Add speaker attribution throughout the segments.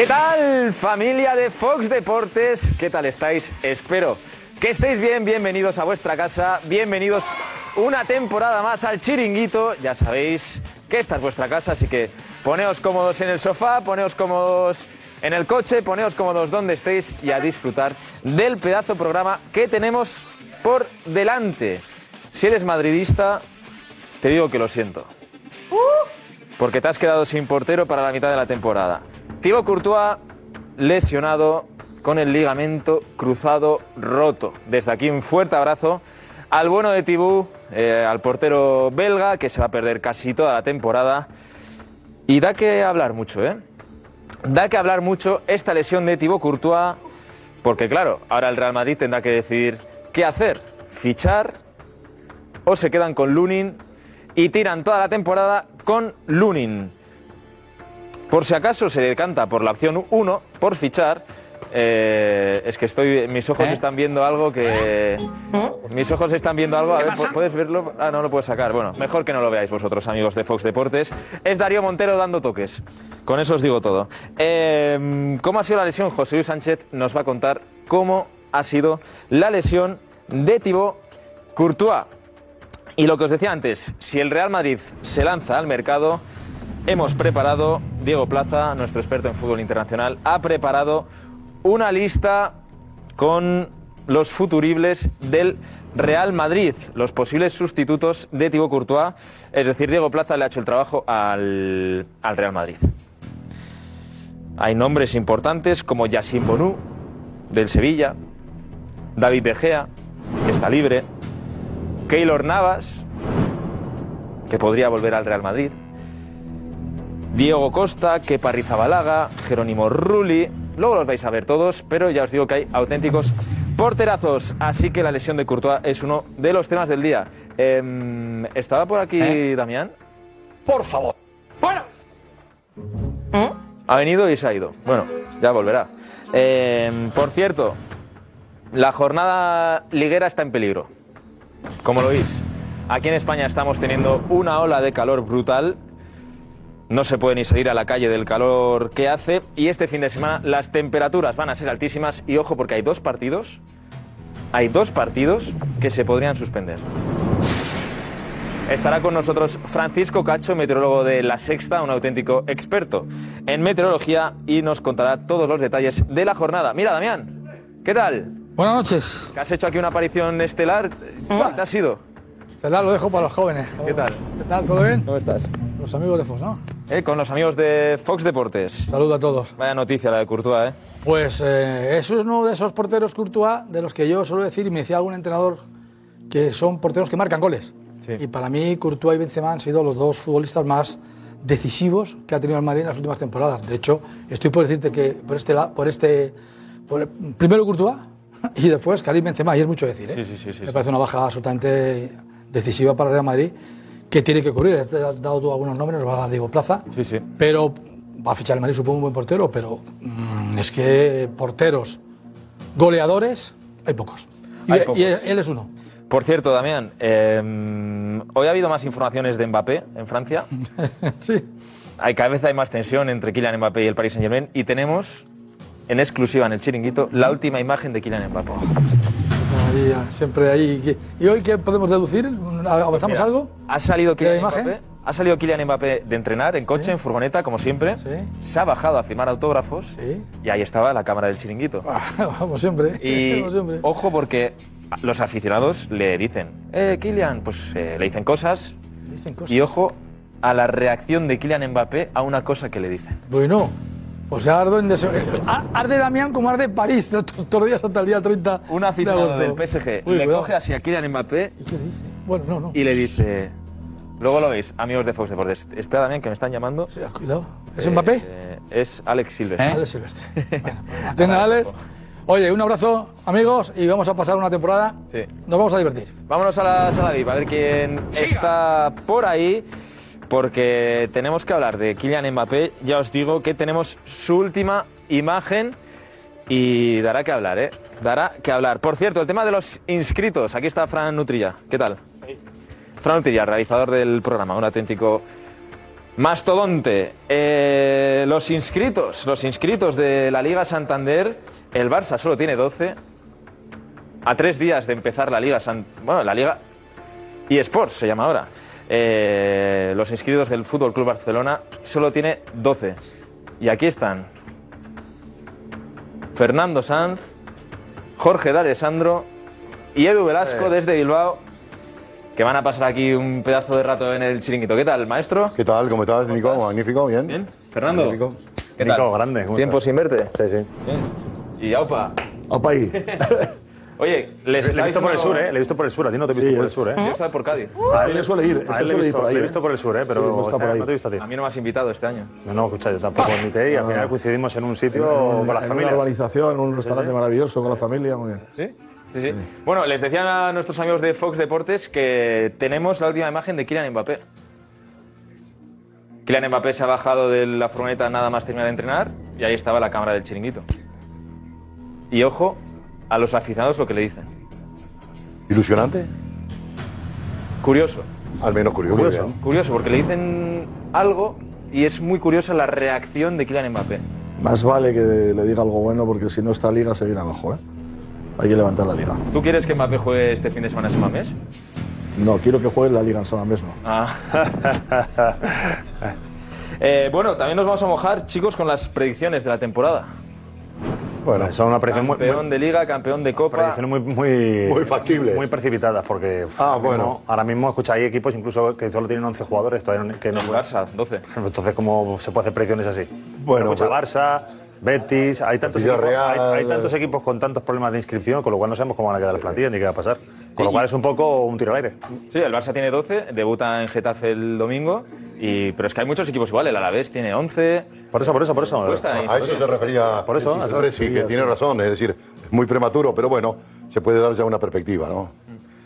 Speaker 1: ¿Qué tal familia de Fox Deportes? ¿Qué tal estáis? Espero que estéis bien, bienvenidos a vuestra casa, bienvenidos una temporada más al chiringuito. Ya sabéis que esta es vuestra casa, así que poneos cómodos en el sofá, poneos cómodos en el coche, poneos cómodos donde estéis y a disfrutar del pedazo programa que tenemos por delante. Si eres madridista, te digo que lo siento. Porque te has quedado sin portero para la mitad de la temporada. Thibaut Courtois lesionado con el ligamento cruzado roto. Desde aquí un fuerte abrazo al bueno de Thibaut, eh, al portero belga, que se va a perder casi toda la temporada. Y da que hablar mucho, ¿eh? Da que hablar mucho esta lesión de Thibaut Courtois, porque claro, ahora el Real Madrid tendrá que decidir qué hacer, fichar o se quedan con Lunin y tiran toda la temporada con Lunin. Por si acaso se decanta por la opción 1, por fichar, eh, es que estoy, mis ojos están viendo algo que, mis ojos están viendo algo. A ver, ¿pu- ¿puedes verlo? Ah, no lo puedes sacar. Bueno, mejor que no lo veáis vosotros, amigos de Fox Deportes. Es Darío Montero dando toques. Con eso os digo todo. Eh, ¿Cómo ha sido la lesión? José Luis Sánchez nos va a contar cómo ha sido la lesión de Thibaut Courtois. Y lo que os decía antes, si el Real Madrid se lanza al mercado, hemos preparado, Diego Plaza, nuestro experto en fútbol internacional, ha preparado una lista con los futuribles del Real Madrid, los posibles sustitutos de Thibaut Courtois. Es decir, Diego Plaza le ha hecho el trabajo al, al Real Madrid. Hay nombres importantes como Yassin Bonú, del Sevilla, David De Gea, que está libre, Keylor Navas, que podría volver al Real Madrid, Diego Costa, Kepa Rizabalaga, Jerónimo Rulli. Luego los vais a ver todos, pero ya os digo que hay auténticos porterazos. Así que la lesión de Courtois es uno de los temas del día. Em, ¿Estaba por aquí Damián?
Speaker 2: Por favor. Bueno.
Speaker 1: Ha venido y se ha ido. Bueno, ya volverá. Em, por cierto, la jornada liguera está en peligro. Como lo veis, aquí en España estamos teniendo una ola de calor brutal. No se puede ni salir a la calle del calor que hace. Y este fin de semana las temperaturas van a ser altísimas. Y ojo, porque hay dos partidos. Hay dos partidos que se podrían suspender. Estará con nosotros Francisco Cacho, meteorólogo de La Sexta, un auténtico experto en meteorología y nos contará todos los detalles de la jornada. Mira, Damián, ¿qué tal?
Speaker 2: Buenas noches.
Speaker 1: Has hecho aquí una aparición estelar. ¿Cuál te has sido?
Speaker 2: Celar lo dejo para los jóvenes.
Speaker 1: ¿Qué tal?
Speaker 2: ¿Qué tal? ¿Todo bien?
Speaker 1: ¿Cómo estás?
Speaker 2: Los amigos de Fox, ¿no?
Speaker 1: Eh, con los amigos de Fox Deportes.
Speaker 2: Saludo a todos.
Speaker 1: Vaya noticia la de Courtois, ¿eh?
Speaker 2: Pues eh, eso es uno de esos porteros Courtois de los que yo suelo decir, y me decía algún entrenador, que son porteros que marcan goles.
Speaker 1: Sí.
Speaker 2: Y para mí Courtois y Benzema han sido los dos futbolistas más decisivos que ha tenido el Madrid en las últimas temporadas. De hecho, estoy por decirte que por este, por este por primero Courtois y después Karim Benzema, y es mucho decir. ¿eh?
Speaker 1: Sí, sí, sí, sí,
Speaker 2: Me parece una baja absolutamente decisiva para Real Madrid que tiene que cubrir. Has dado tú algunos nombres, nos va a dar Diego Plaza.
Speaker 1: Sí, sí.
Speaker 2: Pero va a fichar el Madrid, supongo, un buen portero, pero mm, es que porteros goleadores hay pocos. Y,
Speaker 1: Hay pocos.
Speaker 2: y él es uno.
Speaker 1: Por cierto, Damián, eh, hoy ha habido más informaciones de Mbappé en Francia.
Speaker 2: sí.
Speaker 1: Hay, cada vez hay más tensión entre Kylian Mbappé y el Paris Saint-Germain y tenemos en exclusiva en el chiringuito la última imagen de Kylian Mbappé.
Speaker 2: Siempre ahí. ¿Y hoy qué podemos deducir? ¿Avanzamos
Speaker 1: Mira,
Speaker 2: algo?
Speaker 1: Ha salido
Speaker 2: ¿De la
Speaker 1: Kylian? Mbappé. Ha salido Kylian Mbappé de entrenar en coche, en furgoneta, como siempre. Se ha bajado a firmar autógrafos. Y ahí estaba la cámara del chiringuito.
Speaker 2: Como siempre.
Speaker 1: Y
Speaker 2: Como siempre.
Speaker 1: ojo porque los aficionados le dicen, eh, Kylian, pues eh, le dicen cosas.
Speaker 2: Dicen cosas.
Speaker 1: Y ojo a la reacción de Kylian Mbappé a una cosa que le dicen.
Speaker 2: Bueno, pues ya ardo en deseo. eh, ar- Arde Damián como arde París, ¿no? todos los días hasta el día 30
Speaker 1: Un
Speaker 2: de
Speaker 1: aficionado
Speaker 2: agosto.
Speaker 1: del PSG
Speaker 2: Uy,
Speaker 1: le
Speaker 2: cuidado.
Speaker 1: coge así a Kylian Mbappé
Speaker 2: ¿Y qué dice? Bueno, no, no.
Speaker 1: y le dice... Luego lo veis, amigos de Fox Deportes. Espera también que me están llamando.
Speaker 2: Cuidado. ¿Es Mbappé?
Speaker 1: Eh, es Alex Silvestre.
Speaker 2: Alex Silvestre. Bueno, pues Alex. Oye, un abrazo, amigos, y vamos a pasar una temporada.
Speaker 1: Sí.
Speaker 2: Nos vamos a divertir.
Speaker 1: Vámonos a la sala VIP, a ver quién está por ahí, porque tenemos que hablar de Kylian Mbappé. Ya os digo que tenemos su última imagen y dará que hablar, ¿eh? Dará que hablar. Por cierto, el tema de los inscritos. Aquí está Fran Nutrilla. ¿Qué tal? Fran Nutrilla, realizador del programa, un auténtico mastodonte. Eh, los inscritos, los inscritos de la Liga Santander, el Barça solo tiene 12 a tres días de empezar la Liga San- bueno, la Liga eSports se llama ahora. Eh, los inscritos del Fútbol Club Barcelona solo tiene 12. Y aquí están Fernando Sanz, Jorge D'Alessandro y Edu Velasco
Speaker 3: Eh.
Speaker 1: desde Bilbao, que van a pasar aquí un pedazo de rato en el chiringuito. ¿Qué tal, maestro?
Speaker 3: ¿Qué tal? ¿Cómo estás, Nico? Magnífico, bien.
Speaker 1: Bien. Fernando.
Speaker 3: Magnífico.
Speaker 1: ¿Qué
Speaker 4: Nico,
Speaker 1: tal?
Speaker 4: grande, ¿cómo
Speaker 1: ¿Tiempo
Speaker 4: estás?
Speaker 1: sin verte?
Speaker 4: Sí, sí.
Speaker 1: Bien. Y Aupa.
Speaker 5: Opa ahí.
Speaker 1: Oye, les
Speaker 4: Le he visto por el sur, ¿eh? Le he visto por el sur. A ti no te he visto
Speaker 5: Sí,
Speaker 4: por el
Speaker 5: es-
Speaker 4: sur, ¿eh?
Speaker 1: Yo estaba por Cádiz.
Speaker 4: A
Speaker 5: Este le suele ir,
Speaker 4: a él le he
Speaker 5: suele ir
Speaker 4: visto,
Speaker 5: por ahí,
Speaker 4: le he
Speaker 5: ¿eh?
Speaker 4: visto por el sur, ¿eh?
Speaker 5: Sí,
Speaker 4: Pero
Speaker 5: no está
Speaker 4: este
Speaker 5: por ahí.
Speaker 4: no te he visto a ti.
Speaker 1: A mí no me has invitado este año.
Speaker 4: No, no, escucha, yo tampoco invité y al final coincidimos en un sitio con las
Speaker 5: en una urbanización, en un restaurante maravilloso con la familia, muy bien.
Speaker 1: ¿Sí? Sí, sí. Bueno, les decía a nuestros amigos de Fox Deportes que tenemos la última imagen de Kylian Mbappé. Kylian Mbappé se ha bajado de la furgoneta nada más terminar de entrenar y ahí estaba la cámara del chiringuito. Y ojo a los aficionados lo que le dicen.
Speaker 3: ¿Ilusionante?
Speaker 1: Curioso,
Speaker 3: Al menos curioso.
Speaker 1: curioso,
Speaker 3: bien.
Speaker 1: curioso, porque le dicen algo y es muy curiosa la reacción de Kylian Mbappé.
Speaker 5: Más vale que le diga algo bueno porque si no esta liga se viene abajo, ¿eh? Hay que levantar la liga.
Speaker 1: ¿Tú quieres que Mbappé juegue este fin de semana en San Mamés?
Speaker 5: No, quiero que juegue la liga en San Mamés, no.
Speaker 1: Ah. Eh, bueno, también nos vamos a mojar, chicos, con las predicciones de la temporada.
Speaker 4: Bueno, son una predicción muy,
Speaker 1: Campeón
Speaker 4: muy,
Speaker 1: de Liga, campeón de Copa.
Speaker 4: predicciones muy, muy,
Speaker 3: Muy factibles.
Speaker 4: Muy precipitadas, porque
Speaker 3: Ah,
Speaker 4: ahora
Speaker 3: bueno.
Speaker 4: mismo- ahora mismo, escucha, hay equipos incluso que solo tienen 11 jugadores, todavía no, que no
Speaker 1: El Barça, 12.
Speaker 4: Entonces, ¿cómo se puede hacer predicciones así?
Speaker 3: Bueno,
Speaker 4: escucha,
Speaker 3: pues-
Speaker 4: Barça, Betis, hay tantos, equipos, hay, hay tantos equipos con tantos problemas de inscripción, con lo cual no sabemos cómo van a quedar las plantillas ni qué va a pasar. Con lo cual es un poco un tiro al aire.
Speaker 1: Sí, el Barça tiene 12, debuta en Getafe el domingo, y, pero es que hay muchos equipos igual, el Alavés tiene 11.
Speaker 4: Por eso, por eso, por eso.
Speaker 1: Cuesta, ¿eh?
Speaker 3: A eso se refería.
Speaker 4: Por eso,
Speaker 3: sí, que tiene razón. Es decir, es muy prematuro, pero bueno, se puede dar ya una perspectiva, ¿no?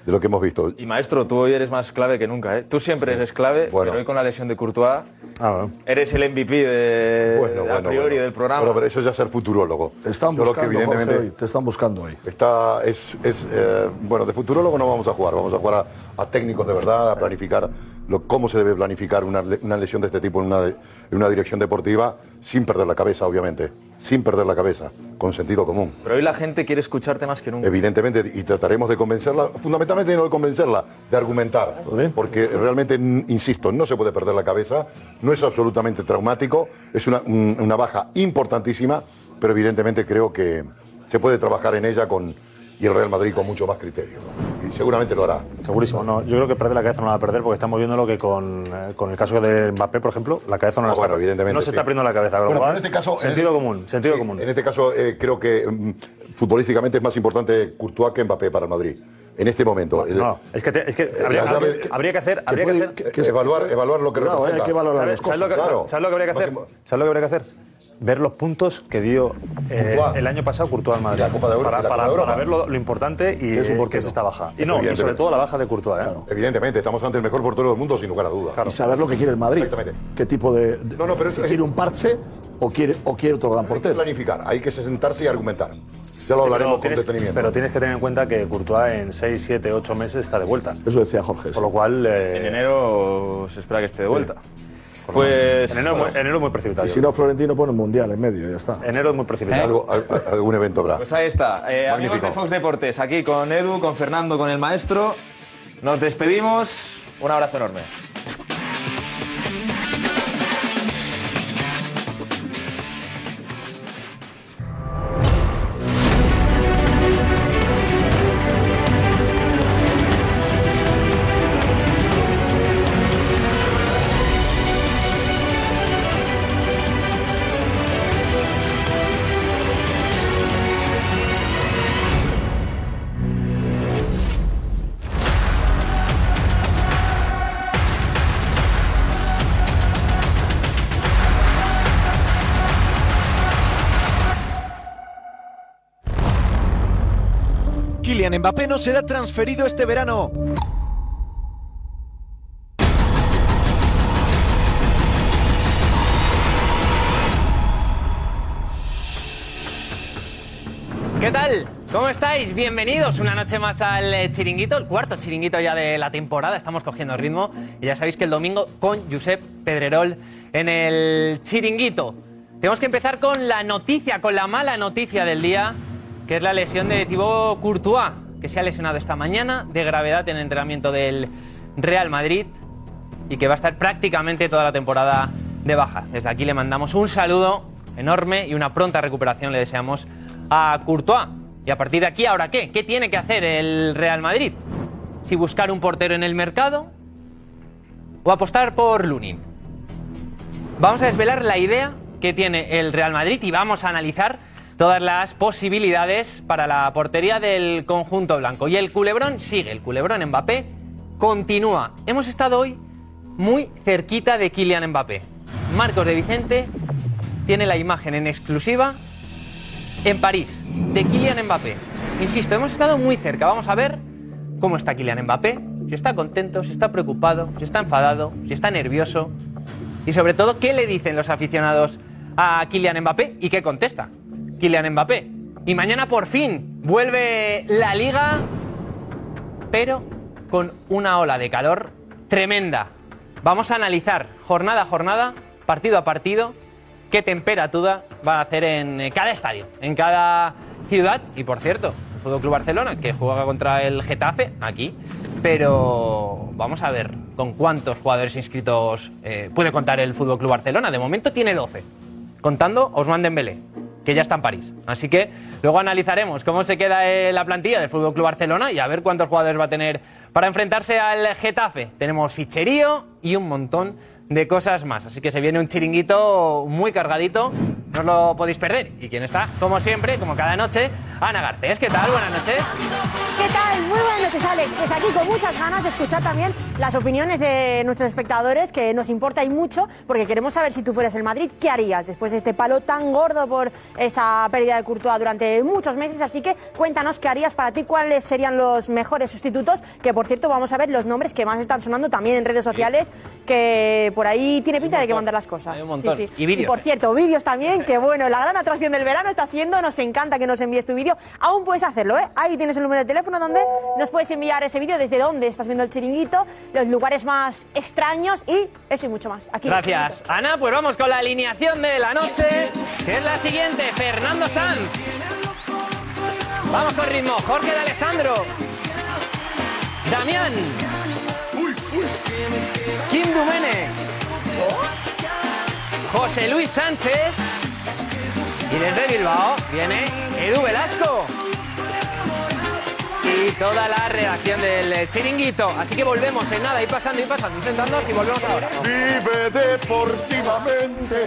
Speaker 3: De lo que hemos visto.
Speaker 1: Y maestro, tú hoy eres más clave que nunca, ¿eh? Tú siempre eres clave,
Speaker 3: Bueno.
Speaker 1: pero hoy con la lesión de Courtois
Speaker 4: Ah, bueno.
Speaker 1: eres el MVP de,
Speaker 3: Bueno,
Speaker 1: de a
Speaker 3: bueno,
Speaker 1: priori
Speaker 3: bueno.
Speaker 1: del programa.
Speaker 3: Bueno, pero eso es ya ser futurólogo.
Speaker 5: Te están buscando,
Speaker 3: que evidentemente
Speaker 5: Jorge, hoy. Te están buscando hoy.
Speaker 3: Está, es, es, eh, bueno, de futurólogo no vamos a jugar, vamos a jugar a, a técnicos de verdad, a planificar lo, cómo se debe planificar una, una lesión de este tipo en una, en una dirección deportiva, sin perder la cabeza, obviamente, sin perder la cabeza, con sentido común.
Speaker 1: Pero hoy la gente quiere escucharte más que nunca.
Speaker 3: Evidentemente, y trataremos de convencerla, fundamentalmente no de convencerla, de argumentar. Porque realmente, insisto, no se puede perder la cabeza, no es absolutamente traumático, es una, un- una baja importantísima, pero evidentemente creo que se puede trabajar en ella con, y el Real Madrid con mucho más criterio. Y seguramente lo hará.
Speaker 4: Segurísimo. No, yo creo que perder la cabeza no la va a perder porque estamos viendo lo que con, eh, con el caso de Mbappé, por ejemplo, la cabeza no la
Speaker 3: Ah,
Speaker 4: está
Speaker 3: bueno, evidentemente,
Speaker 4: No se
Speaker 3: sí.
Speaker 4: está perdiendo la cabeza.
Speaker 3: Bueno, pero en este caso.
Speaker 4: Sentido
Speaker 3: en-
Speaker 4: común, sentido
Speaker 3: sí,
Speaker 4: común.
Speaker 3: En este caso, eh, creo que mm, futbolísticamente es más importante Courtois que Mbappé para el Madrid. En este momento.
Speaker 4: No, es que, te- es que habría,
Speaker 3: sabe-
Speaker 4: habría- que hacer. Habría que
Speaker 5: puede-
Speaker 4: hacer
Speaker 5: que- que-
Speaker 3: evaluar, evaluar lo que
Speaker 5: Claro,
Speaker 3: representa.
Speaker 5: hay que valorar
Speaker 4: ¿Sabes,
Speaker 5: las
Speaker 4: sabes lo que,
Speaker 3: claro.
Speaker 4: ¿Sabes lo que habría que hacer? ¿Sabes lo que habría que hacer? Ver los puntos que dio eh, el año pasado Courtois al Madrid.
Speaker 3: La Copa de Euro-
Speaker 4: para,
Speaker 3: la Copa
Speaker 4: para-
Speaker 3: de Europa.
Speaker 4: para ver lo, lo importante y
Speaker 5: es un portero.
Speaker 4: que es esta baja. Y no, y sobre todo la baja de Courtois. ¿eh?
Speaker 3: Evidentemente, estamos ante el mejor portero del mundo, sin lugar a dudas.
Speaker 5: Y saber lo que quiere el Madrid.
Speaker 3: Exactamente.
Speaker 5: ¿Qué tipo de. de-
Speaker 3: No, no, pero es-
Speaker 5: si quiere un parche o quiere, o quiere otro gran
Speaker 3: Hay que
Speaker 5: portero.
Speaker 3: planificar, hay que sentarse y argumentar. Ya lo hablaremos
Speaker 4: Pero
Speaker 3: con
Speaker 4: tienes,
Speaker 3: detenimiento.
Speaker 4: pero tienes que tener en cuenta que Courtois en 6, 7, 8 meses está de vuelta.
Speaker 5: Eso decía Jorge. sí.
Speaker 4: Por lo cual. eh,
Speaker 1: En enero se espera que esté de vuelta. Pues.
Speaker 4: en enero, es muy- enero es muy precipitado.
Speaker 5: Y si no, Florentino pone un mundial en medio, ya está.
Speaker 4: Enero es muy precipitado.
Speaker 3: Algo- al- algún evento habrá.
Speaker 1: Pues ahí está. Eh, amigos
Speaker 3: Magnífico.
Speaker 1: de Fox Deportes, aquí con Edu, con Fernando, con el maestro. Nos despedimos. Un abrazo enorme.
Speaker 6: Kylian Mbappé no será transferido este verano.
Speaker 7: ¿Qué tal? ¿Cómo estáis? Bienvenidos una noche más al eh, chiringuito, el cuarto chiringuito ya de la temporada. Estamos cogiendo ritmo y ya sabéis que el domingo con Josep Pedrerol en el chiringuito. Tenemos que empezar con la noticia, con la mala noticia del día, que es la lesión de Thibaut Courtois, que se ha lesionado esta mañana de gravedad en el entrenamiento del Real Madrid y que va a estar prácticamente toda la temporada de baja. Desde aquí le mandamos un saludo enorme y una pronta recuperación le deseamos a Courtois. Y a partir de aquí, ¿ahora qué? ¿Qué tiene que hacer el Real Madrid? Si buscar un portero en el mercado o apostar por Lunin. Vamos a desvelar la idea que tiene el Real Madrid y vamos a analizar todas las posibilidades para la portería del conjunto blanco. Y el culebrón sigue, el culebrón Mbappé continúa. Hemos estado hoy muy cerquita de Kylian Mbappé. Marcos de Vicente tiene la imagen en exclusiva en París de Kylian Mbappé. Insisto, hemos estado muy cerca. Vamos a ver cómo está Kylian Mbappé. Si está contento, si está preocupado, si está enfadado, si está nervioso. Y sobre todo, ¿qué le dicen los aficionados a Kylian Mbappé y qué contesta Kylian Mbappé? Y mañana por fin vuelve la liga, pero con una ola de calor tremenda. Vamos a analizar jornada a jornada, partido a partido, qué temperatura va a hacer en cada estadio, en cada ciudad. Y por cierto, el Fútbol Club Barcelona, que juega contra el Getafe aquí, pero vamos a ver con cuántos jugadores inscritos eh, puede contar el Fútbol Club Barcelona. De momento tiene 12, contando Osman Dembélé, que ya está en París. Así que luego analizaremos cómo se queda eh, la plantilla del Fútbol Club Barcelona y a ver cuántos jugadores va a tener para enfrentarse al Getafe. Tenemos ficherío y un montón de cosas más. Así que se viene un chiringuito muy cargadito, no os lo podéis perder. Y quien está, como siempre, como cada noche, Ana Garcés. ¿Qué tal? Buenas noches.
Speaker 8: ¿Qué tal? Muy buenas noches, Alex. Pues aquí con muchas ganas de escuchar también las opiniones de nuestros espectadores, que nos importa y mucho, porque queremos saber si tú fueras el Madrid, ¿qué harías después de este palo tan gordo por esa pérdida de Courtois durante muchos meses? Así que cuéntanos qué harías para ti, cuáles serían los mejores sustitutos, que por cierto vamos a ver los nombres que más están sonando también en redes sociales, que por ahí tiene pinta de que mandar las cosas.
Speaker 7: Hay un montón.
Speaker 8: Sí, sí.
Speaker 7: Y vídeos,
Speaker 8: por cierto, vídeos también, que bueno, la gran atracción del verano está siendo, nos encanta que nos envíes tu vídeo. Aún puedes hacerlo, ¿eh? Ahí tienes el número de teléfono donde nos puedes enviar ese vídeo, desde dónde estás viendo el chiringuito, los lugares más extraños y eso y mucho más. Aquí
Speaker 7: Gracias, Ana. Pues vamos con la alineación de la noche, que es la siguiente. Fernando Sanz. Vamos con ritmo. Jorge de Alessandro. Damián. Kim Dumene. José Luis Sánchez. Y desde Bilbao viene Edu Velasco. Y toda la redacción del chiringuito. Así que volvemos en nada, y pasando y pasando, intentándonos y volvemos ahora.
Speaker 3: Vive deportivamente.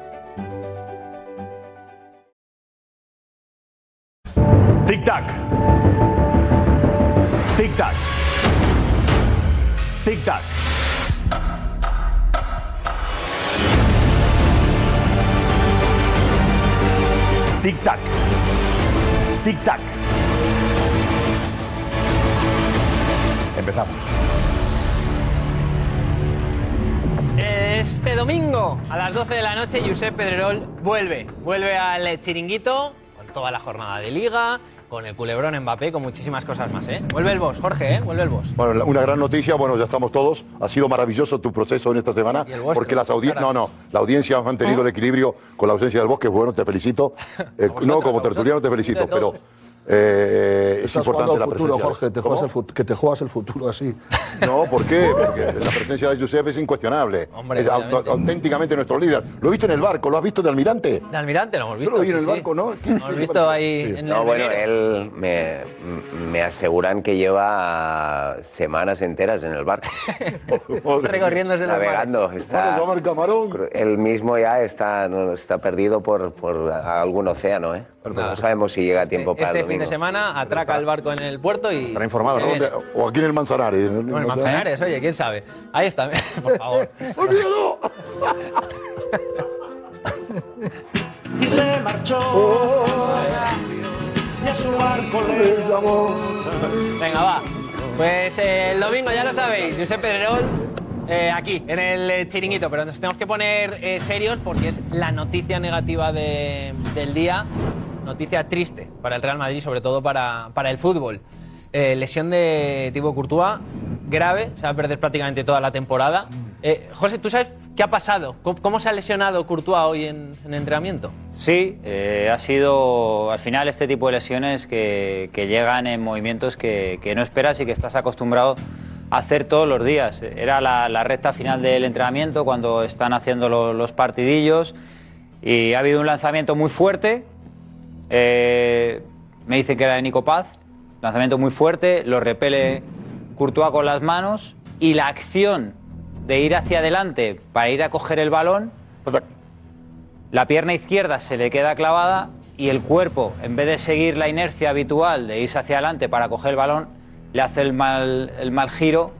Speaker 4: Tic-tac. Tic-tac. Tic-tac. Tic-tac. Tic-tac. Empezamos.
Speaker 7: Este domingo a las 12 de la noche, Josep Pedrerol vuelve. Vuelve al chiringuito con toda la jornada de liga, con el culebrón Mbappé con muchísimas cosas más, ¿eh? Vuelve el boss, Jorge, ¿eh? Vuelve el boss.
Speaker 3: Bueno, una gran noticia, bueno, ya estamos todos. Ha sido maravilloso tu proceso en esta semana,
Speaker 7: vuestro,
Speaker 3: porque las audiencias, no, no, la audiencia ha mantenido el equilibrio con la ausencia del bosque. Bueno, te felicito. Eh, no, como tertuliano te felicito, pero eh, es importante
Speaker 5: jugando
Speaker 3: la
Speaker 5: al futuro,
Speaker 3: presencia.
Speaker 5: Jorge, te juegas el que te juegas el futuro así.
Speaker 3: No, ¿por qué? Porque la presencia de Josep es incuestionable.
Speaker 7: Hombre,
Speaker 3: es au-
Speaker 7: obviamente.
Speaker 3: auténticamente nuestro líder. ¿Lo viste en el barco? ¿Lo has visto de almirante?
Speaker 7: De Almirante lo hemos
Speaker 3: Yo
Speaker 7: visto.
Speaker 3: lo vi en
Speaker 7: sí,
Speaker 3: el
Speaker 7: sí.
Speaker 3: barco, ¿no?
Speaker 7: Lo hemos visto ahí en
Speaker 9: No,
Speaker 7: el
Speaker 9: bueno, él me, me aseguran que lleva semanas enteras en el barco.
Speaker 7: Recorriéndose
Speaker 9: Navegando. Está,
Speaker 3: llamar camarón.
Speaker 9: él mismo ya está, no, está perdido por, por algún océano, ¿eh? No sabemos si llega a tiempo para
Speaker 7: Este
Speaker 9: el
Speaker 7: fin de semana atraca el barco en el puerto y.
Speaker 4: Estará informado.
Speaker 3: O aquí en el Manzanares.
Speaker 7: Bueno, el Manzanares, oye, quién sabe. Ahí está, por favor.
Speaker 3: ¡Olvídalo!
Speaker 10: y se marchó. Y a su barco le llamó.
Speaker 7: Venga, va. Pues eh, el domingo ya lo sabéis, Josep Pedrerol eh, aquí, en el eh, chiringuito, pero nos tenemos que poner eh, serios porque es la noticia negativa de- del día, noticia triste para el Real Madrid, sobre todo para, para el fútbol. Eh, lesión de Thibaut Courtois, grave, se va a perder prácticamente toda la temporada. Eh, José, ¿tú sabes qué ha pasado? ¿Cómo, se ha lesionado Courtois hoy en, en entrenamiento?
Speaker 11: Sí, eh, ha sido al final este tipo de lesiones que, llegan en movimientos que, no esperas y que estás acostumbrado a hacer todos los días. Era la, recta final del entrenamiento cuando están haciendo lo- los partidillos y ha habido un lanzamiento muy fuerte. Eh, me dicen que era de Nico Paz, lanzamiento muy fuerte, lo repele Courtois con las manos y la acción de ir hacia adelante para ir a coger el balón la pierna izquierda se le queda clavada y el cuerpo, en vez de seguir la inercia habitual de irse hacia adelante para coger el balón, le hace el mal, el mal giro,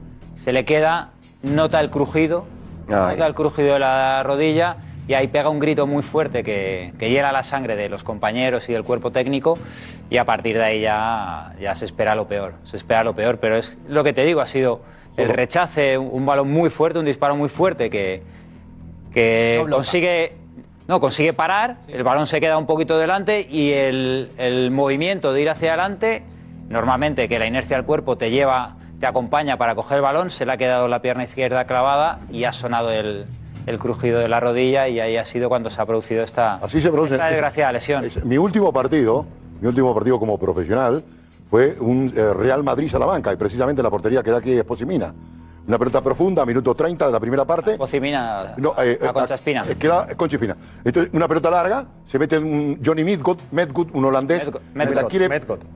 Speaker 11: se le queda, nota el crujido,
Speaker 9: Ay.
Speaker 11: nota el crujido de la rodilla y ahí pega un grito muy fuerte que, que hiela la sangre de los compañeros y del cuerpo técnico y a partir de ahí ya, ya se espera lo peor, se espera lo peor, pero es lo que te digo, ha sido el rechace, un, un balón muy fuerte, un disparo muy fuerte que, que consigue no consigue parar, el balón se queda un poquito delante y el, el movimiento de ir hacia adelante, normalmente que la inercia del cuerpo te lleva, te acompaña para coger el balón, se le ha quedado la pierna izquierda clavada y ha sonado el, el crujido de la rodilla y ahí ha sido cuando se ha producido esta,
Speaker 3: Así se produce.
Speaker 11: esta
Speaker 3: es-
Speaker 11: desgraciada lesión.
Speaker 3: es- mi último partido, mi último partido como profesional fue un eh, Real Madrid-Salamanca y precisamente la portería que da aquí es Posimina. Una pelota profunda, minuto 30 de la primera parte.
Speaker 11: Posimina,
Speaker 3: No, eh,
Speaker 11: a
Speaker 3: eh,
Speaker 11: Concha Espina.
Speaker 3: eh, Queda Concha Espina. Entonces, una pelota larga, se mete un Johnny Medgood, Medgood, un holandés, me la quiere-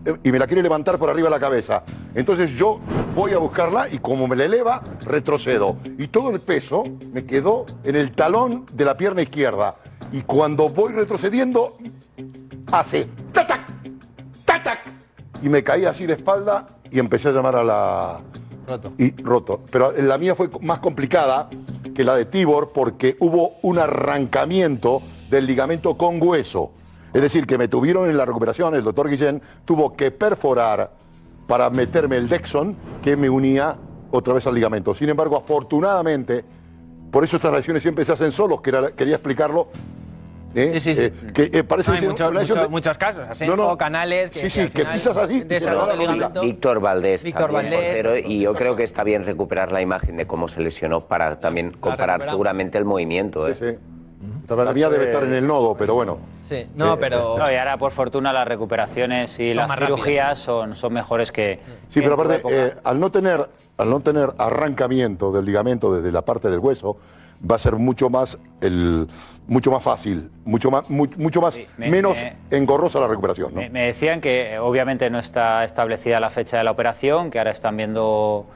Speaker 3: eh, y me la quiere levantar por arriba de la cabeza. Entonces yo voy a buscarla y como me la eleva, retrocedo. Y todo el peso me quedó en el talón de la pierna izquierda. Y cuando voy retrocediendo, hace ¡tac! ¡tac! Y me caí así de espalda y empecé a llamar a la, Y roto. Pero la mía fue más complicada que la de Tibor porque hubo un arrancamiento del ligamento con hueso. Es decir, que me tuvieron en la recuperación, el doctor Guillén tuvo que perforar para meterme el Dexon que me unía otra vez al ligamento. Sin embargo, afortunadamente, por eso estas lesiones siempre se hacen solos, quería explicarlo. ¿Eh?
Speaker 7: Sí, sí, sí.
Speaker 3: Eh, que eh, parece
Speaker 7: No, hay muchos,
Speaker 3: de-
Speaker 7: casos, Asenjo,
Speaker 3: No, no.
Speaker 7: Canales, que,
Speaker 3: Sí, sí, que
Speaker 7: final
Speaker 3: pisas así.
Speaker 9: Víctor Valdés,
Speaker 7: Víctor
Speaker 9: también
Speaker 7: Valdés.
Speaker 9: portero, y yo creo que está bien recuperar la imagen de cómo se lesionó para también comparar seguramente el movimiento. ¿eh?
Speaker 3: Sí, sí. Mía debe estar en el nodo, pero bueno.
Speaker 7: Sí, no,
Speaker 3: Eh,
Speaker 7: pero.
Speaker 11: No, y ahora por fortuna las recuperaciones y
Speaker 7: Son
Speaker 11: las cirugías son, son mejores que.
Speaker 3: Sí,
Speaker 11: que
Speaker 3: pero aparte, eh, al, no tener, al no tener arrancamiento del ligamento desde la parte del hueso, va a ser mucho más, el, mucho más fácil, mucho más, mu- mucho más
Speaker 11: me-
Speaker 3: menos
Speaker 11: me-
Speaker 3: engorrosa la recuperación. ¿no?
Speaker 11: Me, me decían que eh, obviamente no está establecida la fecha de la operación, que ahora están viendo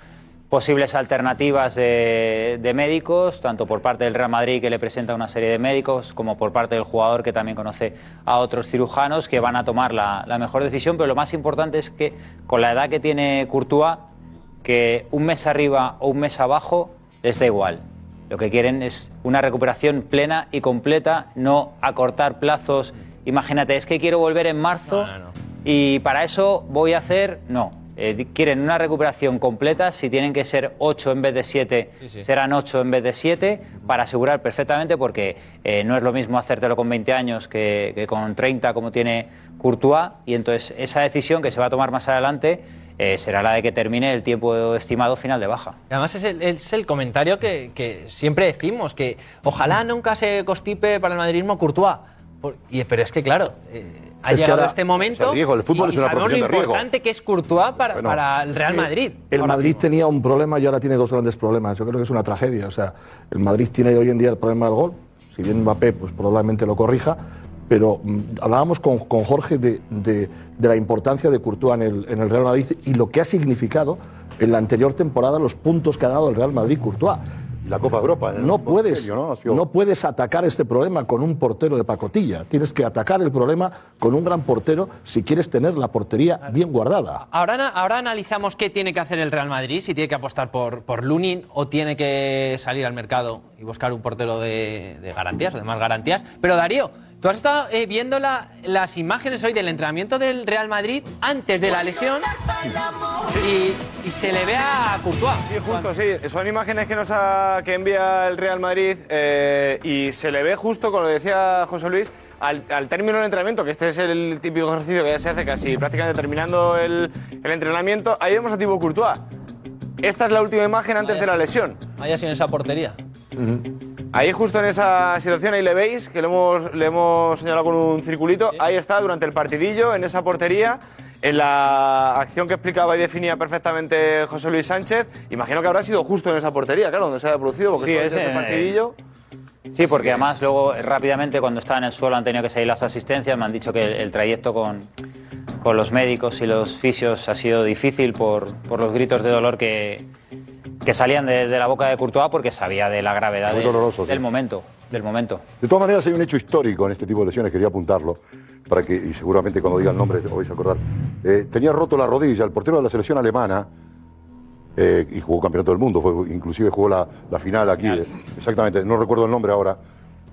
Speaker 11: posibles alternativas de, de médicos, tanto por parte del Real Madrid que le presenta una serie de médicos, como por parte del jugador que también conoce a otros cirujanos que van a tomar la, la mejor decisión. Pero lo más importante es que con la edad que tiene Courtois, que un mes arriba o un mes abajo les da igual. Lo que quieren es una recuperación plena y completa, no acortar plazos. Imagínate, es que quiero volver en marzo y para eso voy a hacer. No. Eh, quieren una recuperación completa, si tienen que ser 8 en vez de 7,
Speaker 7: Sí, sí.
Speaker 11: serán 8 en vez de 7, para asegurar perfectamente, porque eh, no es lo mismo hacértelo con 20 años que, que con 30 como tiene Courtois, y entonces esa decisión que se va a tomar más adelante eh, será la de que termine el tiempo estimado final de baja.
Speaker 7: Y Además es el, es el comentario que, que siempre decimos, que ojalá nunca se constipe para el madridismo Courtois. Por- y, pero es que claro, eh, ha
Speaker 3: Es que
Speaker 7: llegado este momento
Speaker 3: es el riesgo, el fútbol
Speaker 7: y,
Speaker 3: es una
Speaker 7: sabemos lo
Speaker 3: riesgo.
Speaker 7: importante que es Courtois para,
Speaker 5: Bueno,
Speaker 7: para el Real Madrid.
Speaker 5: El
Speaker 7: ahora
Speaker 5: Madrid
Speaker 7: mismo.
Speaker 5: tenía un problema y ahora tiene dos grandes problemas. Yo creo que es una tragedia. O sea, el Madrid tiene hoy en día el problema del gol. Si bien Mbappé pues, probablemente lo corrija, pero mm, hablábamos con, con Jorge de, de- de la importancia de Courtois en el, en el Real Madrid y lo que ha significado en la anterior temporada los puntos que ha dado el Real Madrid Courtois.
Speaker 3: La Copa Europa. en el
Speaker 5: No puedes,
Speaker 3: ¿no? Ha sido-
Speaker 5: no puedes atacar este problema con un portero de pacotilla. Tienes que atacar el problema con un gran portero si quieres tener la portería bien guardada.
Speaker 7: Ahora, ahora analizamos qué tiene que hacer el Real Madrid, si tiene que apostar por, por Lunin o tiene que salir al mercado y buscar un portero de, de garantías o de más garantías. Pero Darío, tú has estado eh, viendo la- las imágenes hoy del entrenamiento del Real Madrid antes de la lesión y, y se le ve a Courtois.
Speaker 1: Sí, justo, sí. Son imágenes que nos ha- que envía el Real Madrid eh, y se le ve justo, como decía José Luis, al, al término del entrenamiento, que este es el típico ejercicio que ya se hace casi prácticamente terminando el, el entrenamiento. Ahí vemos a Thibaut Courtois. Esta es la última imagen antes de la lesión.
Speaker 7: Haya sido esa portería.
Speaker 1: Ahí justo en esa situación, ahí le veis, que le hemos, le hemos señalado con un circulito. Ahí está, durante el partidillo, en esa portería, en la acción que explicaba y definía perfectamente José Luis Sánchez. Imagino que habrá sido justo en esa portería, claro, donde se haya producido, porque
Speaker 11: Sí, es
Speaker 1: ese
Speaker 11: en-
Speaker 1: partidillo...
Speaker 11: Sí, porque además luego eh, rápidamente cuando estaba en el suelo han tenido que salir las asistencias, me han dicho que el, el trayecto con, con los médicos y los fisios ha sido difícil por, por los gritos de dolor que, que salían de, de la boca de Courtois porque sabía de la gravedad
Speaker 3: Muy
Speaker 11: de-
Speaker 3: doloroso, sí.
Speaker 11: del momento, del momento.
Speaker 3: De todas maneras, hay un hecho histórico en este tipo de lesiones, quería apuntarlo, para que, y seguramente cuando diga el nombre os vais a acordar. Eh, tenía roto la rodilla, el portero de la selección alemana, eh, y jugó campeonato del mundo, fue- inclusive jugó la, la final aquí, eh, exactamente, no recuerdo el nombre ahora,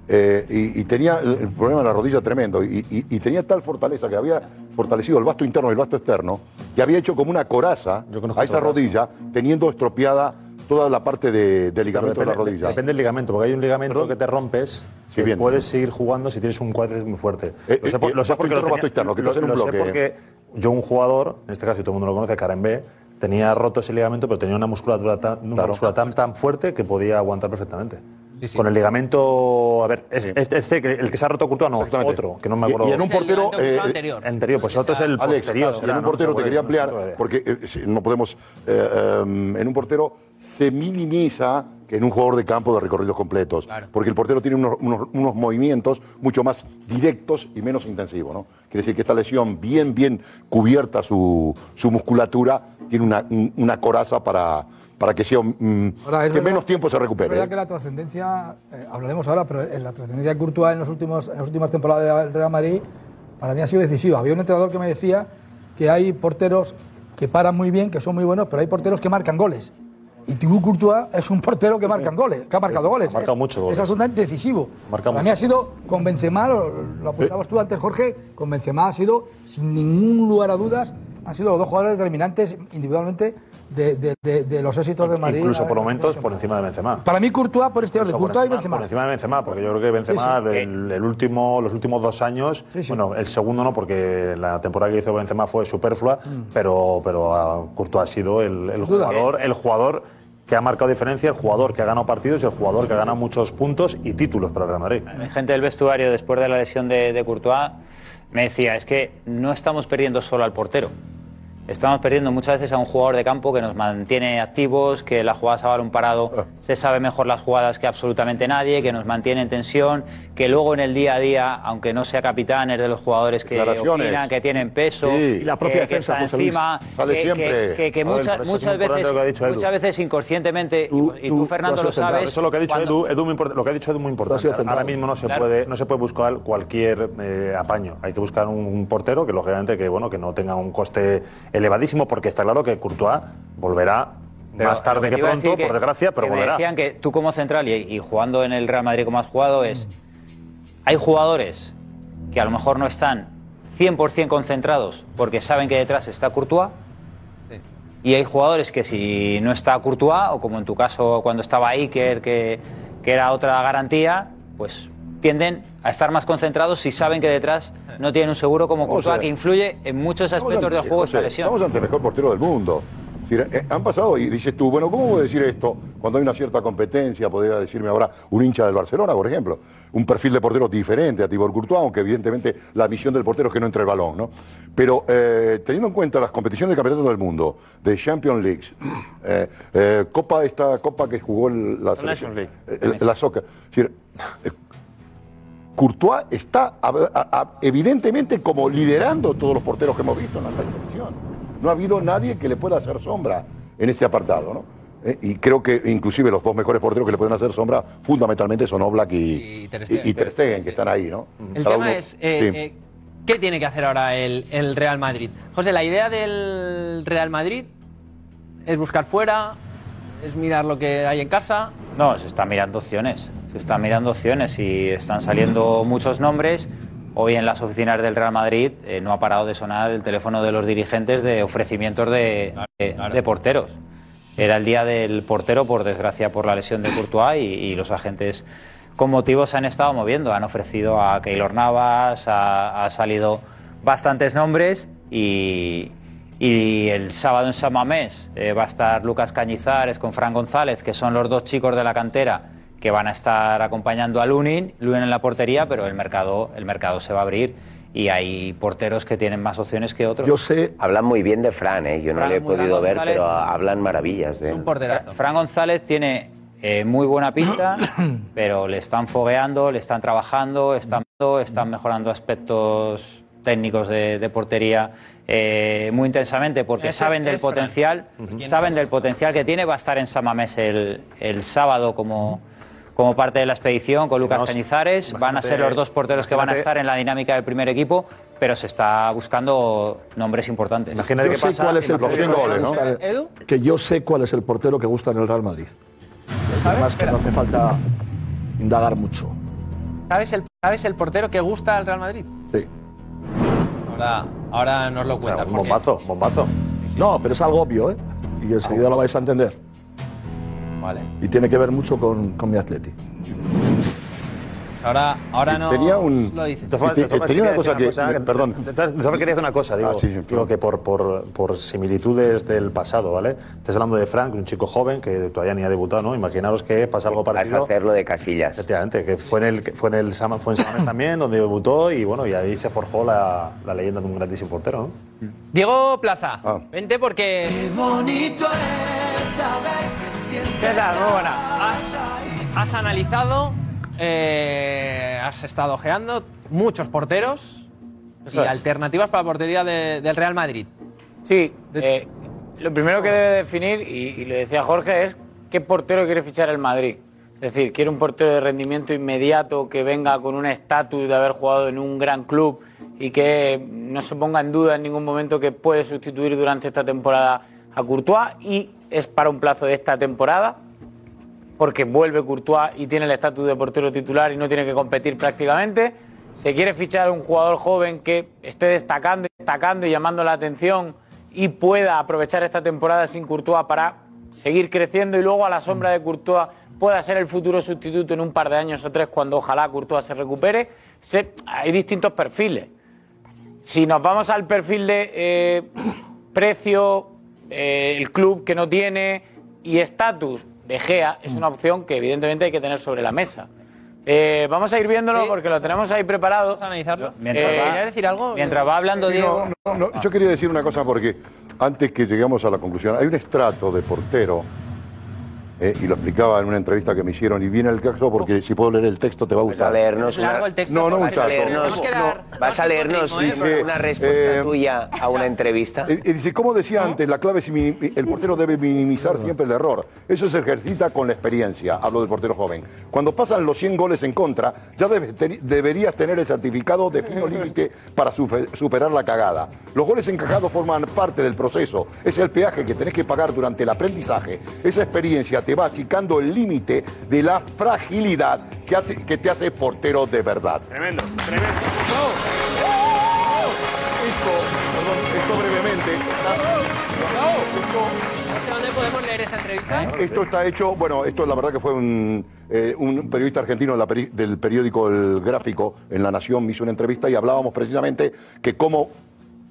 Speaker 3: eh, y, y tenía el, problema de la rodilla tremendo, y, y- y tenía tal fortaleza que había fortalecido el vasto interno y el vasto externo, que había hecho como una coraza a esa rodilla, teniendo estropeada toda la parte de, de ligamento de la
Speaker 4: Depende-
Speaker 3: rodilla.
Speaker 4: Depende del ligamento, porque hay un ligamento que te rompes que
Speaker 3: bien.
Speaker 4: puedes seguir jugando si tienes un cuádriceps muy fuerte.
Speaker 3: Eh,
Speaker 4: lo sé,
Speaker 3: eh,
Speaker 4: lo sé porque lo
Speaker 3: interno,
Speaker 4: tenía-
Speaker 3: vasto externo, que
Speaker 4: lo- lo sé porque yo, un jugador, en este caso, y todo el mundo lo conoce, Karen B, tenía roto ese ligamento, pero tenía una musculatura tan, una musculatura tan, tan fuerte que podía aguantar perfectamente. Con el ligamento, a ver, es- este, el que se ha roto Curto, no, otro, que no me
Speaker 3: Y-
Speaker 4: acuerdo.
Speaker 3: y en un portero, eh,
Speaker 4: anterior. anterior, pues el otro es el
Speaker 3: Alex,
Speaker 4: posterior.
Speaker 3: y en un
Speaker 4: ¿no?
Speaker 3: portero te quería ampliar, porque eh, no podemos. eh, eh, en un portero se minimiza que en un jugador de campo de recorridos completos. Porque el portero tiene unos, unos- unos movimientos mucho más directos y menos intensivos. ¿no? Quiere decir que esta lesión, bien, bien cubierta su, su musculatura, tiene una, un- una coraza para, para que sea mm,
Speaker 2: Ahora, es
Speaker 3: que
Speaker 2: verdad-
Speaker 3: menos tiempo se
Speaker 2: Es
Speaker 3: recupere.
Speaker 2: verdad
Speaker 3: ¿eh?
Speaker 2: que la trascendencia, eh, hablaremos ahora, pero en la trascendencia de Courtois en, los últimos, en las últimas temporadas del Real Madrid para mí ha sido decisiva. Había un entrenador que me decía que hay porteros que paran muy bien, que son muy buenos, pero hay porteros que marcan goles. Y Thibaut Courtois es un portero que marca goles, que ha marcado goles.
Speaker 4: Ha marcado
Speaker 2: es,
Speaker 4: muchos goles.
Speaker 2: Es absolutamente decisivo.
Speaker 4: Marca
Speaker 2: Para mí
Speaker 4: mucho.
Speaker 2: ha sido con Benzema, lo, lo apuntabas tú antes, Jorge, con Benzema ha sido, sin ningún lugar a dudas, han sido los dos jugadores determinantes individualmente de, de- de- de los éxitos del Madrid.
Speaker 4: Incluso por momentos por encima de Benzema.
Speaker 2: Para mí Courtois por este orden,
Speaker 4: Incluso por
Speaker 2: Courtois y Benzema.
Speaker 4: Por encima de Benzema, porque yo creo que Benzema,
Speaker 2: Sí, sí.
Speaker 4: El, el último, los últimos dos años, bueno, el segundo no, porque la temporada que hizo Benzema fue superflua, pero, pero ah, Courtois ha sido el, jugador, el jugador que ha marcado diferencia, el jugador que ha ganado partidos y el jugador que ha ganado muchos puntos y títulos para el Real Madrid.
Speaker 11: Gente del vestuario, después de la lesión de, de Courtois, me decía, es que no estamos perdiendo solo al portero. Estamos perdiendo muchas veces a un jugador de campo que nos mantiene activos, que la jugada a balón parado se sabe mejor las jugadas que absolutamente nadie, que nos mantiene en tensión, que luego en el día a día, aunque no sea capitán, es de los jugadores que opinan, que tienen peso,
Speaker 3: Sí. Y la propia
Speaker 11: que, que
Speaker 3: defensa,
Speaker 11: está encima,
Speaker 3: Sale
Speaker 11: que,
Speaker 3: siempre.
Speaker 11: que- que- que
Speaker 3: A ver,
Speaker 11: muchas,
Speaker 4: es
Speaker 11: veces,
Speaker 4: lo que ha dicho Edu.
Speaker 11: muchas veces inconscientemente, y- y, tú, Fernando, lo
Speaker 4: central.
Speaker 11: sabes.
Speaker 4: Eso lo que ha dicho
Speaker 11: cuando-
Speaker 4: Edu, Edu muy import- lo que ha dicho Edu muy importante. Ahora mismo no se
Speaker 11: Claro.
Speaker 4: puede no se puede buscar cualquier eh, apaño. Hay que buscar un, un portero que lógicamente que bueno que no tenga un coste elevadísimo porque está claro que Courtois volverá
Speaker 11: Pero
Speaker 4: más tarde que pronto, por desgracia, pero
Speaker 11: que Me
Speaker 4: volverá.
Speaker 11: decían que tú como central y, y jugando en el Real Madrid como has jugado es... Hay jugadores que a lo mejor no están 100% concentrados porque saben que detrás está Courtois Y hay jugadores que si no está Courtois, o como en tu caso cuando estaba Iker, que, que era otra garantía, pues tienden a estar más concentrados si saben que detrás no tienen un seguro como
Speaker 3: a
Speaker 11: Courtois, que influye en muchos aspectos del juego esta lesión.
Speaker 3: Estamos ante el mejor portero del mundo. Decir, eh, han pasado y dices tú, bueno, ¿cómo puedo decir esto cuando hay una cierta competencia? Podría decirme ahora un hincha del Barcelona, por ejemplo. Un perfil de portero diferente a Tibor Courtois, aunque evidentemente la misión del portero es que no entre el balón, ¿no? Pero eh, teniendo en cuenta las competiciones de campeonato del mundo, de Champions League, eh, eh, Copa, esta Copa que jugó el- la,
Speaker 1: Nations League.
Speaker 3: eh, la Soccer. Es decir, eh, Courtois está a- a- a- evidentemente como liderando todos los porteros que hemos visto en la competición. No ha habido nadie que le pueda hacer sombra en este apartado, ¿no? Eh, y creo que inclusive los dos mejores porteros que le pueden hacer sombra fundamentalmente son Oblak y,
Speaker 7: Y Ter Stegen.
Speaker 3: y- y Ter Stegen, que están ahí, ¿no?
Speaker 7: El
Speaker 3: Cada
Speaker 7: tema
Speaker 3: uno-
Speaker 7: es, eh,
Speaker 3: sí.
Speaker 7: eh, ¿qué tiene que hacer ahora el, el Real Madrid? José, la idea del Real Madrid es buscar fuera, es mirar lo que hay en casa.
Speaker 11: No, se están mirando opciones. Se están mirando opciones y están saliendo muchos nombres. Hoy en las oficinas del Real Madrid eh, no ha parado de sonar el teléfono de los dirigentes de ofrecimientos de, de- de porteros. Era el día del portero, por desgracia, por la lesión de Courtois y, y los agentes con motivos se han estado moviendo. Han ofrecido a Keylor Navas, ha, ha salido bastantes nombres y, y el sábado en San Mamés eh, va a estar Lucas Cañizares con Fran González, que son los dos chicos de la cantera que van a estar acompañando a Lunin, Lunin en la portería, pero el mercado, el mercado se va a abrir y hay porteros que tienen más opciones que otros.
Speaker 9: Yo sé. Hablan muy bien de Fran, ¿eh? Yo no
Speaker 11: Fran
Speaker 9: le he podido ver,
Speaker 11: González.
Speaker 9: pero hablan maravillas de él.
Speaker 11: Fran González tiene eh, muy buena pista, pero le están fogueando, le están trabajando, están, están mejorando aspectos técnicos de, de portería eh, muy intensamente porque
Speaker 7: Ese
Speaker 11: saben del potencial, saben del potencial que tiene. Va a estar en Samamés el, el sábado como, como parte de la expedición con Lucas
Speaker 4: Vamos,
Speaker 11: Cañizares. Van a ser
Speaker 4: imagínate-
Speaker 11: los dos porteros que van a
Speaker 4: imagínate-
Speaker 11: estar en la dinámica del primer equipo, pero se está buscando nombres importantes.
Speaker 5: Yo sé cuál es el portero que gusta
Speaker 7: ¿Edu?
Speaker 5: Que yo sé cuál es el portero que gusta en el Real Madrid. Además que no hace falta indagar mucho.
Speaker 7: ¿Sabes el, ¿Sabes el portero que gusta al Real Madrid?
Speaker 5: Sí.
Speaker 7: Ahora, ahora nos lo cuenta.
Speaker 5: un bombazo, bombazo. No, pero es algo obvio, ¿eh? Y enseguida lo vais a entender.
Speaker 7: Vale.
Speaker 5: Y tiene que ver mucho con, con mi atleti.
Speaker 7: Ahora, ahora no
Speaker 3: Tenía un-
Speaker 7: lo dices.
Speaker 4: Te te
Speaker 3: tenía una cosa que- perdón.
Speaker 4: Entonces, entonces quería decir una cosa, digo,
Speaker 3: Ah, sí,
Speaker 4: digo que por, por, por similitudes del pasado, ¿vale? Estás hablando de Frank, un chico joven que todavía ni ha debutado, ¿no? Imaginaros que pasa algo
Speaker 9: Vas a
Speaker 4: parecido.
Speaker 9: hacerlo de casillas.
Speaker 4: Efectivamente, que fue en el que fue en el Sama- fue en Samames también, donde debutó y bueno, y ahí se forjó la, la leyenda de un grandísimo portero, ¿no?
Speaker 7: Diego Plaza,
Speaker 3: Ah.
Speaker 7: vente porque. Qué bonito es saber ¿Qué tal? Muy buena. Has, has analizado, eh, has estado ojeando muchos porteros
Speaker 12: Eso
Speaker 7: y
Speaker 12: es.
Speaker 7: alternativas para la portería de- del Real Madrid.
Speaker 12: Sí, eh, lo primero que debe definir, y, y lo decía Jorge, es qué portero quiere fichar el Madrid. Es decir, quiere un portero de rendimiento inmediato que venga con un estatus de haber jugado en un gran club y que no se ponga en duda en ningún momento que puede sustituir durante esta temporada a Courtois y es para un plazo de esta temporada porque vuelve Courtois y tiene el estatus de portero titular y no tiene que competir prácticamente. Se quiere fichar un jugador joven que esté destacando destacando y llamando la atención y pueda aprovechar esta temporada sin Courtois para seguir creciendo y luego a la sombra de Courtois pueda ser el futuro sustituto en un par de años o tres cuando ojalá Courtois se recupere. Hay distintos perfiles. Si nos vamos al perfil de eh, precio, eh, el club que no tiene y estatus de Gea, es una opción que evidentemente hay que tener sobre la mesa. Eh, vamos a ir viéndolo porque lo tenemos ahí preparado. Vamos
Speaker 7: a analizarlo.
Speaker 11: Mientras
Speaker 7: Eh,
Speaker 11: va-
Speaker 7: ¿querías decir algo?
Speaker 11: Mientras va hablando Diego.
Speaker 3: no, no, no, yo quería decir una cosa porque antes que lleguemos a la conclusión, hay un estrato de portero, eh, y lo explicaba en una entrevista que me hicieron, y viene el caso porque si puedo leer el texto te va a
Speaker 9: Vas
Speaker 3: gustar.
Speaker 9: a leernos una,
Speaker 7: el texto,
Speaker 3: No, no, un
Speaker 9: vas a leernos, no, vas a leernos
Speaker 7: ¿eh?
Speaker 3: Dice,
Speaker 9: una respuesta
Speaker 3: eh,
Speaker 9: tuya a una entrevista.
Speaker 3: Eh, eh, dice, como decía antes, la clave es el portero debe minimizar siempre el error. Eso se ejercita con la experiencia, hablo del portero joven. Cuando pasan los 100 goles en contra, ya debes te- deberías tener el certificado de fino límite para superar la cagada. Los goles encajados forman parte del proceso. Es el peaje que tenés que pagar durante el aprendizaje. Esa experiencia te va achicando el límite de la fragilidad que, hace- que te hace portero de verdad.
Speaker 1: Tremendo, tremendo.
Speaker 3: Esto, perdón, esto brevemente. Esto,
Speaker 7: podemos leer esa entrevista?
Speaker 3: Esto está hecho, bueno, esto la verdad que fue un, eh, un periodista argentino de la peri- del periódico El Gráfico en La Nación me hizo una entrevista y hablábamos precisamente que cómo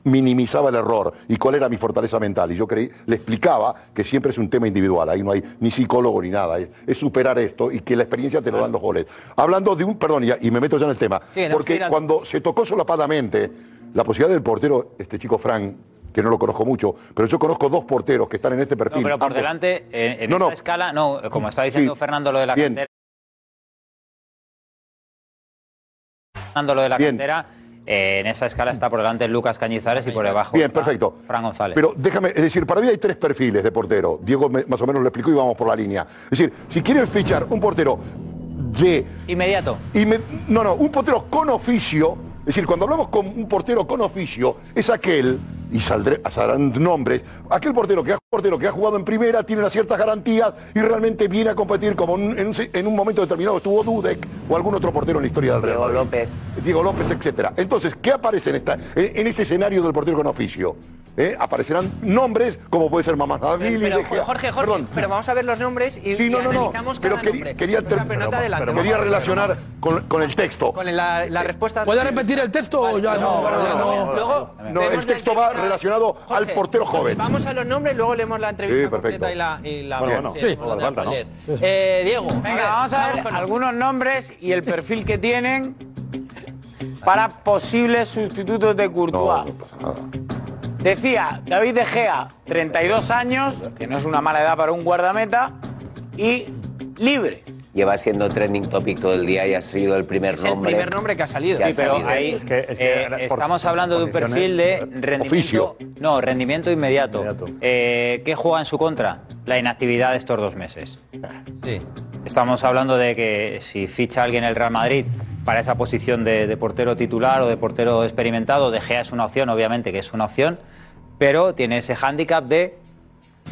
Speaker 3: minimizaba el error y cuál era mi fortaleza mental. Y yo creí, le explicaba que siempre es un tema individual, ahí no hay ni psicólogo ni nada, es, es superar esto y que la experiencia te lo dan los goles. Hablando de un, perdón, y, y me meto ya en el tema,
Speaker 7: Sí,
Speaker 3: porque cuando se tocó solapadamente la posibilidad del portero, este chico Frank, que no lo conozco mucho, pero yo conozco dos porteros que están en este
Speaker 11: No,
Speaker 3: perfil.
Speaker 11: pero por
Speaker 3: ambos-
Speaker 11: delante, en, en
Speaker 3: No, no.
Speaker 11: escala, no, como está diciendo
Speaker 3: Sí.
Speaker 11: Fernando lo de la
Speaker 3: Bien.
Speaker 11: cantera. Fernando lo de la
Speaker 3: Bien.
Speaker 11: cantera, eh, en esa escala está por delante Lucas Cañizares y por debajo
Speaker 3: Bien, perfecto.
Speaker 11: Fran González.
Speaker 3: Pero déjame, es decir, para mí hay tres perfiles de portero. Diego me- más o menos lo explicó y vamos por la línea. Es decir, si quieren fichar un portero de...
Speaker 11: Inmediato.
Speaker 3: inme- no, no, un portero con oficio, es decir, cuando hablamos con un portero con oficio, es aquel, y saldré, saldrán nombres, aquel portero que, ha, portero que ha jugado en primera, tiene unas ciertas garantías y realmente viene a competir como en, en un, se- en un momento determinado estuvo Dudek o algún otro portero en la historia del Real
Speaker 9: Diego. López.
Speaker 3: Diego López, etcétera. Entonces, ¿qué aparece en, esta, en, en este escenario del portero con oficio? ¿Eh? Aparecerán nombres como puede ser Mamá Davili,
Speaker 7: Pero. Jorge, Jorge,
Speaker 3: Perdón.
Speaker 7: pero vamos a ver los nombres y,
Speaker 3: Sí, no,
Speaker 7: y
Speaker 3: no, no.
Speaker 7: analizamos
Speaker 3: Pero
Speaker 7: cada
Speaker 3: queri-
Speaker 7: nombre.
Speaker 3: quería,
Speaker 7: O sea, pero no te adelantes.
Speaker 3: quería relacionar con, con el texto.
Speaker 7: Con la, la respuesta...
Speaker 2: ¿Puede repetir el texto o ya no? Ya no.
Speaker 7: Luego,
Speaker 3: No, el texto va relacionado al portero joven.
Speaker 7: Vamos a los nombres, luego leemos la entrevista
Speaker 3: Sí, perfecto.
Speaker 7: completa y la... Y la
Speaker 3: Bueno, bueno.
Speaker 7: Eh, Diego,
Speaker 12: Venga, vamos a ver algunos nombres y el perfil que tienen para posibles sustitutos de Courtois. Decía David De Gea, 32 años, que no es una mala edad para un guardameta, y libre.
Speaker 9: Lleva siendo trending topic todo el día y ha sido el primer
Speaker 7: Es el
Speaker 9: nombre.
Speaker 7: primer nombre que ha salido.
Speaker 9: que ha
Speaker 11: Sí, pero
Speaker 9: salido.
Speaker 11: ahí eh, estamos hablando de un perfil de rendimiento.
Speaker 3: Oficio.
Speaker 11: No, rendimiento inmediato. Eh, ¿Qué juega en su contra? La inactividad de estos dos meses.
Speaker 7: Sí.
Speaker 11: Estamos hablando de que si ficha alguien el Real Madrid para esa posición de, de portero titular o de portero experimentado, De Gea es una opción, obviamente que es una opción, pero tiene ese hándicap de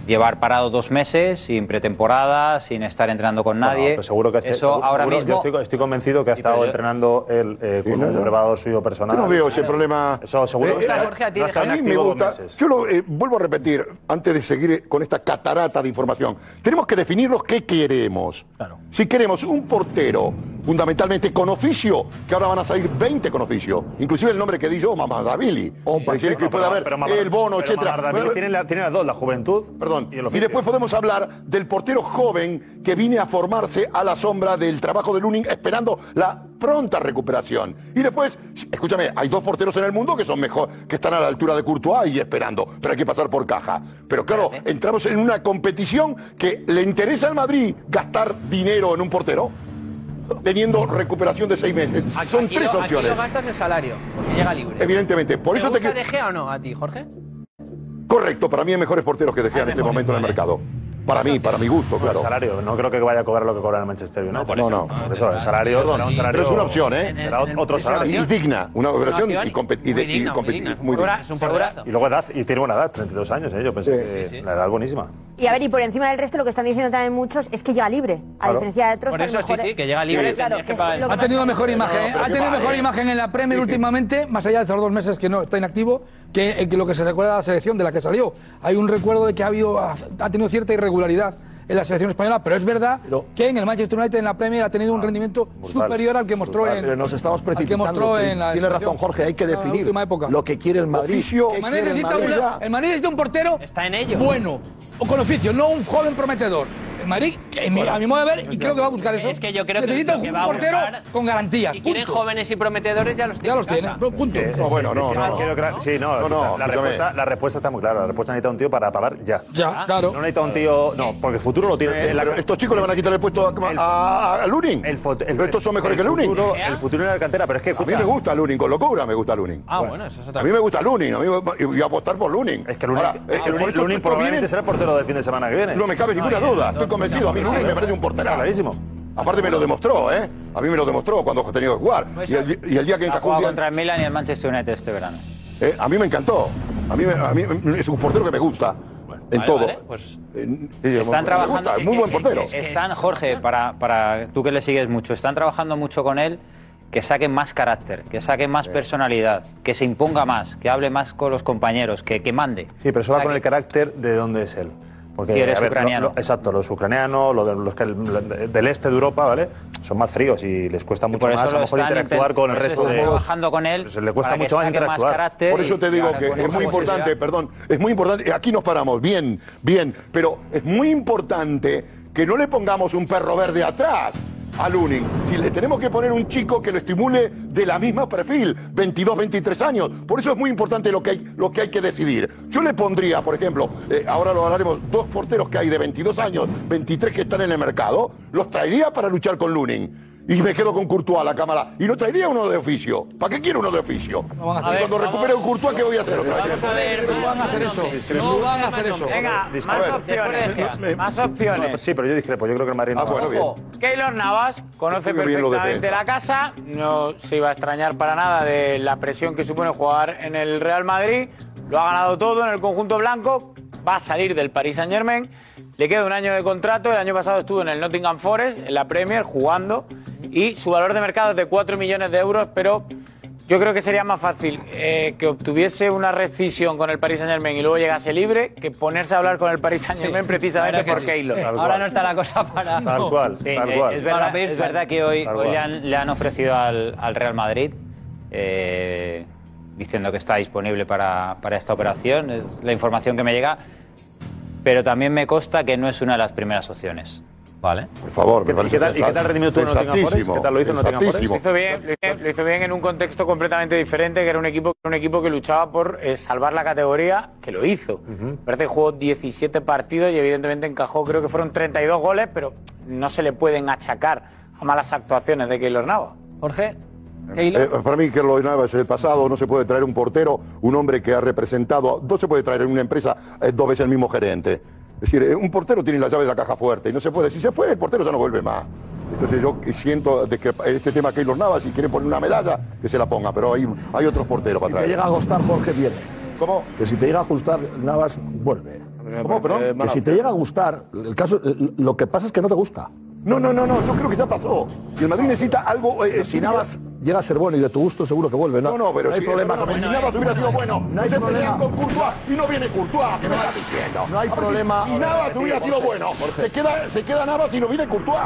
Speaker 11: llevar parado dos meses sin pretemporada, sin estar entrenando con nadie.
Speaker 4: Bueno, pues seguro que este-
Speaker 11: Eso
Speaker 4: seguro-
Speaker 11: ahora
Speaker 4: seguro-
Speaker 11: mismo.
Speaker 4: Yo estoy, estoy convencido que ha estado entrenando él eh, con un preparador suyo personal.
Speaker 3: Yo no veo ese problema.
Speaker 4: Eso seguro.
Speaker 3: Eh,
Speaker 4: que está-
Speaker 3: eh,
Speaker 7: Jorge, a ti
Speaker 4: no
Speaker 7: de
Speaker 4: está
Speaker 3: A mí me gusta.
Speaker 4: meses.
Speaker 3: Yo lo eh, vuelvo a repetir antes de seguir con esta catarata de información. Tenemos que definirnos qué queremos. Si queremos un portero fundamentalmente con oficio, que ahora van a salir 20 con oficio, inclusive el nombre que di yo, Mamá Davili. Es decir, que puede haber el bono,
Speaker 4: pero
Speaker 3: etcétera.
Speaker 4: Tiene, la- tiene las dos, la juventud
Speaker 3: Perdón.
Speaker 4: Y el
Speaker 3: después podemos hablar del portero joven que viene a formarse a la sombra del trabajo de Lunin esperando la pronta recuperación. Y después, escúchame, hay dos porteros en el mundo que son mejor, que están a la altura de Courtois y esperando, pero hay que pasar por caja. Pero claro, entramos en una competición que le interesa al Madrid gastar dinero en un portero, teniendo recuperación de seis meses. Son
Speaker 7: Aquí
Speaker 3: tres
Speaker 7: lo-
Speaker 3: opciones.
Speaker 7: Aquí lo gastas en salario, porque llega libre.
Speaker 3: Evidentemente, por
Speaker 7: ¿Te
Speaker 3: eso te
Speaker 7: gusta De Gea o no a ti, Jorge?
Speaker 3: Correcto, para mí hay mejores porteros que De Gea en este momento en el mercado. Para mí, para mi gusto,
Speaker 4: Por el
Speaker 3: claro.
Speaker 4: salario, no creo que vaya a cobrar lo que cobra el Manchester United.
Speaker 3: por eso. No, no.
Speaker 4: Por eso, el salario
Speaker 3: Perdón,
Speaker 4: será un salario.
Speaker 3: pero es una opción, ¿eh?
Speaker 4: Será otro salario.
Speaker 3: Y digna, una operación
Speaker 4: opción
Speaker 3: y compe- y de-
Speaker 4: muy
Speaker 3: y
Speaker 4: digna, muy
Speaker 3: competi-
Speaker 4: digna.
Speaker 3: muy digna.
Speaker 4: Es un porterazo. Y luego edad, y tiene buena edad, 32 años, ¿eh? Yo pensé que la edad es buenísima.
Speaker 8: Y a ver, y por encima del resto, lo que están diciendo también muchos es que llega libre, a
Speaker 4: Claro.
Speaker 8: diferencia de otros.
Speaker 7: Por
Speaker 8: que a
Speaker 7: eso sí,
Speaker 8: mejor
Speaker 7: sí,
Speaker 8: es-
Speaker 7: que llega libre,
Speaker 8: Claro,
Speaker 7: tendrías que
Speaker 8: es
Speaker 7: pagar.
Speaker 8: lo
Speaker 2: Ha tenido mejor imagen,
Speaker 3: No,
Speaker 2: ¿eh? ha tenido mejor imagen en la Premier últimamente, más allá de esos dos meses que no está inactivo, que, eh, que lo que se recuerda a la selección de la que salió. Hay un recuerdo de que ha habido ha tenido cierta irregularidad en la selección española, pero es verdad que en el Manchester United en la Premier ha tenido un rendimiento superior al que mostró en
Speaker 5: Pero nos estamos
Speaker 2: al que
Speaker 5: precipitando.
Speaker 2: mostró en la
Speaker 5: Tiene razón. Jorge, hay que definir
Speaker 2: última época.
Speaker 5: lo que quiere el Madrid.
Speaker 3: Oficio.
Speaker 5: ¿Qué
Speaker 2: El Madrid,
Speaker 5: quiere el
Speaker 2: necesita
Speaker 5: Madrid?
Speaker 2: una- el Madrid necesita un portero
Speaker 7: Está en ello.
Speaker 2: bueno o con oficio, no un joven prometedor. El Madrid, en mi- a mi modo de ver, y creo que va a buscar eso,
Speaker 7: Es que yo creo que
Speaker 2: necesita
Speaker 7: lo que
Speaker 2: un
Speaker 7: va a
Speaker 2: portero
Speaker 7: buscar-
Speaker 2: con garantías.
Speaker 7: Si quieren
Speaker 2: punto.
Speaker 7: jóvenes y prometedores, ya los tiene.
Speaker 2: Ya los
Speaker 7: en
Speaker 2: tiene,
Speaker 7: casa.
Speaker 2: punto.
Speaker 3: No, bueno, no, no.
Speaker 4: Quiero que- Sí, no,
Speaker 3: No, no,
Speaker 4: la,
Speaker 3: escúchame.
Speaker 4: respuesta, la respuesta está muy clara. La respuesta necesita un tío para pagar ya.
Speaker 2: Ya, claro.
Speaker 4: No necesita un tío. No, porque el futuro lo tiene.
Speaker 3: Pero estos chicos le van a quitar el puesto a, a, a Lunin.
Speaker 4: el, fut- el-
Speaker 3: pero estos son mejores
Speaker 4: el
Speaker 3: que Lunin.
Speaker 4: futuro- El futuro en la cantera, pero es que
Speaker 3: A mí
Speaker 4: escucha,
Speaker 3: me gusta Lunin, con locura me gusta Lunin.
Speaker 7: Ah, bueno, eso es otra
Speaker 3: A mí me gusta Lunin, a mí me- voy a apostar por Lunin.
Speaker 4: Es que Lunin,
Speaker 3: Ahora, eh,
Speaker 4: Lunin-
Speaker 3: por
Speaker 4: probablemente será el portero del fin de semana que viene.
Speaker 3: No me cabe ninguna duda, estoy convencido. A mí Lunin me parece un portero.
Speaker 4: Clarísimo.
Speaker 3: Aparte me lo demostró, ¿eh? A mí me lo demostró cuando ha tenido que jugar. Y el, y el día que encajó
Speaker 11: contra el Milan y el Manchester United este verano.
Speaker 3: eh, a mí me encantó. A mí, a mí es un portero que me gusta. en
Speaker 7: Vale,
Speaker 3: todo.
Speaker 7: vale, pues
Speaker 3: En- sí,
Speaker 11: Están
Speaker 3: me
Speaker 11: trabajando.
Speaker 3: gusta, es muy buen portero.
Speaker 11: Están, Jorge, para, para tú que le sigues mucho, están trabajando mucho con él que saquen más carácter, que saquen más personalidad, que se imponga más, que hable más con los compañeros, que, que mande.
Speaker 4: Sí, pero eso va con el carácter de dónde es él. Porque,
Speaker 11: Si eres
Speaker 4: a ver,
Speaker 11: ucraniano.
Speaker 4: lo- lo- exacto, los ucranianos, los, de- los que del este de Europa, ¿vale? Son más fríos y les cuesta mucho
Speaker 11: por eso
Speaker 4: más a lo mejor interactuar con el resto de.
Speaker 11: trabajando con él
Speaker 4: le cuesta mucho más interactuar.
Speaker 11: carácter
Speaker 3: Por eso te digo que es muy importante, perdón, es muy importante, aquí nos paramos, bien, bien, pero es muy importante que no le pongamos un perro verde atrás a Lunin. Si le tenemos que poner un chico que lo estimule de la misma perfil, 22, 23 años. Por eso es muy importante lo que hay, lo que, hay que decidir. Yo le pondría, por ejemplo, eh, ahora lo hablaremos, dos porteros que hay de 22 años, 23 que están en el mercado, los traería para luchar con Lunin. Y me quedo con Courtois a la cámara. Y no traería uno de oficio. ¿Para qué quiero uno de oficio?
Speaker 2: van a
Speaker 3: y
Speaker 2: hacer-
Speaker 3: cuando recupere un Courtois, ¿qué voy a hacer otra vez?
Speaker 2: Vamos a ver, no van a hacer eso. No van a hacer eso.
Speaker 12: Venga, más opciones. Más
Speaker 4: No,
Speaker 12: opciones.
Speaker 4: sí, pero yo discrepo. Yo creo que el Madrid no
Speaker 3: Ah, bueno, bien.
Speaker 12: Ojo, Keylor Navas conoce perfectamente la casa, no se iba a extrañar para nada de la presión que supone jugar en el Real Madrid, lo ha ganado todo en el conjunto blanco, va a salir del Paris Saint Germain, le queda un año de contrato, el año pasado estuvo en el Nottingham Forest, en la Premier, jugando, y su valor de mercado es de 4 millones de euros, pero yo creo que sería más fácil eh, que obtuviese una rescisión con el Paris Saint Germain y luego llegase libre que ponerse a hablar con el Paris Saint Germain precisamente por
Speaker 7: sí.
Speaker 12: Keylor.
Speaker 4: Tal
Speaker 7: Ahora
Speaker 4: cual.
Speaker 7: no está la cosa para.
Speaker 4: Tal cual,
Speaker 11: Sí,
Speaker 4: tal
Speaker 11: eh,
Speaker 4: cual.
Speaker 11: Es verdad,
Speaker 7: Para pedirse-
Speaker 11: es verdad que hoy, le,
Speaker 4: cual.
Speaker 11: han, le han ofrecido al, al Real Madrid eh, diciendo que está disponible para, para esta operación. Es la información que me llega. Pero también me consta que no es una de las primeras opciones.
Speaker 7: Vale.
Speaker 3: Por favor, me
Speaker 4: ¿Qué-
Speaker 3: parece
Speaker 4: y qué tal- y qué tal el rendimiento tuvo en Nottingham Forest?
Speaker 3: sensatísimo,
Speaker 4: ¿Qué tal lo hizo en Nottingham Forest?
Speaker 12: Lo hizo bien, lo hizo, lo hizo bien en un contexto completamente diferente, que era un equipo, un equipo que luchaba por eh, salvar la categoría, que lo hizo. Parece que jugó 17 partidos y evidentemente encajó, creo que fueron 32 goles, pero no se le pueden achacar a malas actuaciones de Keylor Navas.
Speaker 7: Jorge,
Speaker 3: Eh,
Speaker 7: Keylor.
Speaker 3: para mí que lo Navas es el pasado, no se puede traer un portero, un hombre que ha representado, no se puede traer en una empresa eh, dos veces el mismo gerente. Es decir, eh, un portero tiene las llaves de la caja fuerte y no se puede. Si se fue, el portero ya no vuelve más. Entonces yo siento de que este tema Keylor Navas, si quiere poner una medalla, que se la ponga, pero hay, hay otros porteros para
Speaker 5: Si te llega a gustar, Jorge viene.
Speaker 3: ¿Cómo?
Speaker 5: Que si te llega a gustar, Navas vuelve.
Speaker 3: ¿Cómo, perdón?
Speaker 5: Que si te llega a gustar, el caso, lo que pasa es que no te gusta.
Speaker 3: No, no, no, no, yo creo que ya pasó. Si el Madrid necesita algo... eh,
Speaker 5: Si Navas llega a ser bueno y de tu gusto, seguro que vuelve. No,
Speaker 3: No, no, pero
Speaker 5: hay
Speaker 3: si,
Speaker 5: problema
Speaker 3: no, no, si Navas hubiera sido bueno,
Speaker 5: No
Speaker 3: no,
Speaker 5: hay
Speaker 3: se
Speaker 5: problema.
Speaker 3: con Courtois y no viene Courtois, ¿qué me estás diciendo?
Speaker 5: No hay problema.
Speaker 3: Si, si Navas hubiera sido bueno, se queda, se queda Navas y no viene Courtois.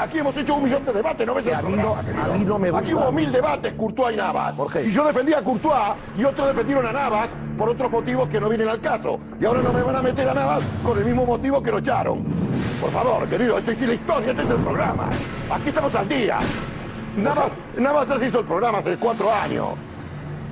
Speaker 3: Aquí hemos hecho un millón de debates, ¿no ves
Speaker 5: a mí no- no me
Speaker 3: Aquí
Speaker 5: gusta.
Speaker 3: hubo mil debates, Courtois y Navas.
Speaker 5: Jorge.
Speaker 3: Y yo defendía a Courtois y otros defendieron a Navas por otros motivos que no vienen al caso. Y ahora no me van a meter a Navas con el mismo motivo que lo echaron. Por favor, querido, esta es la historia, este es el programa. Aquí estamos al día. Navas, Navas ya se hizo el programa hace cuatro años.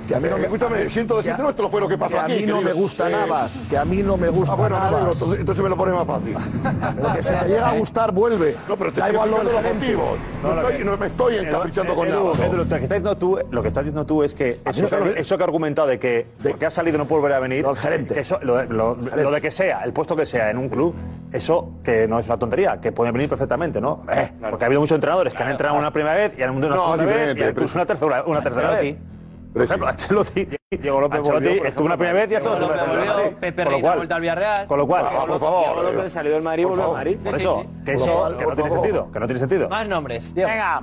Speaker 5: Que a mí no
Speaker 3: Eh,
Speaker 5: me
Speaker 3: escúchame, siento decirte, no, esto no fue lo que pasó
Speaker 5: que a
Speaker 3: aquí.
Speaker 5: mí no
Speaker 3: querido.
Speaker 5: me gusta
Speaker 3: Eh,
Speaker 5: Navas. Que a mí no me gusta
Speaker 3: Ah, bueno,
Speaker 5: Navas.
Speaker 3: entonces, entonces me lo pone más fácil.
Speaker 5: Pero que se te llega a gustar, vuelve.
Speaker 3: No, pero te
Speaker 5: da
Speaker 3: estoy
Speaker 5: igual lo
Speaker 3: los motivos. No, estoy, no me estoy encaprichando con Navas. no.
Speaker 4: Edu, lo que estás diciendo tú, lo que estás diciendo tú es que eso,
Speaker 3: no
Speaker 4: que,
Speaker 3: sabes-
Speaker 4: eso que ha argumentado de que porque ha salido y no puede volver a venir,
Speaker 5: Lo del gerente.
Speaker 4: eso, lo, de- lo- lo de que sea, el puesto que sea en un club, eso que no es una tontería, que pueden venir perfectamente, ¿no? Porque ha habido muchos entrenadores que han entrenado una primera vez y han una
Speaker 3: No,
Speaker 4: segunda vez y incluso una tercera, una tercera vez. Por ejemplo, Ancelotti,
Speaker 1: Diego López
Speaker 4: Ancelotti
Speaker 1: volvió, por
Speaker 4: estuvo una primera vez y
Speaker 7: volvió, Pepe
Speaker 4: Con lo
Speaker 7: Reina ha
Speaker 4: cual-
Speaker 7: vuelto al Villarreal.
Speaker 4: Con lo cual,
Speaker 3: Ah, por favor.
Speaker 1: Diego López salió del Madrid y volvió al Madrid.
Speaker 4: por eso, que que no
Speaker 3: por
Speaker 4: tiene
Speaker 3: favor.
Speaker 4: sentido, que no tiene sentido.
Speaker 7: Más nombres, Diego.
Speaker 12: Venga,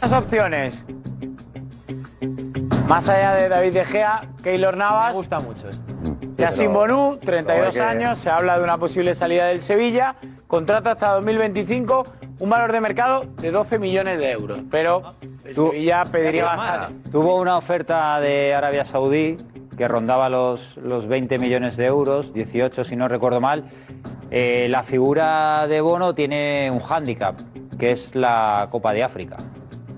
Speaker 12: Las opciones. Más allá de David De Gea, Keylor
Speaker 7: Me
Speaker 12: Navas,
Speaker 7: gusta mucho esto.
Speaker 12: Yacine Bonú, 32
Speaker 1: Pero hay que-
Speaker 12: años, se habla de una posible salida del Sevilla, contrato hasta 2025, un valor de mercado de 12 millones de euros. Pero el
Speaker 11: Tú-
Speaker 12: Sevilla pediría
Speaker 7: Más.
Speaker 12: bastante.
Speaker 11: Tuvo una oferta de Arabia Saudí que rondaba los, los 20 millones de euros, 18 si no recuerdo mal. Eh, la figura de Bono tiene un hándicap, que es la Copa de África.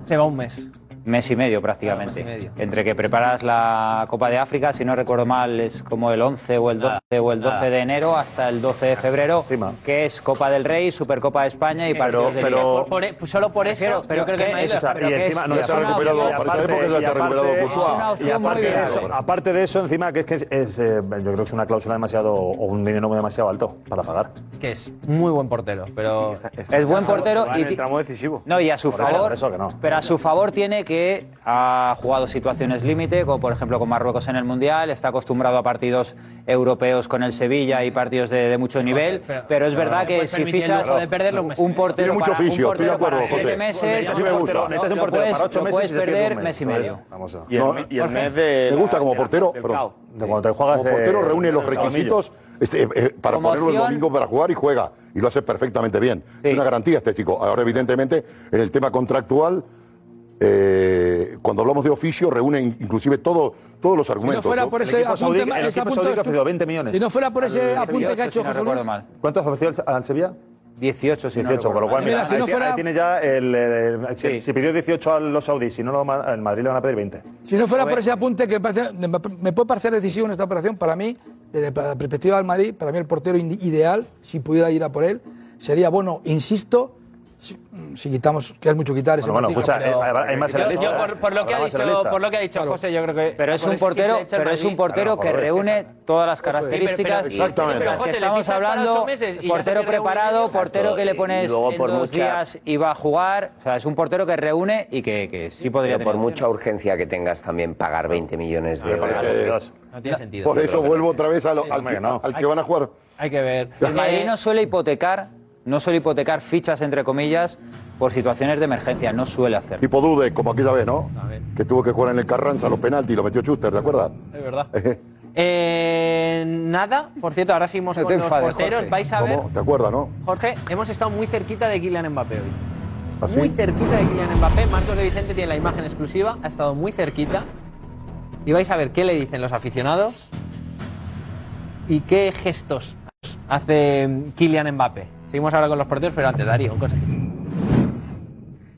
Speaker 7: Se va un mes.
Speaker 11: Mes y medio prácticamente.
Speaker 7: Ah, mes y medio.
Speaker 11: Entre que preparas la Copa de África, si no recuerdo mal, es como el 11 o el 12, o el 12
Speaker 7: nada.
Speaker 11: de enero hasta el 12 de febrero, que es Copa del Rey, Supercopa de España y partidos de Liga.
Speaker 7: Por- por- pues solo por eso,
Speaker 11: Prefiero-
Speaker 7: pero creo que
Speaker 11: ¿qué
Speaker 7: me ha ido.
Speaker 11: es?
Speaker 7: pero
Speaker 11: y
Speaker 7: que
Speaker 11: encima
Speaker 7: es-
Speaker 11: no,
Speaker 7: es
Speaker 11: se ha recuperado,
Speaker 3: para está recuperado
Speaker 4: es
Speaker 11: aparte de eso-
Speaker 4: encima, que es que es, eh, yo creo que es una cláusula demasiado, o un dinero demasiado alto para pagar.
Speaker 7: Que es muy buen portero, pero...
Speaker 11: Es buen portero y
Speaker 4: tramo decisivo.
Speaker 11: No, y a su favor,
Speaker 4: por eso que no.
Speaker 11: pero a su favor tiene que ha jugado situaciones límite, como por ejemplo con Marruecos en el Mundial, está acostumbrado a partidos europeos con el Sevilla y partidos de, de mucho nivel, pero, es verdad que
Speaker 7: puedes
Speaker 11: si
Speaker 7: el
Speaker 11: fichas
Speaker 7: de perderlo un
Speaker 11: un portero
Speaker 3: Tiene mucho
Speaker 11: para, un
Speaker 3: oficio, estoy de acuerdo,
Speaker 11: para siete
Speaker 3: José.
Speaker 11: meses,
Speaker 3: Así me gusta.
Speaker 4: Necesitas un portero
Speaker 11: puedes-
Speaker 4: para ocho meses
Speaker 11: puedes perder mes y medio.
Speaker 4: Vamos a...
Speaker 3: Y el-
Speaker 4: No,
Speaker 3: y el mes de
Speaker 4: me
Speaker 3: gusta como portero, pero
Speaker 4: De cuando te juegas
Speaker 3: como portero
Speaker 4: de-
Speaker 3: reúne los requisitos este, eh, para
Speaker 11: Como
Speaker 3: ponerlo el
Speaker 11: opción-
Speaker 3: domingo para jugar y juega. Y lo hace perfectamente bien. Es una garantía este chico. Ahora, evidentemente, en el tema contractual, eh, cuando hablamos de oficio, reúne in- inclusive todo, todos los
Speaker 2: Si no
Speaker 3: argumentos.
Speaker 2: fuera
Speaker 3: ¿no?
Speaker 2: por ese
Speaker 4: saudí-
Speaker 2: apunte,
Speaker 4: el
Speaker 2: ese
Speaker 4: equipo
Speaker 2: apunte
Speaker 4: saudí que ha ofrecido 20 millones.
Speaker 2: Si no fuera por ese
Speaker 11: Al
Speaker 2: apunte que ha
Speaker 11: 18,
Speaker 2: hecho
Speaker 11: no
Speaker 2: José Luis.
Speaker 11: mal.
Speaker 4: ¿Cuánto ha ofrecido al Sevilla?
Speaker 11: 18, si no
Speaker 4: 18, con lo cual,
Speaker 2: Mira,
Speaker 4: mira,
Speaker 2: si no
Speaker 4: ahí,
Speaker 2: fuera-
Speaker 4: ahí tienes ya el, el- el-
Speaker 11: Sí.
Speaker 4: Si pidió 18 a los saudíes, si no, lo al Madrid le van a pedir 20.
Speaker 2: Si no fuera por ese apunte que parece- me puede parecer decisivo en esta operación, para mí, desde la perspectiva del Madrid, para mí el portero ideal, si pudiera ir a por él, sería bueno, insisto, si, si quitamos, que es mucho quitar ese
Speaker 4: Bueno, escucha,
Speaker 2: pero-
Speaker 4: eh, hay más en la lista.
Speaker 7: yo por, por lo que ha dicho,
Speaker 4: lista.
Speaker 7: por lo que ha dicho José, yo creo que...
Speaker 11: Pero es un portero, pero es un portero que
Speaker 4: Claro,
Speaker 11: reúne todas las características
Speaker 7: pero-
Speaker 3: Exactamente.
Speaker 7: pero,
Speaker 11: que
Speaker 7: José,
Speaker 11: estamos hablando, portero preparado, portero que le pones
Speaker 9: luego
Speaker 11: en
Speaker 9: por
Speaker 11: dos
Speaker 9: mucha-
Speaker 11: días y va a jugar, o sea, es un portero que reúne y que, que sí podría
Speaker 9: Pero por
Speaker 11: tener
Speaker 9: mucha urgencia que tengas también pagar 20 millones de euros.
Speaker 7: No tiene sentido.
Speaker 3: Por eso vuelvo otra vez a lo- al, que, van a jugar.
Speaker 7: Hay que ver.
Speaker 11: El Madrid no suele hipotecar, no suele hipotecar fichas entre comillas por situaciones de emergencia, no suele hacerlo.
Speaker 3: Tipo Dude, como aquella vez, ¿no?
Speaker 7: A ver.
Speaker 3: Que tuvo que jugar en el Carranza los penaltis y lo metió Schuster, ¿de acuerdo?
Speaker 7: Es verdad. Eh, nada, por cierto, ahora seguimos con
Speaker 11: te
Speaker 7: los
Speaker 11: enfades,
Speaker 7: porteros.
Speaker 11: Jorge.
Speaker 7: Vais a ver,
Speaker 3: ¿Cómo? ¿Te acuerdas, no?
Speaker 7: Jorge, hemos estado muy cerquita de Kylian Mbappé hoy.
Speaker 3: ¿Ah, sí?
Speaker 7: Muy cerquita de Kylian Mbappé. Marcos de Vicente tiene la imagen exclusiva. Ha estado muy cerquita. Y vais a ver qué le dicen los aficionados y qué gestos hace Kylian Mbappé. Seguimos ahora con los porteros, pero antes, Darío, un consejo.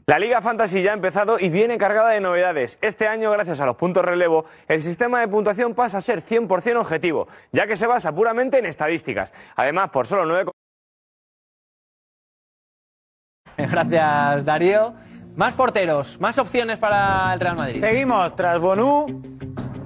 Speaker 1: La Liga Fantasy ya ha empezado y viene cargada de novedades. Este año, gracias a los puntos relevo, el sistema de puntuación pasa a ser 100% objetivo, ya que se basa puramente en estadísticas. Además, por solo 9
Speaker 7: Gracias, Darío. Más porteros, más opciones para el Real Madrid.
Speaker 12: Seguimos, tras Bonú,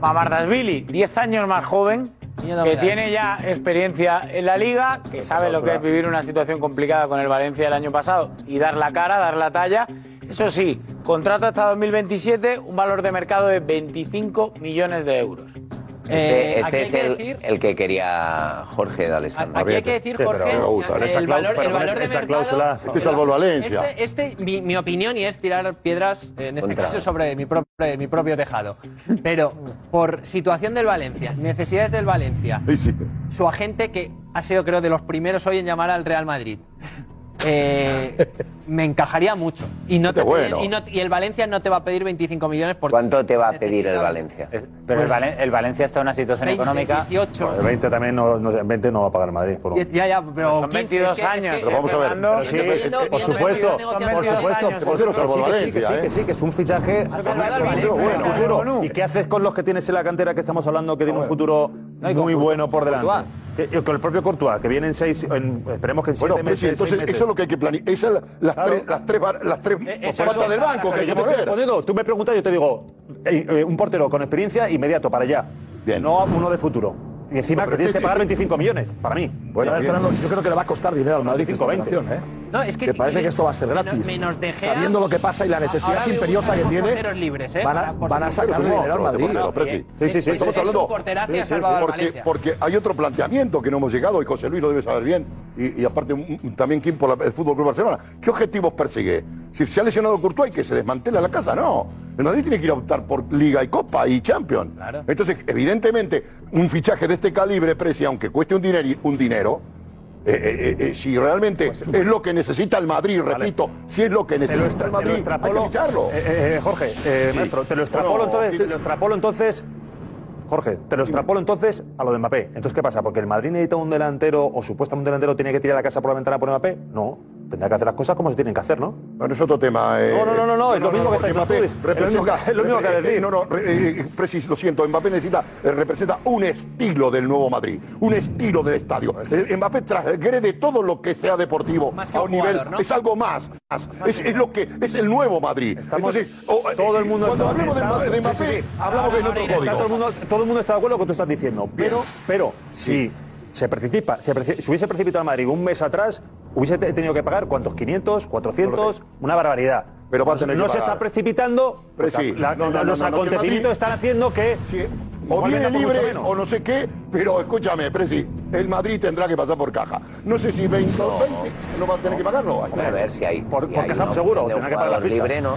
Speaker 12: Mamardasvili, 10 años más joven, que tiene ya experiencia en la liga, que sabe lo que es vivir una situación complicada con el Valencia el año pasado y dar la cara, dar la talla. Eso sí, contrato hasta 2027, un valor de mercado de 25 millones de euros.
Speaker 9: Este,
Speaker 7: Eh,
Speaker 9: este es
Speaker 7: que
Speaker 9: el,
Speaker 7: decir-
Speaker 9: el que quería Jorge de Alessandro.
Speaker 7: Aquí hay que decir, Jorge, el, valor, el valor
Speaker 4: esa-
Speaker 7: de
Speaker 4: esa
Speaker 7: mercado-
Speaker 4: cláusula-
Speaker 3: Este salvó al Valencia.
Speaker 7: Este, este, mi, mi opinión, y es tirar piedras, en este
Speaker 9: Contra.
Speaker 7: caso, sobre mi, propio mi propio tejado. Pero por situación del Valencia, necesidades del Valencia,
Speaker 3: Sí, sí.
Speaker 7: su agente, que ha sido, creo, de los primeros hoy en llamar al Real Madrid, eh, me encajaría mucho. Y, no te
Speaker 3: Qué
Speaker 7: piden-
Speaker 3: bueno.
Speaker 7: y, no- y el Valencia no te va a pedir 25 millones porque
Speaker 9: ¿Cuánto te va a pedir el Valencia?
Speaker 11: Es- Pero el, Valen- el Valencia está en una situación
Speaker 7: 20,
Speaker 11: económica.
Speaker 7: 18.
Speaker 4: El 20 también no, no, 20 no va a pagar el Madrid. Por un-
Speaker 7: Ya, ya, pero
Speaker 12: Son
Speaker 7: 15,
Speaker 12: 22
Speaker 7: es que- es
Speaker 12: años,
Speaker 7: que-
Speaker 3: Pero vamos a ver.
Speaker 12: Fernando.
Speaker 4: Pero sí,
Speaker 7: Viendo- viendo
Speaker 4: por supuesto,
Speaker 7: periodo de
Speaker 4: por
Speaker 7: negociación,
Speaker 4: supuesto,
Speaker 12: años,
Speaker 4: por supuesto, sí, que sí, que sí,
Speaker 3: ¿eh?
Speaker 4: que sí, que es un fichaje bueno, futuro.
Speaker 12: Bueno.
Speaker 4: ¿Y qué haces con los que tienes en la cantera que estamos hablando que tiene un futuro muy bueno por delante? Que- Con el propio Courtois, que vienen seis, en- esperemos que en siete
Speaker 3: Bueno, Presi,
Speaker 4: meses,
Speaker 3: entonces
Speaker 4: seis meses.
Speaker 3: eso es lo que hay que planear. Esas son las,
Speaker 4: Claro.
Speaker 3: tres, las tres, bar- las tres
Speaker 4: Eh,
Speaker 3: patas
Speaker 4: es-
Speaker 3: del banco que hay
Speaker 4: yo
Speaker 3: que
Speaker 4: te estoy
Speaker 3: mover.
Speaker 4: respondiendo. Tú me preguntas, yo te digo, eh, eh, un portero con experiencia inmediato para allá.
Speaker 3: Bien.
Speaker 4: No uno de futuro. Y encima
Speaker 3: No,
Speaker 4: que tienes
Speaker 3: es
Speaker 4: que pagar 25 millones, para mí.
Speaker 3: Bueno.
Speaker 5: Fernando, yo creo que le va a costar dinero al Madrid esta
Speaker 4: 25,
Speaker 5: operación, ¿eh?
Speaker 7: No, es que
Speaker 5: Me
Speaker 7: si
Speaker 5: parece
Speaker 7: quieres-
Speaker 5: que esto va a ser
Speaker 7: menos-
Speaker 5: gratis.
Speaker 7: menos De Gea,
Speaker 5: Sabiendo lo que pasa y la necesidad imperiosa que tiene,
Speaker 7: porteros libres, ¿eh?
Speaker 5: van a, van a sacarle dinero al Madrid.
Speaker 4: Sí, sí, sí.
Speaker 3: estamos hablando. porque, hay otro planteamiento que no hemos llegado y José Luis lo debe saber bien. Y, y aparte, un- también Kim por la- el Fútbol Club Barcelona. ¿Qué objetivos persigue? Si se ha lesionado Courtois y que se desmantela la casa, no. El Madrid tiene que ir a optar por Liga y Copa y Champions.
Speaker 7: Claro.
Speaker 3: Entonces, evidentemente, un fichaje de este calibre, Presi, aunque cueste un dinero, un dinero eh, eh, eh, si realmente es lo que necesita el Madrid, repito, si es lo que necesita el Madrid, hay que ficharlo.
Speaker 4: Jorge, eh,
Speaker 3: Sí.
Speaker 4: maestro, te lo extrapolo
Speaker 3: Bueno,
Speaker 4: entonces,
Speaker 3: sí.
Speaker 4: te lo extrapolo entonces Jorge, te lo extrapolo entonces a lo de Mbappé. Entonces, ¿qué pasa? ¿Porque el Madrid necesita un delantero o supuestamente un delantero tiene que tirar la casa por la ventana por Mbappé? No. Tendrá que hacer las cosas como se tienen que hacer, ¿no?
Speaker 3: Bueno, es otro tema. eh.
Speaker 4: No, no, no, no, no, es lo mismo que está diciendo
Speaker 3: Mbappé
Speaker 4: Es lo mismo que decir.
Speaker 3: No, no, eh, eh, Precis, lo siento, Mbappé necesita, eh, representa un estilo del nuevo Madrid, un estilo del estadio. Eh, Mbappé transgrede todo lo que sea deportivo
Speaker 7: Más que
Speaker 3: a
Speaker 7: un
Speaker 3: un nivel,
Speaker 7: jugador, ¿no?
Speaker 3: es algo más. más. Es, es lo que es el nuevo Madrid.
Speaker 4: Estamos-
Speaker 3: Entonces,
Speaker 4: todo el mundo
Speaker 3: cuando
Speaker 4: está-
Speaker 3: hablemos de, Mbappé- de Mbappé,
Speaker 4: sí, sí, sí.
Speaker 3: hablamos en otro código.
Speaker 4: todo, el mundo, todo el mundo está de acuerdo con lo que tú estás diciendo. Pero, pero si se precipita, se preci- si hubiese precipitado el Madrid un mes atrás, hubiese te- tenido que pagar cuántos, 500, 400, una barbaridad.
Speaker 3: Pero va a
Speaker 4: no,
Speaker 3: tener que
Speaker 4: no se
Speaker 3: pagar.
Speaker 4: está precipitando,
Speaker 3: Pero
Speaker 4: porque
Speaker 3: sí.
Speaker 4: la-
Speaker 3: No, no, no,
Speaker 4: los
Speaker 3: no, no, que
Speaker 4: acontecimientos
Speaker 3: Madrid-
Speaker 4: están haciendo que
Speaker 3: o
Speaker 4: igual
Speaker 3: viene
Speaker 4: mucho
Speaker 3: libre
Speaker 4: menos.
Speaker 3: o no sé qué, pero escúchame, Presi, el Madrid tendrá que pasar por caja. No sé si 20 o 20 no va a tener que pagarlo.
Speaker 9: Hombre, a ver si hay.
Speaker 3: Por-
Speaker 9: si
Speaker 3: por
Speaker 9: hay
Speaker 3: caja seguro, tendrá que pagar la ficha.
Speaker 9: libre, ¿no?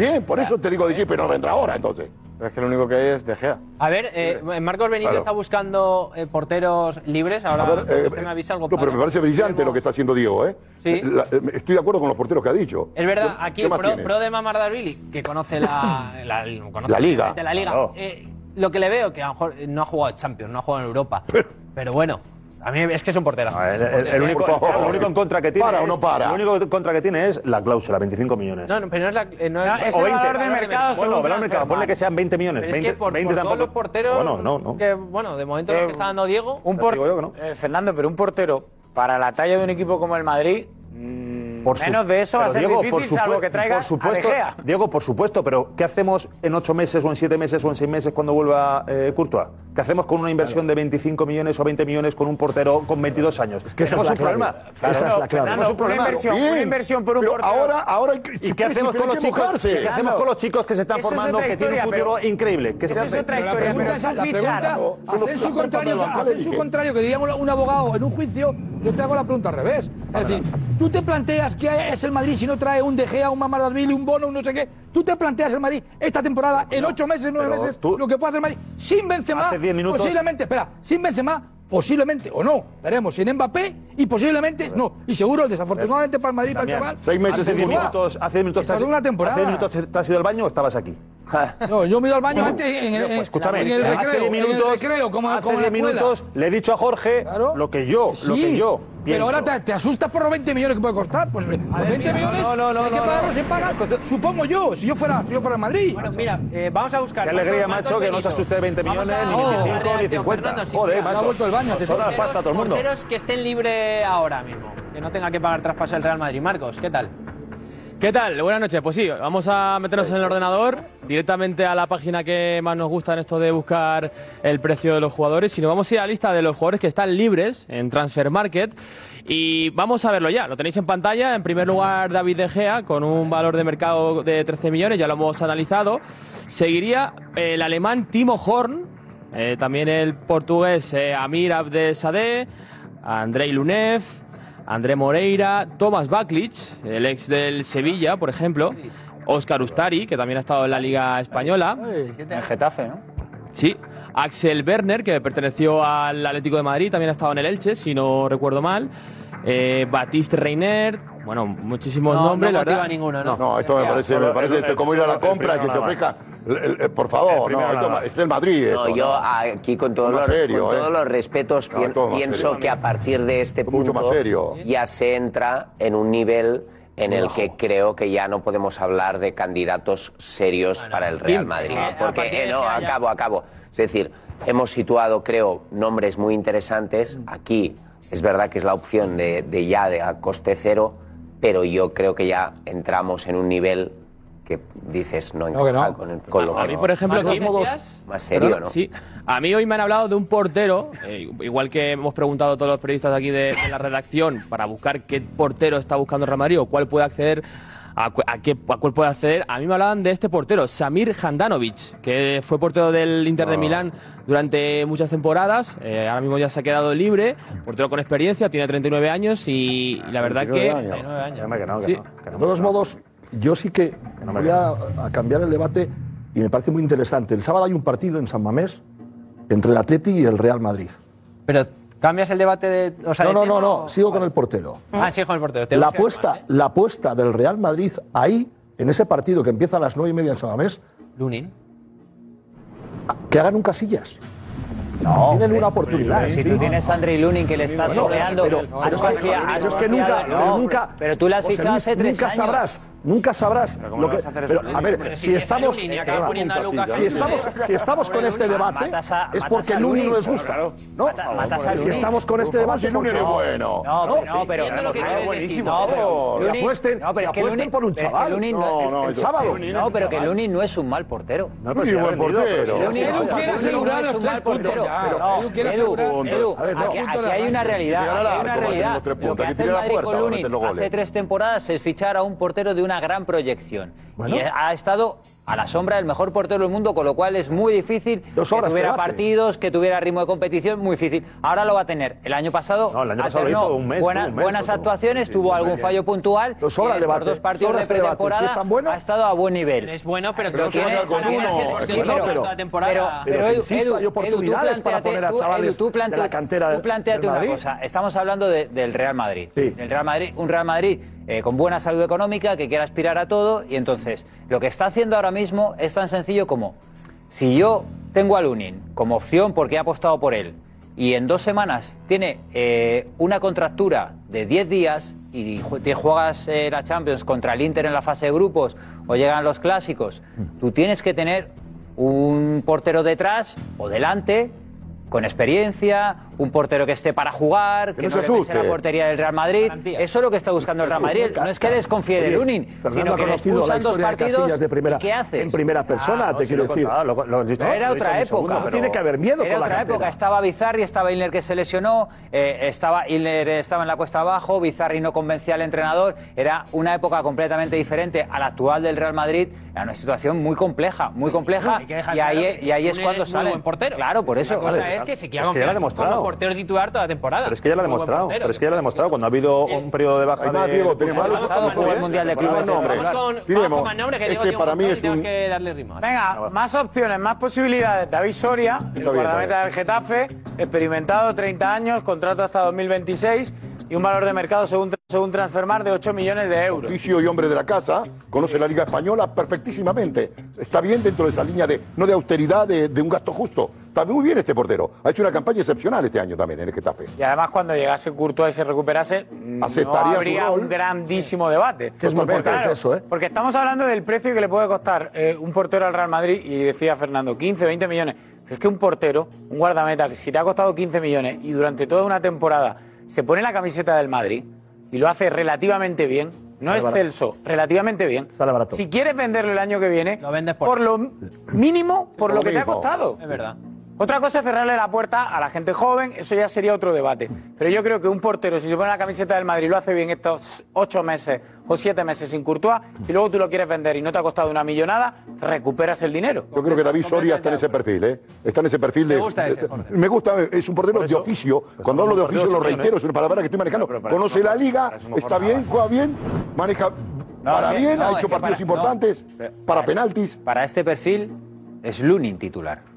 Speaker 3: Bien, por eso te digo de pero no vendrá ahora entonces.
Speaker 13: Pero es que lo único que hay es De Gea.
Speaker 7: A ver, eh, Marcos Benítez
Speaker 3: Claro.
Speaker 7: está buscando eh, porteros libres. Ahora
Speaker 3: A ver, eh,
Speaker 7: usted me avisa algo.
Speaker 3: No, pero me parece brillante lo que está haciendo Diego, ¿eh?
Speaker 7: Sí.
Speaker 3: La- eh, estoy de acuerdo con los porteros que ha dicho.
Speaker 7: Es verdad,
Speaker 3: ¿Qué-
Speaker 7: aquí
Speaker 3: qué
Speaker 7: el
Speaker 3: más
Speaker 7: pro,
Speaker 3: tiene?
Speaker 7: pro de Mamardashvili, que conoce la, la, conoce
Speaker 3: La liga.
Speaker 7: perfectamente la liga.
Speaker 3: Claro.
Speaker 7: eh, lo que le veo, que a lo mejor no ha jugado Champions, no ha jugado en Europa. Pero, bueno, a mí es que es un portero.
Speaker 4: El, el- el único, lo único en contra que tiene
Speaker 7: ¿Para o
Speaker 4: es,
Speaker 7: no para?
Speaker 4: Lo único en contra que tiene es la cláusula, 25 millones.
Speaker 7: No, no, pero no es la. eh, no es,
Speaker 4: o 20. Bueno, valor de mercado, ponle que sean 20 millones.
Speaker 7: Pero es
Speaker 4: 20,
Speaker 7: que por,
Speaker 4: 20
Speaker 7: por todos
Speaker 4: tampoco.
Speaker 7: los porteros.
Speaker 4: Bueno, no, no.
Speaker 7: Que, bueno, de momento los que está dando Diego.
Speaker 12: Un por- eh, Fernando, pero un portero para la talla de un equipo como el Madrid,
Speaker 4: Por su-
Speaker 12: menos de eso va a ser
Speaker 4: Diego,
Speaker 12: difícil,
Speaker 4: por
Speaker 12: salvo
Speaker 4: supue-
Speaker 12: que traiga
Speaker 4: por supuesto,
Speaker 12: a De Gea.
Speaker 4: Diego, por supuesto, pero ¿qué hacemos en 8 meses o en 7 meses o en 6 meses cuando vuelva eh, Courtois? ¿Qué hacemos con una inversión de 25 millones o 20 millones con un portero con 22 años?
Speaker 5: que esa es la
Speaker 4: un
Speaker 5: clave.
Speaker 4: problema.
Speaker 5: Esa es la clave.
Speaker 4: Un
Speaker 12: una
Speaker 4: problema.
Speaker 12: inversión, una inversión por un
Speaker 3: Pero
Speaker 12: portero.
Speaker 3: ahora, ahora hay que-
Speaker 4: ¿Y qué hacemos con los chicos? ¿Qué hacemos con los chicos que se están
Speaker 12: Esa es
Speaker 4: formando, que tienen un futuro
Speaker 12: pero-
Speaker 4: increíble? ¿Qué se
Speaker 12: Esa es
Speaker 4: hace?
Speaker 12: otra historia, pero
Speaker 2: es, la pregunta, contrario, a sensu contrario, que diríamos un abogado en un juicio, yo te hago la pregunta al revés. Es decir, tú te planteas que es el Madrid si no trae un De Gea, un Mamardashvili, un Bono, un no sé qué. Tú te planteas el Madrid esta temporada, en ocho meses, nueve meses,
Speaker 4: tú-
Speaker 2: lo que puede hacer el Madrid sin Benzema,
Speaker 4: Hace diez minutos-
Speaker 2: posiblemente, espera, sin Benzema, posiblemente o no, veremos, sin Mbappé y posiblemente no. Y seguro, desafortunadamente para el Madrid, para el chaval,
Speaker 4: Seis meses,
Speaker 2: hace
Speaker 4: hace 10
Speaker 2: Courtois.
Speaker 4: minutos, hace 10 minutos,
Speaker 2: una temporada.
Speaker 4: hace 10 minutos te has ido al baño o estabas aquí.
Speaker 2: No, yo me he ido al baño antes en el,
Speaker 4: pues, escúchame,
Speaker 2: en el
Speaker 4: hace
Speaker 2: recreo,
Speaker 4: 10
Speaker 2: en el
Speaker 4: minutos,
Speaker 2: recreo, como,
Speaker 4: hace
Speaker 2: como en la
Speaker 4: 10
Speaker 2: escuela.
Speaker 4: minutos le he dicho a Jorge lo que yo, lo
Speaker 2: Sí,
Speaker 4: que yo
Speaker 2: Pero
Speaker 4: pienso.
Speaker 2: ahora te, te asustas por los 20 millones que puede costar. Pues por 20
Speaker 7: mira,
Speaker 2: millones,
Speaker 7: no, no, no,
Speaker 2: si hay que
Speaker 7: no,
Speaker 2: pagarlo,
Speaker 7: no.
Speaker 2: se paga. Supongo yo, si yo fuera, si yo fuera en Madrid.
Speaker 7: Bueno, mira, eh, vamos a buscar.
Speaker 4: Qué alegría, macho, que no se asuste de 20
Speaker 7: Vamos
Speaker 4: millones,
Speaker 7: a-
Speaker 4: ni
Speaker 7: Oh,
Speaker 4: 25,
Speaker 7: la
Speaker 4: ni
Speaker 7: reacción,
Speaker 4: 50.
Speaker 7: Fernando,
Speaker 4: Joder, macho.
Speaker 2: Ha vuelto el baño, te
Speaker 4: Son las pasta a todo el mundo.
Speaker 7: Que estén libres ahora mismo, que no tenga que pagar traspaso el Real Madrid. Marcos, ¿qué tal?
Speaker 14: ¿Qué tal? Buenas noches. Pues sí, vamos a meternos en el ordenador directamente a la página que más nos gusta en esto de buscar el precio de los jugadores. Nos vamos a ir a la lista de los jugadores que están libres en Transfer Market. Y vamos a verlo ya. Lo tenéis en pantalla. En primer lugar, David De Gea, con un valor de mercado de 13 millones. Ya lo hemos analizado. Seguiría el alemán Timo Horn. eh, también el portugués eh, Amir Abdesadeh. Andrei Lunev. André Moreira, Tomás Baklic, el ex del Sevilla, por ejemplo, Óscar Ustari, que también ha estado en la Liga Española.
Speaker 12: En Getafe, ¿no?
Speaker 14: Sí. Axel Werner, que perteneció al Atlético de Madrid, también ha estado en el Elche, si no recuerdo mal. Eh, Batiste Reiner, bueno, muchísimos
Speaker 7: No,
Speaker 14: nombres,
Speaker 7: no
Speaker 14: la verdad.
Speaker 7: ninguno, ¿no?
Speaker 3: No, esto me parece, me parece este, como ir a la compra que te ofrezca. por favor, no, esto es el Madrid.
Speaker 9: No,
Speaker 3: esto,
Speaker 9: yo
Speaker 3: ¿no?
Speaker 9: aquí con todos, los,
Speaker 3: serio,
Speaker 9: con
Speaker 3: ¿eh?
Speaker 9: todos los respetos
Speaker 3: todo
Speaker 9: pienso
Speaker 3: serio.
Speaker 9: que a partir de este punto
Speaker 3: Mucho más serio.
Speaker 9: ya se entra en un nivel en el que creo que ya no podemos hablar de candidatos serios para el Real Madrid.
Speaker 7: partir
Speaker 9: Porque, eh, no, acabo, acabo. Es decir, hemos situado, creo, nombres muy interesantes. Aquí es verdad que es la opción de, de ya de a coste cero, pero yo creo que ya entramos en un nivel que dices no
Speaker 14: No, que
Speaker 9: encaja
Speaker 14: no.
Speaker 9: con, el- con lo
Speaker 14: A
Speaker 9: que
Speaker 14: mí, por ejemplo,
Speaker 9: más,
Speaker 14: de todos modos-
Speaker 9: más serio, ¿no?
Speaker 14: Sí. A mí hoy me han hablado de un portero, eh, igual que hemos preguntado a todos los periodistas de aquí de, de la redacción para buscar qué portero está buscando Real Madrid o cuál puede acceder a, cu- a qué, a cuál puede acceder. A mí me hablaban de este portero, Samir Handanovic, que fue portero del Inter de
Speaker 4: No.
Speaker 14: Milán durante muchas temporadas. eh, ahora mismo ya se ha quedado libre, portero con experiencia, tiene 39 años y, y la verdad que...
Speaker 5: 39
Speaker 14: años.
Speaker 4: Que no, que
Speaker 14: Sí.
Speaker 4: no, que no.
Speaker 5: De todos modos, yo sí que
Speaker 4: no me
Speaker 5: voy a, a cambiar el debate y me parece muy interesante. El sábado hay un partido en San Mamés entre el Atleti y el Real Madrid.
Speaker 7: Pero cambias el debate de. O sea,
Speaker 5: no,
Speaker 7: de
Speaker 5: no, no,
Speaker 7: o-
Speaker 5: no, sigo con el portero.
Speaker 7: Ah, sí, con el portero.
Speaker 5: La apuesta, la apuesta del Real Madrid ahí, en ese partido que empieza a las nueve y media en San Mamés,
Speaker 7: Lunin.
Speaker 5: Que hagan un casillas.
Speaker 11: No,
Speaker 5: tienen una oportunidad.
Speaker 11: Pero si
Speaker 5: sí.
Speaker 11: tú tienes a Andrei Lunin que le está
Speaker 5: Bueno,
Speaker 11: troleando,
Speaker 5: pero-
Speaker 11: has
Speaker 5: pero es que-
Speaker 11: has
Speaker 5: es nunca,
Speaker 11: no,
Speaker 5: pero nunca.
Speaker 11: pero tú le has fichado hace tres
Speaker 5: nunca
Speaker 11: años.
Speaker 5: sabrás, nunca sabrás
Speaker 11: ¿cómo
Speaker 5: lo que.
Speaker 11: vas a hacer
Speaker 5: pero,
Speaker 11: eso?
Speaker 5: a ver,
Speaker 11: Pero
Speaker 5: si
Speaker 11: si
Speaker 5: estamos, perdona, si estamos,
Speaker 11: ¿eh?
Speaker 5: si estamos con este debate,
Speaker 11: a-
Speaker 5: es porque
Speaker 11: a
Speaker 5: Lunin no les gusta,
Speaker 11: claro.
Speaker 5: ¿no?
Speaker 11: Mata- matas a
Speaker 5: Si estamos con este debate, porque-
Speaker 11: es bueno. No,
Speaker 5: No,
Speaker 11: pero- no,
Speaker 5: buenísimo.
Speaker 11: No, pero
Speaker 5: apuesten, por un
Speaker 11: pero es que
Speaker 5: chaval.
Speaker 11: Lunin no- el
Speaker 5: el
Speaker 11: sábado. No, pero que
Speaker 5: chaval.
Speaker 11: Lunin no es un mal portero.
Speaker 5: No, pero Edu
Speaker 11: es un
Speaker 5: quiere asegurar los tres puntos
Speaker 11: portero.
Speaker 5: Edu quiere
Speaker 11: aquí aquí hay una realidad. Hay una realidad. Lo que hace el Madrid con hace tres temporadas es fichar a un portero de una gran proyección.
Speaker 5: Bueno.
Speaker 11: Y ha estado a la sombra del mejor portero del mundo, con lo cual es muy difícil
Speaker 5: Dos
Speaker 11: que
Speaker 5: horas
Speaker 11: tuviera
Speaker 5: te hace.
Speaker 11: partidos, que tuviera ritmo de competición, muy difícil. Ahora lo va a tener. El año pasado,
Speaker 4: No, el año pasado hizo un mes,
Speaker 11: buena-
Speaker 4: un mes,
Speaker 11: buenas actuaciones,
Speaker 4: sí,
Speaker 11: tuvo algún fallo puntual.
Speaker 5: Nos sobra
Speaker 11: y
Speaker 5: debate,
Speaker 11: dos partidos de.
Speaker 5: Si
Speaker 11: pretemporada
Speaker 5: es tan bueno-
Speaker 11: ha estado a buen nivel.
Speaker 7: Es bueno, pero
Speaker 11: Pero
Speaker 7: creo que
Speaker 11: pero-
Speaker 5: que insisto, hay oportunidades
Speaker 11: tú
Speaker 5: para poner a chavales de
Speaker 11: plantea-
Speaker 5: la cantera
Speaker 11: tú
Speaker 5: del
Speaker 11: una cosa. Estamos hablando de- del Real Madrid. Del Real Madrid, un Real Madrid eh, con buena salud económica que quiere aspirar a todo y entonces lo que está haciendo ahora mismo es tan sencillo como si yo tengo a Lunin como opción porque he apostado por él y en dos semanas tiene eh, una contractura de 10 días y te juegas eh, la Champions contra el Inter en la fase de grupos o llegan los clásicos, tú tienes que tener un portero detrás o delante con experiencia, un portero que esté para jugar, que,
Speaker 3: no
Speaker 11: no,
Speaker 3: se asuste.
Speaker 11: la portería del Real Madrid. Eso es lo que está buscando el Real Madrid. No es que desconfíe de Lunin, sino
Speaker 5: ha
Speaker 11: que
Speaker 5: conocido la
Speaker 11: dos
Speaker 5: de
Speaker 11: partidos.
Speaker 5: Casillas de primera,
Speaker 11: ¿Qué haces?
Speaker 5: en primera persona,
Speaker 11: Ah,
Speaker 5: te quiero decir.
Speaker 11: contaba,
Speaker 4: lo- lo he dicho-
Speaker 11: Era
Speaker 4: lo
Speaker 11: otra
Speaker 4: segundo,
Speaker 11: época.
Speaker 4: pero-
Speaker 5: Tiene que haber miedo
Speaker 11: Era
Speaker 5: con
Speaker 11: otra época. Estaba Bizarri, estaba Ilner que se lesionó, eh, estaba Ilner estaba en la cuesta abajo, Bizarri no convencía al entrenador. Era una época completamente diferente a la actual del Real Madrid. Era una situación muy compleja, muy compleja.
Speaker 7: Que
Speaker 11: Y ahí,
Speaker 7: claro que
Speaker 11: y ahí es cuando sale. Claro, por eso.
Speaker 7: La cosa es que se
Speaker 4: que
Speaker 7: confiar
Speaker 4: demostrado.
Speaker 7: Portero titular toda la temporada.
Speaker 4: Pero es que ya lo ha demostrado.
Speaker 7: portero.
Speaker 4: Pero es que ya lo ha demostrado. Cuando ha habido un periodo de baja
Speaker 3: Hay más,
Speaker 4: de...
Speaker 3: Diego, tiene más.
Speaker 11: El Mundial de Clubes.
Speaker 7: Vamos con, que
Speaker 3: Es que para mí es
Speaker 7: y tenemos
Speaker 3: un-
Speaker 7: que darle ritmo.
Speaker 12: Venga, más opciones, más posibilidades. David Soria, el guardameta del Getafe, experimentado, 30 años, contrato hasta 2026 y un valor de mercado según, según Transfermar de 8 millones de euros.
Speaker 3: Oficio y hombre de la casa, conoce la Liga Española perfectísimamente. Está bien dentro de esa línea de, no de austeridad, de, de un gasto justo. Está muy bien este portero. Ha hecho una campaña excepcional este año también en el Getafe.
Speaker 12: Y además cuando llegase Courtois y se recuperase,
Speaker 3: Aceptaría
Speaker 12: habría un grandísimo debate.
Speaker 5: Que es muy
Speaker 12: Porque,
Speaker 5: importante eso, ¿eh?
Speaker 12: Porque estamos hablando del precio que le puede costar eh, un portero al Real Madrid y decía Fernando, 15, 20 millones. Pero es que un portero, un guardameta, que si te ha costado 15 millones y durante toda una temporada se pone la camiseta del Madrid y lo hace relativamente bien, no es. Celso, relativamente bien.
Speaker 5: Sale barato.
Speaker 12: Si quieres venderlo el año que viene,
Speaker 7: Lo vendes por-
Speaker 12: por lo mínimo, por
Speaker 3: Lo
Speaker 12: lo que te ha costado.
Speaker 7: Es verdad.
Speaker 12: Otra cosa es cerrarle la puerta a la gente joven, eso ya sería otro debate. Pero yo creo que un portero, si se pone la camiseta del Madrid y lo hace bien estos ocho meses o siete meses sin Courtois, si luego tú lo quieres vender y no te ha costado una millonada, recuperas el dinero.
Speaker 3: Yo creo que David Soria está en ese perfil, ¿eh? Está en ese perfil de.
Speaker 7: Me gusta ese, Jorge.
Speaker 3: me gusta, es un portero de oficio. Cuando hablo de oficio lo reitero, es una palabra que estoy manejando. Conoce la liga, está bien, juega bien, maneja para
Speaker 11: bien, no,
Speaker 3: ha hecho partidos
Speaker 11: para-
Speaker 3: importantes,
Speaker 11: no.
Speaker 3: para penaltis.
Speaker 11: Para este perfil es Lunin titular.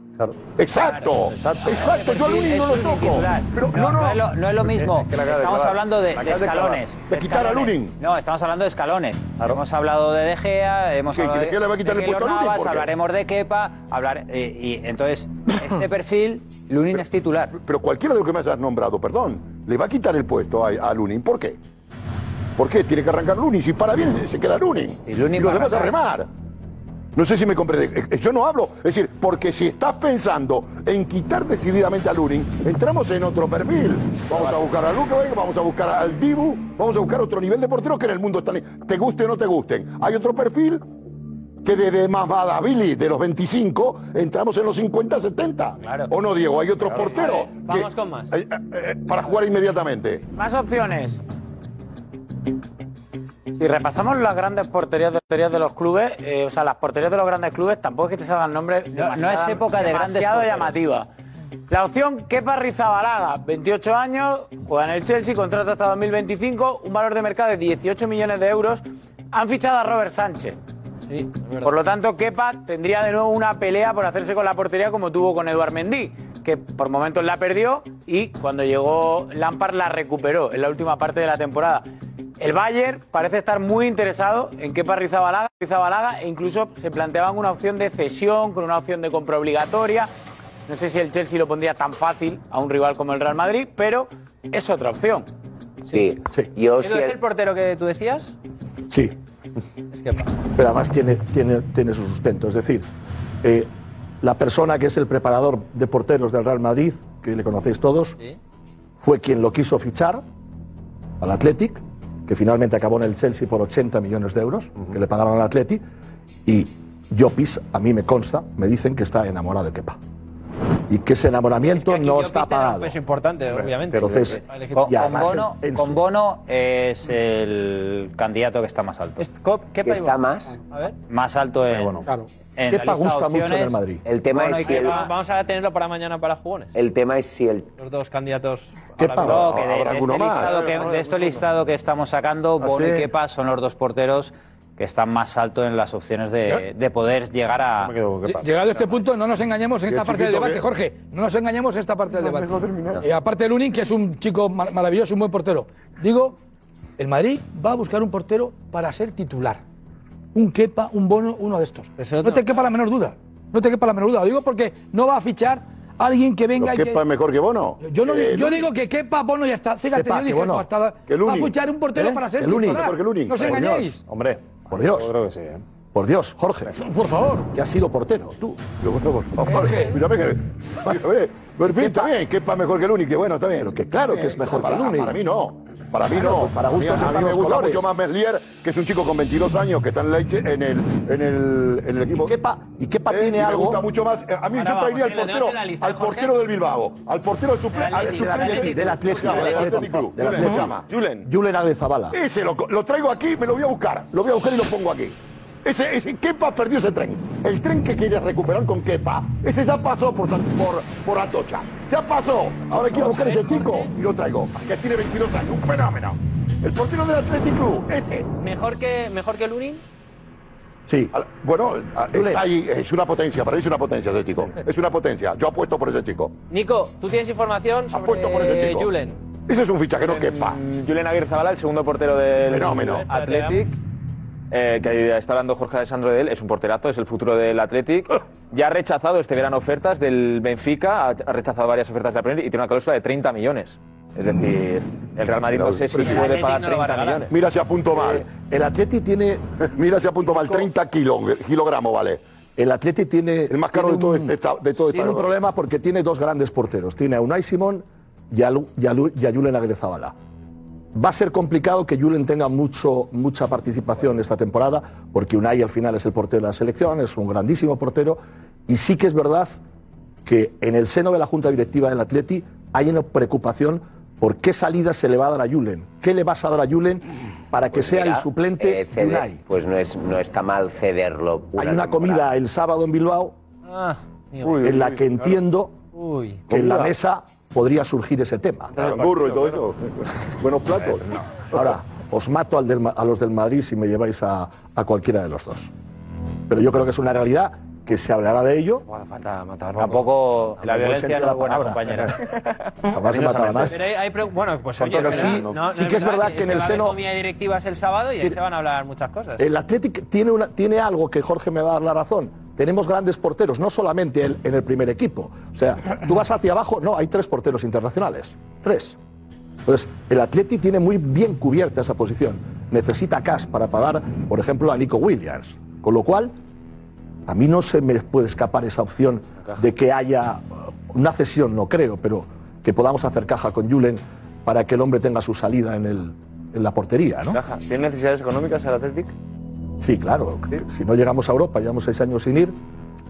Speaker 3: Exacto, exacto, yo al Lunin no lo toco. Pero
Speaker 11: no,
Speaker 3: no, no.
Speaker 11: no es lo, no es lo mismo. Estamos hablando de, escalones.
Speaker 3: De quitar a
Speaker 11: escalones.
Speaker 3: Lunin.
Speaker 11: No, estamos hablando de escalones. Hemos hablado de De Gea, hemos
Speaker 3: ¿Qué,
Speaker 11: hablado de,
Speaker 3: le va a quitar
Speaker 11: de
Speaker 3: el puesto a
Speaker 11: Keylor
Speaker 3: Lunin?
Speaker 11: Navas,
Speaker 3: ¿Por qué?
Speaker 11: hablaremos de Kepa, hablar, eh, y entonces este perfil, Lunin es titular.
Speaker 3: Pero cualquiera de los que me hayas nombrado, perdón, le va a quitar el puesto a, a Lunin. ¿Por qué? ¿Por qué? Tiene que arrancar Lunin. Si para bien, se queda Lunin.
Speaker 11: Y Lunin
Speaker 3: los
Speaker 11: a
Speaker 3: demás a
Speaker 11: arrancar.
Speaker 3: remar. No sé si me comprende. Eh, Yo no hablo. Es decir, porque si estás pensando en quitar decididamente a Lunin, entramos en otro perfil. Vamos a buscar a Luca Vega, vamos a buscar al Dibu, vamos a buscar otro nivel de porteros que en el mundo están. Te guste o no te gusten. Hay otro perfil que desde Mamadavili de los 25 entramos en los 50, 70.
Speaker 11: Claro.
Speaker 3: ¿O no, Diego? Hay otros porteros.
Speaker 7: Vale, vamos
Speaker 3: que-
Speaker 7: con más.
Speaker 3: eh, eh, eh, para jugar inmediatamente.
Speaker 12: Más opciones. Si repasamos las grandes porterías de, de los clubes, eh, o sea, las porterías de los grandes clubes, tampoco es que te salgan nombres
Speaker 11: No- no es época de grandes
Speaker 12: demasiado llamativa. La opción Kepa Rizabalaga, 28 años, juega en el Chelsea, contrato hasta 2025, un valor de mercado de 18 millones de euros. Han fichado a Robert Sánchez.
Speaker 7: Sí.
Speaker 12: Por lo tanto, Kepa tendría de nuevo una pelea por hacerse con la portería como tuvo con Eduard Mendy, que por momentos la perdió y cuando llegó Lampard la recuperó en la última parte de la temporada. El Bayern parece estar muy interesado en Kepa Rizabalaga, Rizabalaga e incluso se planteaban una opción de cesión con una opción de compra obligatoria. No sé si el Chelsea lo pondría tan fácil a un rival como el Real Madrid, pero es otra opción.
Speaker 9: Sí, yo
Speaker 7: ¿Edu es el portero que tú decías?
Speaker 5: Sí. Pero además tiene, tiene, tiene su sustento. Es decir, eh, la persona que es el preparador de porteros del Real Madrid, que le conocéis todos, fue quien lo quiso fichar al Athletic, que finalmente acabó en el Chelsea por 80 millones de euros, que le pagaron al Athletic, y Llopis, a mí me consta, me dicen que está enamorado de Kepa. Y que ese enamoramiento no está pagado.
Speaker 7: Es importante, obviamente.
Speaker 5: Entonces,
Speaker 11: Con,
Speaker 5: y
Speaker 11: con Bono,
Speaker 5: en- en
Speaker 11: con Bono es el candidato que está más alto.
Speaker 7: ¿Qué
Speaker 9: está más?
Speaker 7: A ver.
Speaker 11: Más alto en,
Speaker 5: Claro.
Speaker 11: en
Speaker 5: Kepa
Speaker 11: la
Speaker 5: gusta mucho
Speaker 11: opciones.
Speaker 5: del Madrid.
Speaker 9: El tema
Speaker 11: Bono
Speaker 9: es si el.
Speaker 7: Vamos a tenerlo para mañana para jugones.
Speaker 9: el tema es si el
Speaker 7: Los dos candidatos.
Speaker 5: ¿Qué
Speaker 7: mismo.
Speaker 11: No, que de, de este listado que, de este listado que estamos sacando, Bono y Kepa son los dos porteros que están más alto en las opciones de, de poder llegar a...
Speaker 2: Llegado a este punto, no nos engañemos en esta parte del debate,
Speaker 11: que-
Speaker 2: Jorge. No nos engañemos en esta parte del debate.
Speaker 11: terminar.
Speaker 2: Eh, aparte de Lunin, que es un chico mar- maravilloso, un buen portero. Digo, el Madrid va a buscar un portero para ser titular. Un Kepa, un Bono, uno de estos. No te quepa la menor duda. No te quepa la menor duda. Lo digo porque no va a fichar alguien que venga y
Speaker 3: ¿Kepa
Speaker 2: que...
Speaker 3: es mejor que Bono?
Speaker 2: Yo, no,
Speaker 3: Eh,
Speaker 2: digo- yo digo que Kepa, Bono ya está. Fíjate,
Speaker 3: Kepa,
Speaker 2: yo
Speaker 3: que
Speaker 2: dije hasta
Speaker 3: Que Lunin.
Speaker 2: va a fichar un portero
Speaker 5: ¿Eh?
Speaker 2: para ser
Speaker 5: Que Lunin.
Speaker 2: titular.
Speaker 5: Que.
Speaker 2: No os engañéis.
Speaker 4: Hombre,
Speaker 5: Por Dios.
Speaker 4: yo creo que sí. ¿eh?
Speaker 5: Por Dios, Jorge.
Speaker 2: Por favor.
Speaker 5: Que has sido portero, tú.
Speaker 3: Jorge, mírame que. mírame. Pero en fin, está bien, Kepa mejor que Lunin, que bueno, está bien. Pero
Speaker 5: que claro que es mejor que
Speaker 3: para,
Speaker 5: Lunin.
Speaker 3: Para mí no. Para mí
Speaker 5: Claro,
Speaker 3: no.
Speaker 5: pues para gustos
Speaker 3: a mí, a
Speaker 5: están
Speaker 3: mí me gusta
Speaker 5: colores.
Speaker 3: mucho más Meslier, que es un chico con 22 años que está en, Leche, en, el, en, el, en el equipo.
Speaker 5: Y Kepa, y Kepa
Speaker 3: Eh,
Speaker 5: tiene
Speaker 3: y
Speaker 5: algo-
Speaker 3: Me gusta mucho más. eh, A mí
Speaker 7: Ahora
Speaker 3: yo
Speaker 7: vamos,
Speaker 3: traería al
Speaker 7: ¿eh? ¿Lo tenemos
Speaker 3: portero,
Speaker 7: lista,
Speaker 3: al
Speaker 7: Jorge?
Speaker 3: portero del Bilbao, al portero suple- al
Speaker 7: Atlético,
Speaker 3: suplente
Speaker 7: del Atlético.
Speaker 5: Del Atlético. Del Atlético. Del
Speaker 3: ¿Cómo se
Speaker 5: Atlético.
Speaker 3: llama? Julen.
Speaker 5: Julen Agrezabala.
Speaker 3: Ese lo, lo traigo aquí, me lo voy a buscar. Lo voy a buscar y lo pongo aquí. Ese, ese Kepa perdió ese tren. El tren que quiere recuperar con Kepa. Ese ya pasó por, por, por Atocha. Ya pasó. Ahora quiero buscar ese chico y lo traigo. Que tiene 22 años. Un fenómeno. El portero del Athletic Club. Ese.
Speaker 7: ¿Mejor que, mejor que Lunin?
Speaker 5: Sí.
Speaker 3: Al- Bueno, a- está ahí. Es una potencia. Para mí es una potencia ese chico. Es una potencia. Yo apuesto por ese chico.
Speaker 7: Nico, ¿tú tienes información
Speaker 3: Apuesto por ese
Speaker 7: sobre
Speaker 3: chico.
Speaker 7: Julen?
Speaker 3: Ese es un fichaje, no Kepa.
Speaker 1: Mm, Julen Aguirre el segundo portero del
Speaker 3: Fenómeno.
Speaker 1: Athletic. Eh, que está hablando Jorge Alessandro de él, es un porterazo, es el futuro del Athletic. Ya ha rechazado este verano ofertas del Benfica, ha ha rechazado varias ofertas de la Premier y tiene una cláusula de 30 millones. Es decir, el Real Madrid no sé si puede pagar 30 millones.
Speaker 3: Mira si apunto mal.
Speaker 5: Eh, El Atleti tiene.
Speaker 3: Mira si apunto mal. 30 kilo- kilogramos, vale.
Speaker 5: El Atleti tiene.
Speaker 3: El más caro de todo
Speaker 5: un-
Speaker 3: este- esta- de todo
Speaker 5: Tiene
Speaker 3: esta-
Speaker 5: un problema porque tiene dos grandes porteros. Tiene a Unai Simón y a, Lu- y a Lu- y a Julen Agrezabala. Va a ser complicado que Julen tenga mucho, mucha participación esta temporada, porque Unai al final es el portero de la selección, es un grandísimo portero. Y sí que es verdad que en el seno de la Junta Directiva del Atleti hay una preocupación por qué salida se le va a dar a Julen. ¿Qué le vas a dar a Julen para que
Speaker 9: Pues
Speaker 5: sea
Speaker 9: mira,
Speaker 5: el suplente
Speaker 9: eh,
Speaker 5: de Unai?
Speaker 9: Pues no, es, no está mal cederlo.
Speaker 5: Hay una comida el sábado en Bilbao
Speaker 7: Ah,
Speaker 5: en la que entiendo
Speaker 7: Uy.
Speaker 5: que en la mesa podría surgir ese tema.
Speaker 3: Burro y todo eso. Buenos platos.
Speaker 5: Ahora, os mato al del Ma- a los del Madrid si me lleváis a, a cualquiera de los dos. Pero yo creo que es una realidad que se hablará de ello.
Speaker 11: falta matar. Tampoco la violencia no
Speaker 5: de
Speaker 11: es buena
Speaker 5: la
Speaker 11: compañera.
Speaker 5: Jamás se matará a nadie.
Speaker 7: Pero hay, hay pre- bueno, pues oye,
Speaker 5: Pero sí-
Speaker 7: verdad. No,
Speaker 5: sí
Speaker 7: no
Speaker 5: que es verdad que en el seno-
Speaker 7: comida directivas el sábado y ahí se van a hablar muchas cosas.
Speaker 5: El Athletic tiene, una, tiene algo que Jorge me va a dar la razón. Tenemos grandes porteros, no solamente el- en el primer equipo. O sea, tú vas hacia abajo, no, hay tres porteros internacionales. Tres. Entonces, el Athletic tiene muy bien cubierta esa posición. Necesita cash para pagar, por ejemplo, a Nico Williams. Con lo cual, a mí no se me puede escapar esa opción de que haya uh, una cesión, no creo, pero que podamos hacer caja con Julen para que el hombre tenga su salida en, el, en la portería, ¿no?
Speaker 4: ¿Tiene necesidades económicas el Athletic?
Speaker 5: Sí, claro. Si no llegamos a Europa, llevamos seis años sin ir.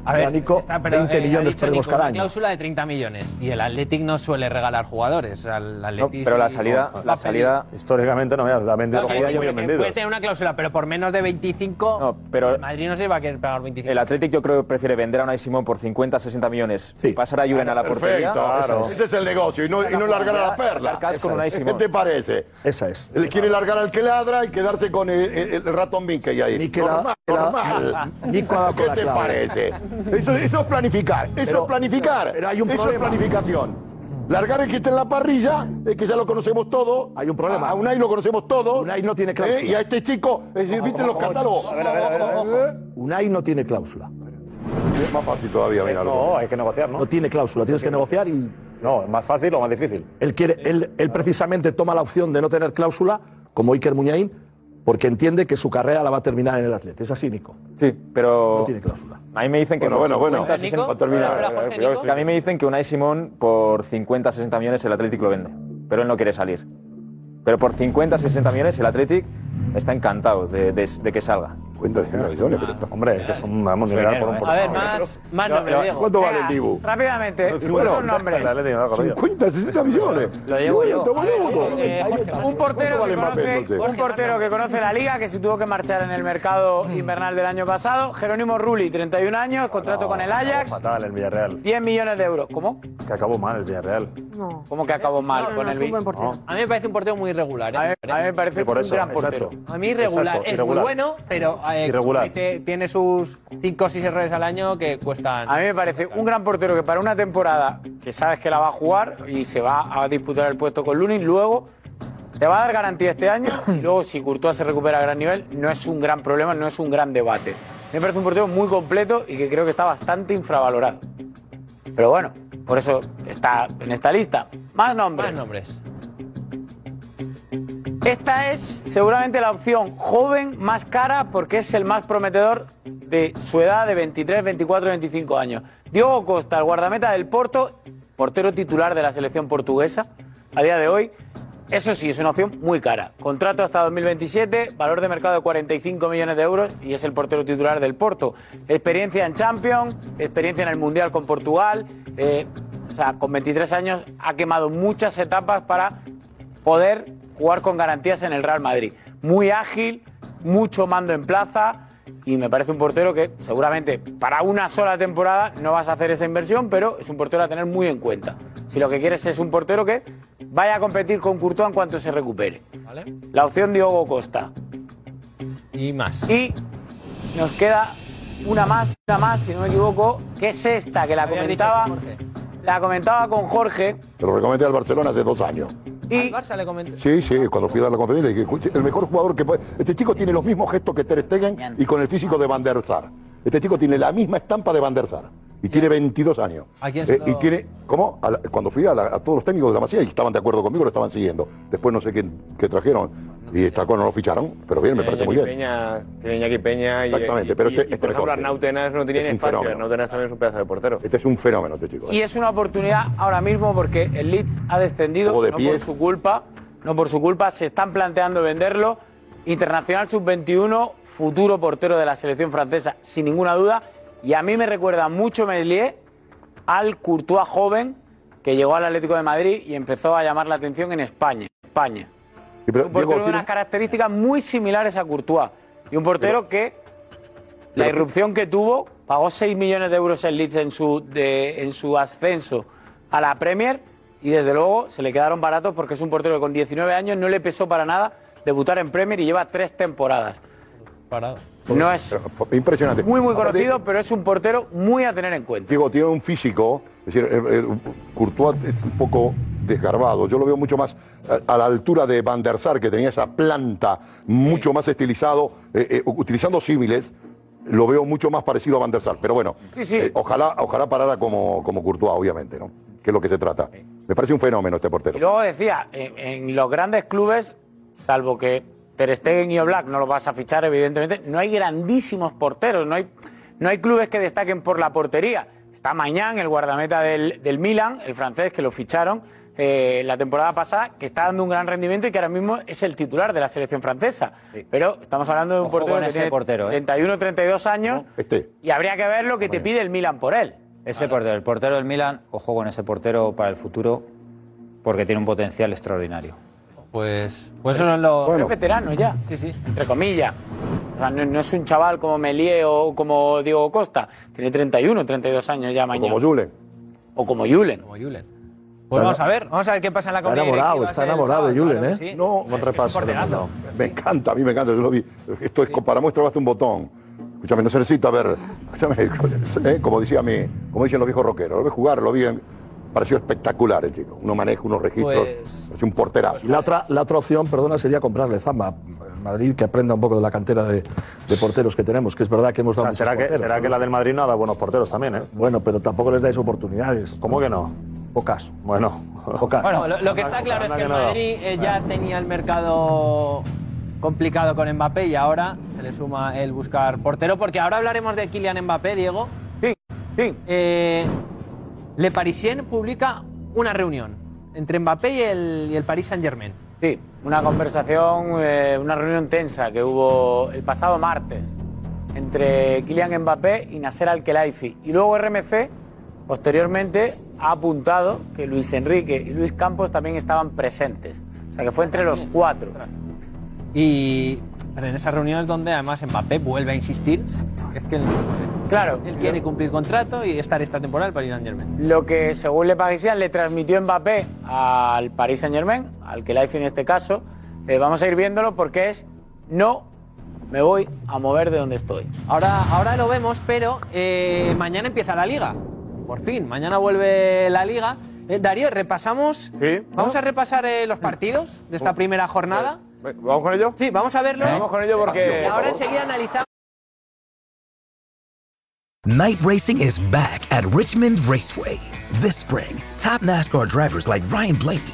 Speaker 7: A ver,
Speaker 5: Nico,
Speaker 7: está, pero,
Speaker 5: 20
Speaker 7: eh,
Speaker 5: millones
Speaker 7: dicho
Speaker 5: perdemos
Speaker 7: Nico,
Speaker 5: cada
Speaker 7: una
Speaker 5: año.
Speaker 7: cláusula de 30 millones y el Athletic no suele regalar jugadores. Al Athletic
Speaker 1: pero la
Speaker 7: sí-
Speaker 1: salida- la salida-
Speaker 4: Históricamente no, mira, la ha vendido
Speaker 7: La salida
Speaker 4: jugadores muy bien
Speaker 7: puede,
Speaker 4: vendidos.
Speaker 7: puede tener una cláusula, pero por menos de 25,
Speaker 1: No, pero
Speaker 7: el Madrid no se va a querer pagar 25.
Speaker 1: el Athletic yo creo que prefiere vender a Unai Simón por 50, 60 millones y pasar a Julen a la portería.
Speaker 3: Perfecto. Ese es el negocio. Y no, y no largar a la perla.
Speaker 1: Con Unai
Speaker 3: ¿Qué te parece?
Speaker 5: Esa es.
Speaker 3: Él quiere largar al que ladra y quedarse con el, el- el ratón Mickey ahí.
Speaker 5: Ni que la-
Speaker 3: normal,
Speaker 5: que la-
Speaker 3: normal.
Speaker 5: Nico
Speaker 3: ¿Qué te parece? Eso, eso es planificar. Eso
Speaker 5: Pero-
Speaker 3: es planificar.
Speaker 5: pero hay un
Speaker 3: eso
Speaker 5: problema.
Speaker 3: es planificación. Largar el que está en la parrilla, es que ya lo conocemos todo.
Speaker 5: Hay un problema.
Speaker 3: A Unai lo conocemos todo.
Speaker 5: Unai no tiene cláusula.
Speaker 3: ¿Eh? Y a este chico, es decir, viste los catálogos.
Speaker 5: A ver, a ver, a ver, a ver. Unai no tiene cláusula.
Speaker 3: Es más fácil todavía, mira.
Speaker 4: No, hay que negociar, ¿no?
Speaker 5: No tiene cláusula, tienes que negociar y.
Speaker 4: No, más fácil o más difícil.
Speaker 5: Él, quiere, él, él precisamente toma la opción de no tener cláusula, como Iker Muñain, porque entiende que su carrera la va a terminar en el Atleti. Es así, Nico.
Speaker 1: Sí, pero.
Speaker 5: No tiene cláusula.
Speaker 1: A mí me dicen que
Speaker 3: Bueno,
Speaker 1: por
Speaker 3: bueno, bueno.
Speaker 1: 50, 60
Speaker 3: Para terminar.
Speaker 1: Que a mí me dicen que Unai Simón por 50, 60 millones el Atlético lo vende. Pero él no quiere salir. Pero por 50, 60 millones el Atlético está encantado de, de- de que salga.
Speaker 3: 50, 60 millones, pero
Speaker 4: Hombre, es que son, vamos, dineral por un
Speaker 7: A ver, más, más
Speaker 1: No, no.
Speaker 3: ¿Cuánto vale el Dibu?
Speaker 12: Rápidamente,
Speaker 4: No,
Speaker 12: bueno,
Speaker 4: bueno,
Speaker 12: un nombre.
Speaker 4: el Atlético, no, correcto.
Speaker 3: 50, 60 millones.
Speaker 7: Lo llevo yo. Eh,
Speaker 12: Un portero,
Speaker 3: ¿Cuánto
Speaker 12: que conoce, un portero que conoce la liga, que se tuvo que marchar en el mercado invernal del año pasado. Jerónimo Rulli, 31 años, contrato con el Ajax,
Speaker 4: Fatal, el Villarreal.
Speaker 12: 10 millones de euros. ¿Cómo?
Speaker 4: Que acabó mal el Villarreal.
Speaker 8: No.
Speaker 12: ¿Cómo que acabó mal
Speaker 8: No, no,
Speaker 12: con
Speaker 8: no,
Speaker 12: el
Speaker 8: es un
Speaker 12: Vi-
Speaker 8: buen portero.
Speaker 7: A mí me parece un portero muy irregular. ¿eh?
Speaker 12: A mí, a mí me parece
Speaker 4: por
Speaker 12: un
Speaker 4: eso,
Speaker 12: gran
Speaker 4: exacto.
Speaker 12: portero.
Speaker 7: A mí irregular.
Speaker 4: Exacto,
Speaker 7: es
Speaker 4: irregular.
Speaker 7: muy bueno, pero eh,
Speaker 4: Irregular.
Speaker 7: te- tiene sus 5 o 6 errores al año que cuestan.
Speaker 12: A mí me parece un gran portero que para una temporada que sabes que la va a jugar y se va a disputar el puesto con Lunin, luego te va a dar garantía este año y luego si Courtois se recupera a gran nivel, no es un gran problema, no es un gran debate. Me parece un portero muy completo y que creo que está bastante infravalorado. Pero bueno, por eso está en esta lista. Más nombres.
Speaker 7: Más nombres.
Speaker 12: Esta es seguramente la opción joven más cara porque es el más prometedor de su edad de 23, 24, 25 años. Diogo Costa, el guardameta del Porto, portero titular de la selección portuguesa a día de hoy. Eso sí, es una opción muy cara. Contrato hasta 2027, valor de mercado de 45 millones de euros y es el portero titular del Porto. Experiencia en Champions, experiencia en el Mundial con Portugal. eh, o sea, con 23 años ha quemado muchas etapas para poder jugar con garantías en el Real Madrid. Muy ágil, mucho mando en plaza y me parece un portero que seguramente para una sola temporada no vas a hacer esa inversión, pero es un portero a tener muy en cuenta. Si lo que quieres es un portero que vaya a competir con Courtois en cuanto se recupere.
Speaker 7: ¿Vale?
Speaker 12: La opción Diogo Costa.
Speaker 7: Y más.
Speaker 12: Y nos queda una más, una más, si no me equivoco, que es esta, que la comentaba, la comentaba con Jorge.
Speaker 3: Te lo recomendé al Barcelona hace dos años.
Speaker 7: Al Barça le comenté.
Speaker 3: Sí, sí, cuando fui a dar la conferencia, dije, "Escuche, el mejor jugador que puede. Este chico tiene los mismos gestos que Ter Stegen y con el físico de Van der Sar. Este chico tiene la misma estampa de Van der Sar. Y tiene 22 años.
Speaker 7: ¿A quién se
Speaker 3: Eh,
Speaker 7: lo-
Speaker 3: y tiene, ¿cómo? A la- cuando fui a, la- a todos los técnicos de la Masía y estaban de acuerdo conmigo, lo estaban siguiendo. Después no sé quién qué trajeron y está no lo ficharon, pero bien, me parece muy bien.
Speaker 15: Peña, tiene Iñaki Peña y,
Speaker 3: Exactamente,
Speaker 15: y-
Speaker 3: pero
Speaker 15: y-
Speaker 3: este-
Speaker 15: y,
Speaker 3: este
Speaker 15: por ejemplo. Arnautenas no tenía
Speaker 3: Es
Speaker 15: ni espacio. Arnautenas también es un pedazo de portero.
Speaker 3: Este es un fenómeno, este chico.
Speaker 12: Y es una oportunidad ahora mismo porque el Leeds ha descendido,
Speaker 3: de
Speaker 12: no por su culpa, no por su culpa, se están planteando venderlo. Internacional sub-21, futuro portero de la selección francesa, sin ninguna duda. Y a mí me recuerda mucho Meslier al Courtois joven que llegó al Atlético de Madrid y empezó a llamar la atención en España. España.
Speaker 3: Sí, pero
Speaker 12: un portero
Speaker 3: Diego,
Speaker 12: de unas características muy similares a Courtois. Y un portero que la irrupción que tuvo, pagó 6 millones de euros el Leeds en su, de- en su ascenso a la Premier y desde luego se le quedaron baratos porque es un portero que con 19 años no le pesó para nada debutar en Premier y lleva tres temporadas.
Speaker 7: Parado.
Speaker 12: No es
Speaker 3: Impresionante.
Speaker 12: muy, muy
Speaker 3: Aparte,
Speaker 12: conocido, pero es un portero muy a tener en cuenta.
Speaker 3: Digo, tiene un físico, es decir, eh, eh, Courtois es un poco desgarbado. Yo lo veo mucho más a, a la altura de Van der Sar, que tenía esa planta mucho más estilizado, eh, eh, utilizando símiles. Lo veo mucho más parecido a Van der Sar. Pero bueno,
Speaker 12: Sí, sí.
Speaker 3: eh, ojalá, ojalá parara como, como Courtois, obviamente, ¿no? Que es lo que se trata. Me parece un fenómeno este portero.
Speaker 12: Y luego decía, en, en los grandes clubes, salvo que Ter Stegen y Oblak no los vas a fichar, evidentemente, no hay grandísimos porteros, no hay, no hay clubes que destaquen por la portería. Está Mañán, el guardameta del, del Milan, el francés, que lo ficharon eh, la temporada pasada, que está dando un gran rendimiento y que ahora mismo es el titular de la selección francesa. Pero estamos hablando de un
Speaker 11: Ojo
Speaker 12: portero que
Speaker 11: ese
Speaker 12: tiene
Speaker 11: portero, ¿eh?
Speaker 12: 31, 32 años
Speaker 3: Este.
Speaker 12: y habría que ver lo que te pide el Milan por él.
Speaker 11: Ese portero, el portero del Milan, ojo con ese portero para el futuro, porque tiene un potencial extraordinario.
Speaker 7: Pues, pues eso es lo.
Speaker 12: Es veterano ya.
Speaker 7: Sí, sí.
Speaker 12: Entre comillas. O sea, no, no es un chaval como Melié o como Diego Costa. Tiene 31, 32 años ya mañana.
Speaker 3: Como Julen.
Speaker 12: O como Julen.
Speaker 7: Como Julen. Pues vamos a ver, vamos a ver qué pasa en la
Speaker 3: Está enamorado, está
Speaker 7: a
Speaker 3: enamorado de Julen,
Speaker 7: claro
Speaker 3: ¿eh?
Speaker 7: sí.
Speaker 3: No,
Speaker 7: es un porterazo.
Speaker 3: Me encanta, a mí me encanta, yo lo vi. Esto es para muestra basta un botón. Escúchame, no se necesita ver, escúchame, ¿eh? como decía mi, como dicen los viejos rockeros, lo vi jugar, lo vi en- pareció espectacular el chico. Uno maneja unos registros,
Speaker 5: Pues-
Speaker 3: es un porterazo.
Speaker 5: Y la otra, la otra opción, perdona, sería comprarle Zamba. Madrid que aprenda un poco de la cantera de, de porteros que tenemos, que es verdad que hemos
Speaker 4: O
Speaker 5: dado
Speaker 4: sea, será que, será que la del Madrid no da buenos porteros también, ¿eh?
Speaker 5: Bueno, pero tampoco les dais oportunidades.
Speaker 4: ¿Cómo que no?
Speaker 5: Pocas.
Speaker 4: Bueno,
Speaker 5: pocas.
Speaker 7: Bueno, lo, lo que está claro es que el Madrid eh, ya tenía el mercado complicado con Mbappé y ahora se le suma el buscar portero, porque ahora hablaremos de Kylian Mbappé, Diego.
Speaker 12: Sí, sí.
Speaker 7: Le Parisien publica una reunión entre Mbappé y el, y el Paris Saint Germain.
Speaker 12: Sí, una conversación, eh, una reunión tensa que hubo el pasado martes entre Kylian Mbappé y Nasser Al-Khelaifi. Y luego RMC, posteriormente, ha apuntado que Luis Enrique y Luis Campos también estaban presentes. O sea que fue entre los cuatro.
Speaker 7: Y pero en esas reuniones donde además Mbappé vuelve a insistir, es que él,
Speaker 12: claro,
Speaker 7: él quiere cumplir contrato y estar esta temporada el Paris Saint Germain.
Speaker 12: Lo que, según Le Parisien, le transmitió Mbappé al Paris Saint-Germain, al Khelaifi en este caso, eh, vamos a ir viéndolo porque es no me voy a mover de donde estoy.
Speaker 7: Ahora, ahora lo vemos, pero eh, mañana empieza la liga. Por fin, mañana vuelve la liga. Eh, Darío, repasamos. Vamos a repasar eh, los partidos de esta primera jornada.
Speaker 15: ¿Vamos con ello?
Speaker 7: Sí, vamos a verlo.
Speaker 15: Vamos con ello porque-
Speaker 7: Y ahora enseguida analizamos.
Speaker 16: Night racing is back at Richmond Raceway. This spring, top NASCAR drivers like Ryan Blaney,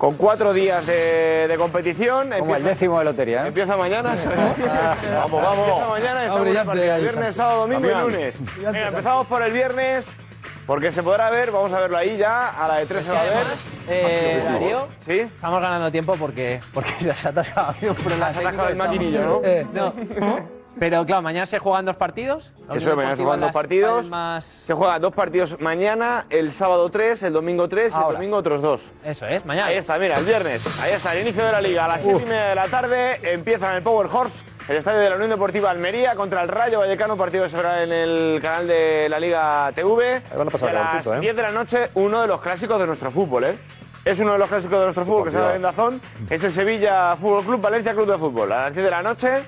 Speaker 15: Con cuatro días de, de competición.
Speaker 17: Como el décimo de lotería. ¿eh?
Speaker 15: Empieza mañana. es.
Speaker 17: Vamos, vamos.
Speaker 15: Empieza mañana y
Speaker 17: Ah,
Speaker 15: estamos
Speaker 17: brillante
Speaker 15: repartidos.
Speaker 17: ahí,
Speaker 15: Viernes, sábado, domingo y lunes. Venga, empezamos por el viernes. Porque se podrá ver, vamos a verlo ahí ya, a la de tres se va a ver.
Speaker 7: Eh, Darío,
Speaker 15: ¿Sí?
Speaker 7: estamos ganando tiempo porque, porque se ha
Speaker 15: atascado el maquinillo, ¿no?
Speaker 7: Eh, no. Pero claro, mañana se juegan dos partidos. La
Speaker 15: Eso es, mañana se juegan dos partidos.
Speaker 7: Palmas-
Speaker 15: Se juegan dos partidos mañana, el sábado tres, el domingo tres y el
Speaker 7: Ahora.
Speaker 15: domingo otros dos.
Speaker 7: Eso es, mañana.
Speaker 15: Ahí está, mira, el viernes. Ahí está, el inicio de la liga. A las 7 y media de la tarde empieza en el Power Horse, el estadio de la Unión Deportiva Almería, contra el Rayo Vallecano, partido que se verá en el canal de la Liga TV.
Speaker 4: van a pasar
Speaker 15: y a las
Speaker 4: calorcito, ¿eh?
Speaker 15: 10 de la noche, uno de los clásicos de nuestro fútbol, ¿eh? Es uno de los clásicos de nuestro fútbol que se va a ver en Dazón. Es el Sevilla Fútbol Club, Valencia Club de Fútbol. A las 10 de la noche,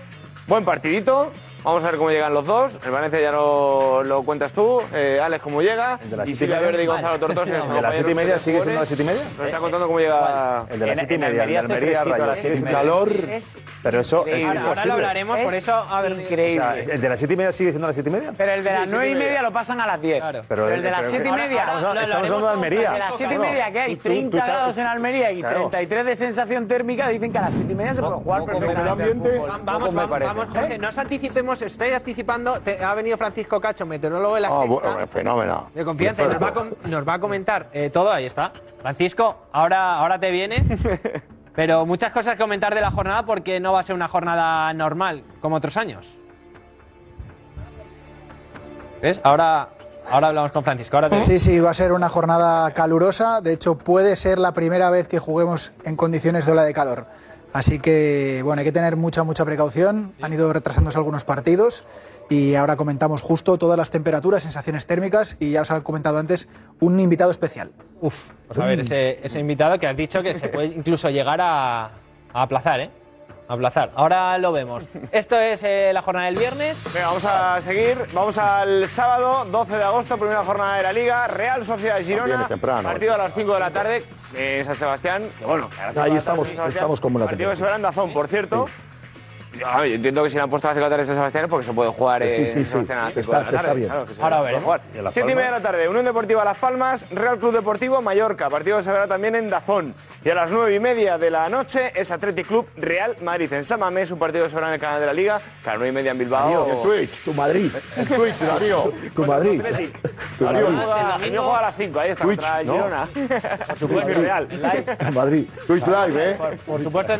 Speaker 15: buen partidito. Vamos a ver cómo llegan los dos. El Valencia ya lo, lo cuentas tú. Eh, Alex, cómo llega.
Speaker 4: de las
Speaker 15: Y
Speaker 4: siete y
Speaker 15: Silvia
Speaker 4: media.
Speaker 15: Verde y Gonzalo
Speaker 4: Vale.
Speaker 15: Tortosa.
Speaker 4: ¿El de las siete y media sigue siendo las siete y media?
Speaker 15: Nos está contando cómo llega.
Speaker 4: El de las
Speaker 15: En-
Speaker 4: siete y
Speaker 15: en
Speaker 4: media, el de
Speaker 15: Almería media.
Speaker 4: calor. Pero eso es
Speaker 15: increíble.
Speaker 7: Ahora, ahora lo
Speaker 4: imposible.
Speaker 7: hablaremos, por eso. A ver,
Speaker 12: increíble.
Speaker 4: ¿El de las siete y media sigue siendo las siete y media?
Speaker 12: Pero el de las
Speaker 15: siete
Speaker 12: nueve
Speaker 15: y
Speaker 12: y
Speaker 15: media.
Speaker 12: lo pasan a las 10.
Speaker 4: Pero
Speaker 12: Pero el de las
Speaker 4: pero-
Speaker 12: 7 y media.
Speaker 4: Estamos, hablando de Almería.
Speaker 12: De las 7 y media, que hay
Speaker 4: Tú- tú-
Speaker 12: 30
Speaker 4: tú,
Speaker 12: grados en Almería y
Speaker 4: Claro.
Speaker 12: 33 de sensación térmica, dicen que a las 7 y media se puede jugar perfectamente. fútbol.
Speaker 7: Vamos, vamos, vamos, Jorge, no os anticipemos, estáis anticipando. te- ha venido Francisco Cacho, meteorólogo de la
Speaker 3: Ah,
Speaker 7: Sexta,
Speaker 3: bueno, fenómeno.
Speaker 7: de confianza, y nos va, a com- nos va a comentar eh, todo. Ahí está. Francisco, ahora, ahora te viene. Pero muchas cosas que comentar de la jornada porque no va a ser una jornada normal como otros años. ¿Ves? Ahora, ahora hablamos con Francisco. Ahora te-
Speaker 18: Sí, sí, va a ser una jornada calurosa. De hecho, puede ser la primera vez que juguemos en condiciones de ola de calor. Así que, bueno, hay que tener mucha, mucha precaución. Han ido retrasándose algunos partidos y ahora comentamos justo todas las temperaturas, sensaciones térmicas y ya os he comentado antes un invitado especial.
Speaker 7: Uf, pues a ver, ese, ese invitado que has dicho que se puede incluso llegar a, a aplazar, ¿eh? Aplazar. Ahora lo vemos. Esto es eh, la jornada del viernes.
Speaker 15: Venga, vamos a seguir. Vamos al sábado, 12 de agosto, primera jornada de la Liga. Real Sociedad de Girona.
Speaker 3: Temprano.
Speaker 15: Partido a las 5 de la tarde en San Sebastián. Que bueno,
Speaker 5: Ahí
Speaker 15: la tarde
Speaker 5: estamos- estamos con buena
Speaker 15: Partido en Dazón, por cierto. Yo entiendo que si le han puesto a las 5 de la tarde en San Sebastián es porque se puede jugar
Speaker 5: Sí,
Speaker 15: eh,
Speaker 5: sí,
Speaker 15: en
Speaker 5: sí.
Speaker 15: San Sebastián a las
Speaker 5: Está-
Speaker 15: 5 de la
Speaker 5: se está
Speaker 15: tarde.
Speaker 5: bien.
Speaker 15: Claro, que se
Speaker 7: Ahora veremos.
Speaker 15: jugar.
Speaker 4: ¿Y en Las
Speaker 15: 7 y media de la tarde, Unión Deportiva Las Palmas, Real Club Deportivo Mallorca. Partido que se verá también en Dazón. Y a las 9 y media de la noche es Athletic Club Real Madrid. En San Mamés, un partido que se verá en el canal de la Liga. Claro, 9 y media en Bilbao.
Speaker 3: Darío, el Twitch.
Speaker 5: Tu Madrid.
Speaker 3: El Twitch, Darío.
Speaker 5: Tu Madrid.
Speaker 15: Athletic.
Speaker 5: Tu Madrid.
Speaker 15: El mío juega a las 5, ahí está,
Speaker 3: Twitch.
Speaker 15: Girona. Por supuesto, Real.
Speaker 5: Madrid.
Speaker 3: Twitch Live, ¿eh?
Speaker 7: Por, supuesto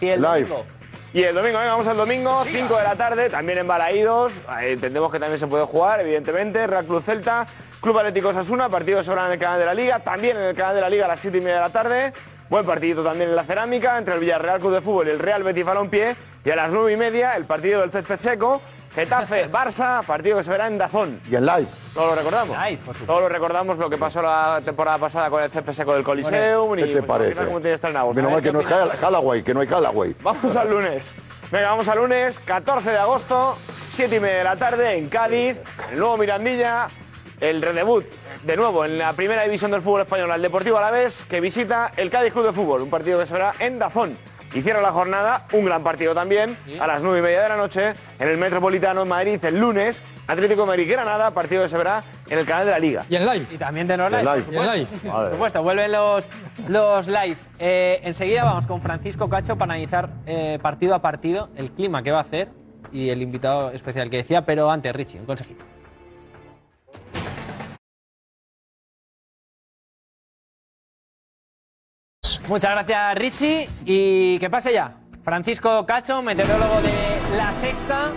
Speaker 7: y el
Speaker 3: Live.
Speaker 15: Y el domingo, venga, vamos al domingo, 5 de la tarde, también en Balaídos. Entendemos que también se puede jugar, evidentemente. Real Club Celta, Club Atlético Sasuna, partido se en el canal de la Liga. También en el canal de la Liga a las 7 y media de la tarde. Buen partidito también en la cerámica entre el Villarreal Club de Fútbol y el Real Betis Balompié. Y a las nueve y media el partido del césped seco. Getafe, Barça, partido que se verá en Dazón.
Speaker 3: Y en live.
Speaker 15: Todos lo recordamos. Todos lo recordamos lo que pasó la temporada pasada con el césped seco del Coliseum.
Speaker 3: ¿Qué
Speaker 15: y,
Speaker 3: te
Speaker 15: pues,
Speaker 3: parece?
Speaker 15: cómo tiene que estar en agosto.
Speaker 3: Menos
Speaker 15: ver
Speaker 3: que no es Callaway, que no hay Callaway.
Speaker 15: Vamos al lunes. Venga, vamos al lunes, 14 de agosto, 7 y media de la tarde, en Cádiz, el nuevo Mirandilla, el redebut, de nuevo, en la primera división del fútbol español, al Deportivo Alavés, que visita el Cádiz Club de Fútbol, un partido que se verá en Dazón. Y cierra la jornada, un gran partido también, a las 9 y media de la noche, en el Metropolitano en Madrid, el lunes, Atlético de Madrid-Granada, partido que se verá en el canal de la Liga.
Speaker 2: Y en live.
Speaker 7: Y también de no
Speaker 2: Y en
Speaker 7: live.
Speaker 2: live.
Speaker 7: por supuesto.
Speaker 2: live.
Speaker 7: Por supuesto, vuelven los, los live. Eh, enseguida vamos con Francisco Cacho para analizar eh, partido a partido el clima que va a hacer y el invitado especial que decía, pero antes, Richie, un consejito. Muchas gracias, Richie. Y que pase ya. Francisco Cacho, meteorólogo de La Sexta.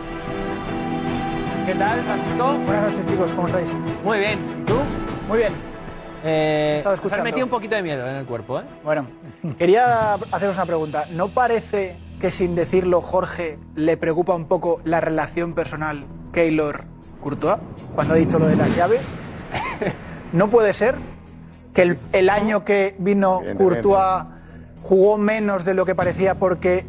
Speaker 7: ¿Qué tal, Francisco?
Speaker 18: Buenas noches, chicos, ¿cómo estáis?
Speaker 7: Muy bien. ¿Y tú?
Speaker 18: Muy bien.
Speaker 7: Eh,
Speaker 18: Estaba
Speaker 7: nos has
Speaker 18: escuchando.
Speaker 7: metido un poquito de miedo en el cuerpo, ¿eh?
Speaker 18: Bueno, quería haceros una pregunta. ¿No parece que sin decirlo Jorge le preocupa un poco la relación personal Keylor-Courtois cuando ha dicho lo de las llaves? ¿No puede ser que el, el año que vino Courtois jugó menos de lo que parecía porque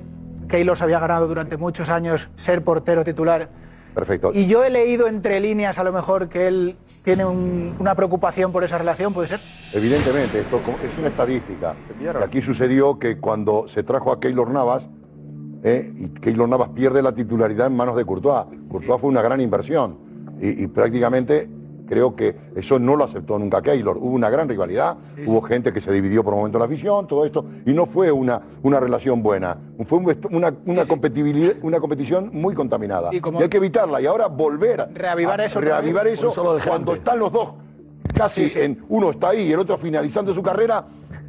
Speaker 18: Keylor se había ganado durante muchos años ser portero titular?
Speaker 3: Perfecto.
Speaker 18: Y yo he leído entre líneas a lo mejor que él tiene un- una preocupación por esa relación, ¿puede ser?
Speaker 3: Evidentemente, esto es una estadística. Y aquí sucedió que cuando se trajo a Keylor Navas, eh, y Keylor Navas pierde la titularidad en manos de Courtois. Courtois fue una gran inversión. Y, y prácticamente creo que eso no lo aceptó nunca Keylor. Hubo una gran rivalidad, hubo gente que se dividió por un momento en la afición, todo esto, y no fue una, una relación buena. Fue una, una, competibilidad- una competición muy contaminada.
Speaker 18: Y
Speaker 3: hay que evitarla. Y ahora volver a
Speaker 18: Reavivar eso otra
Speaker 3: Reavivar eso cuando están los dos casi en uno está ahí y el otro finalizando su carrera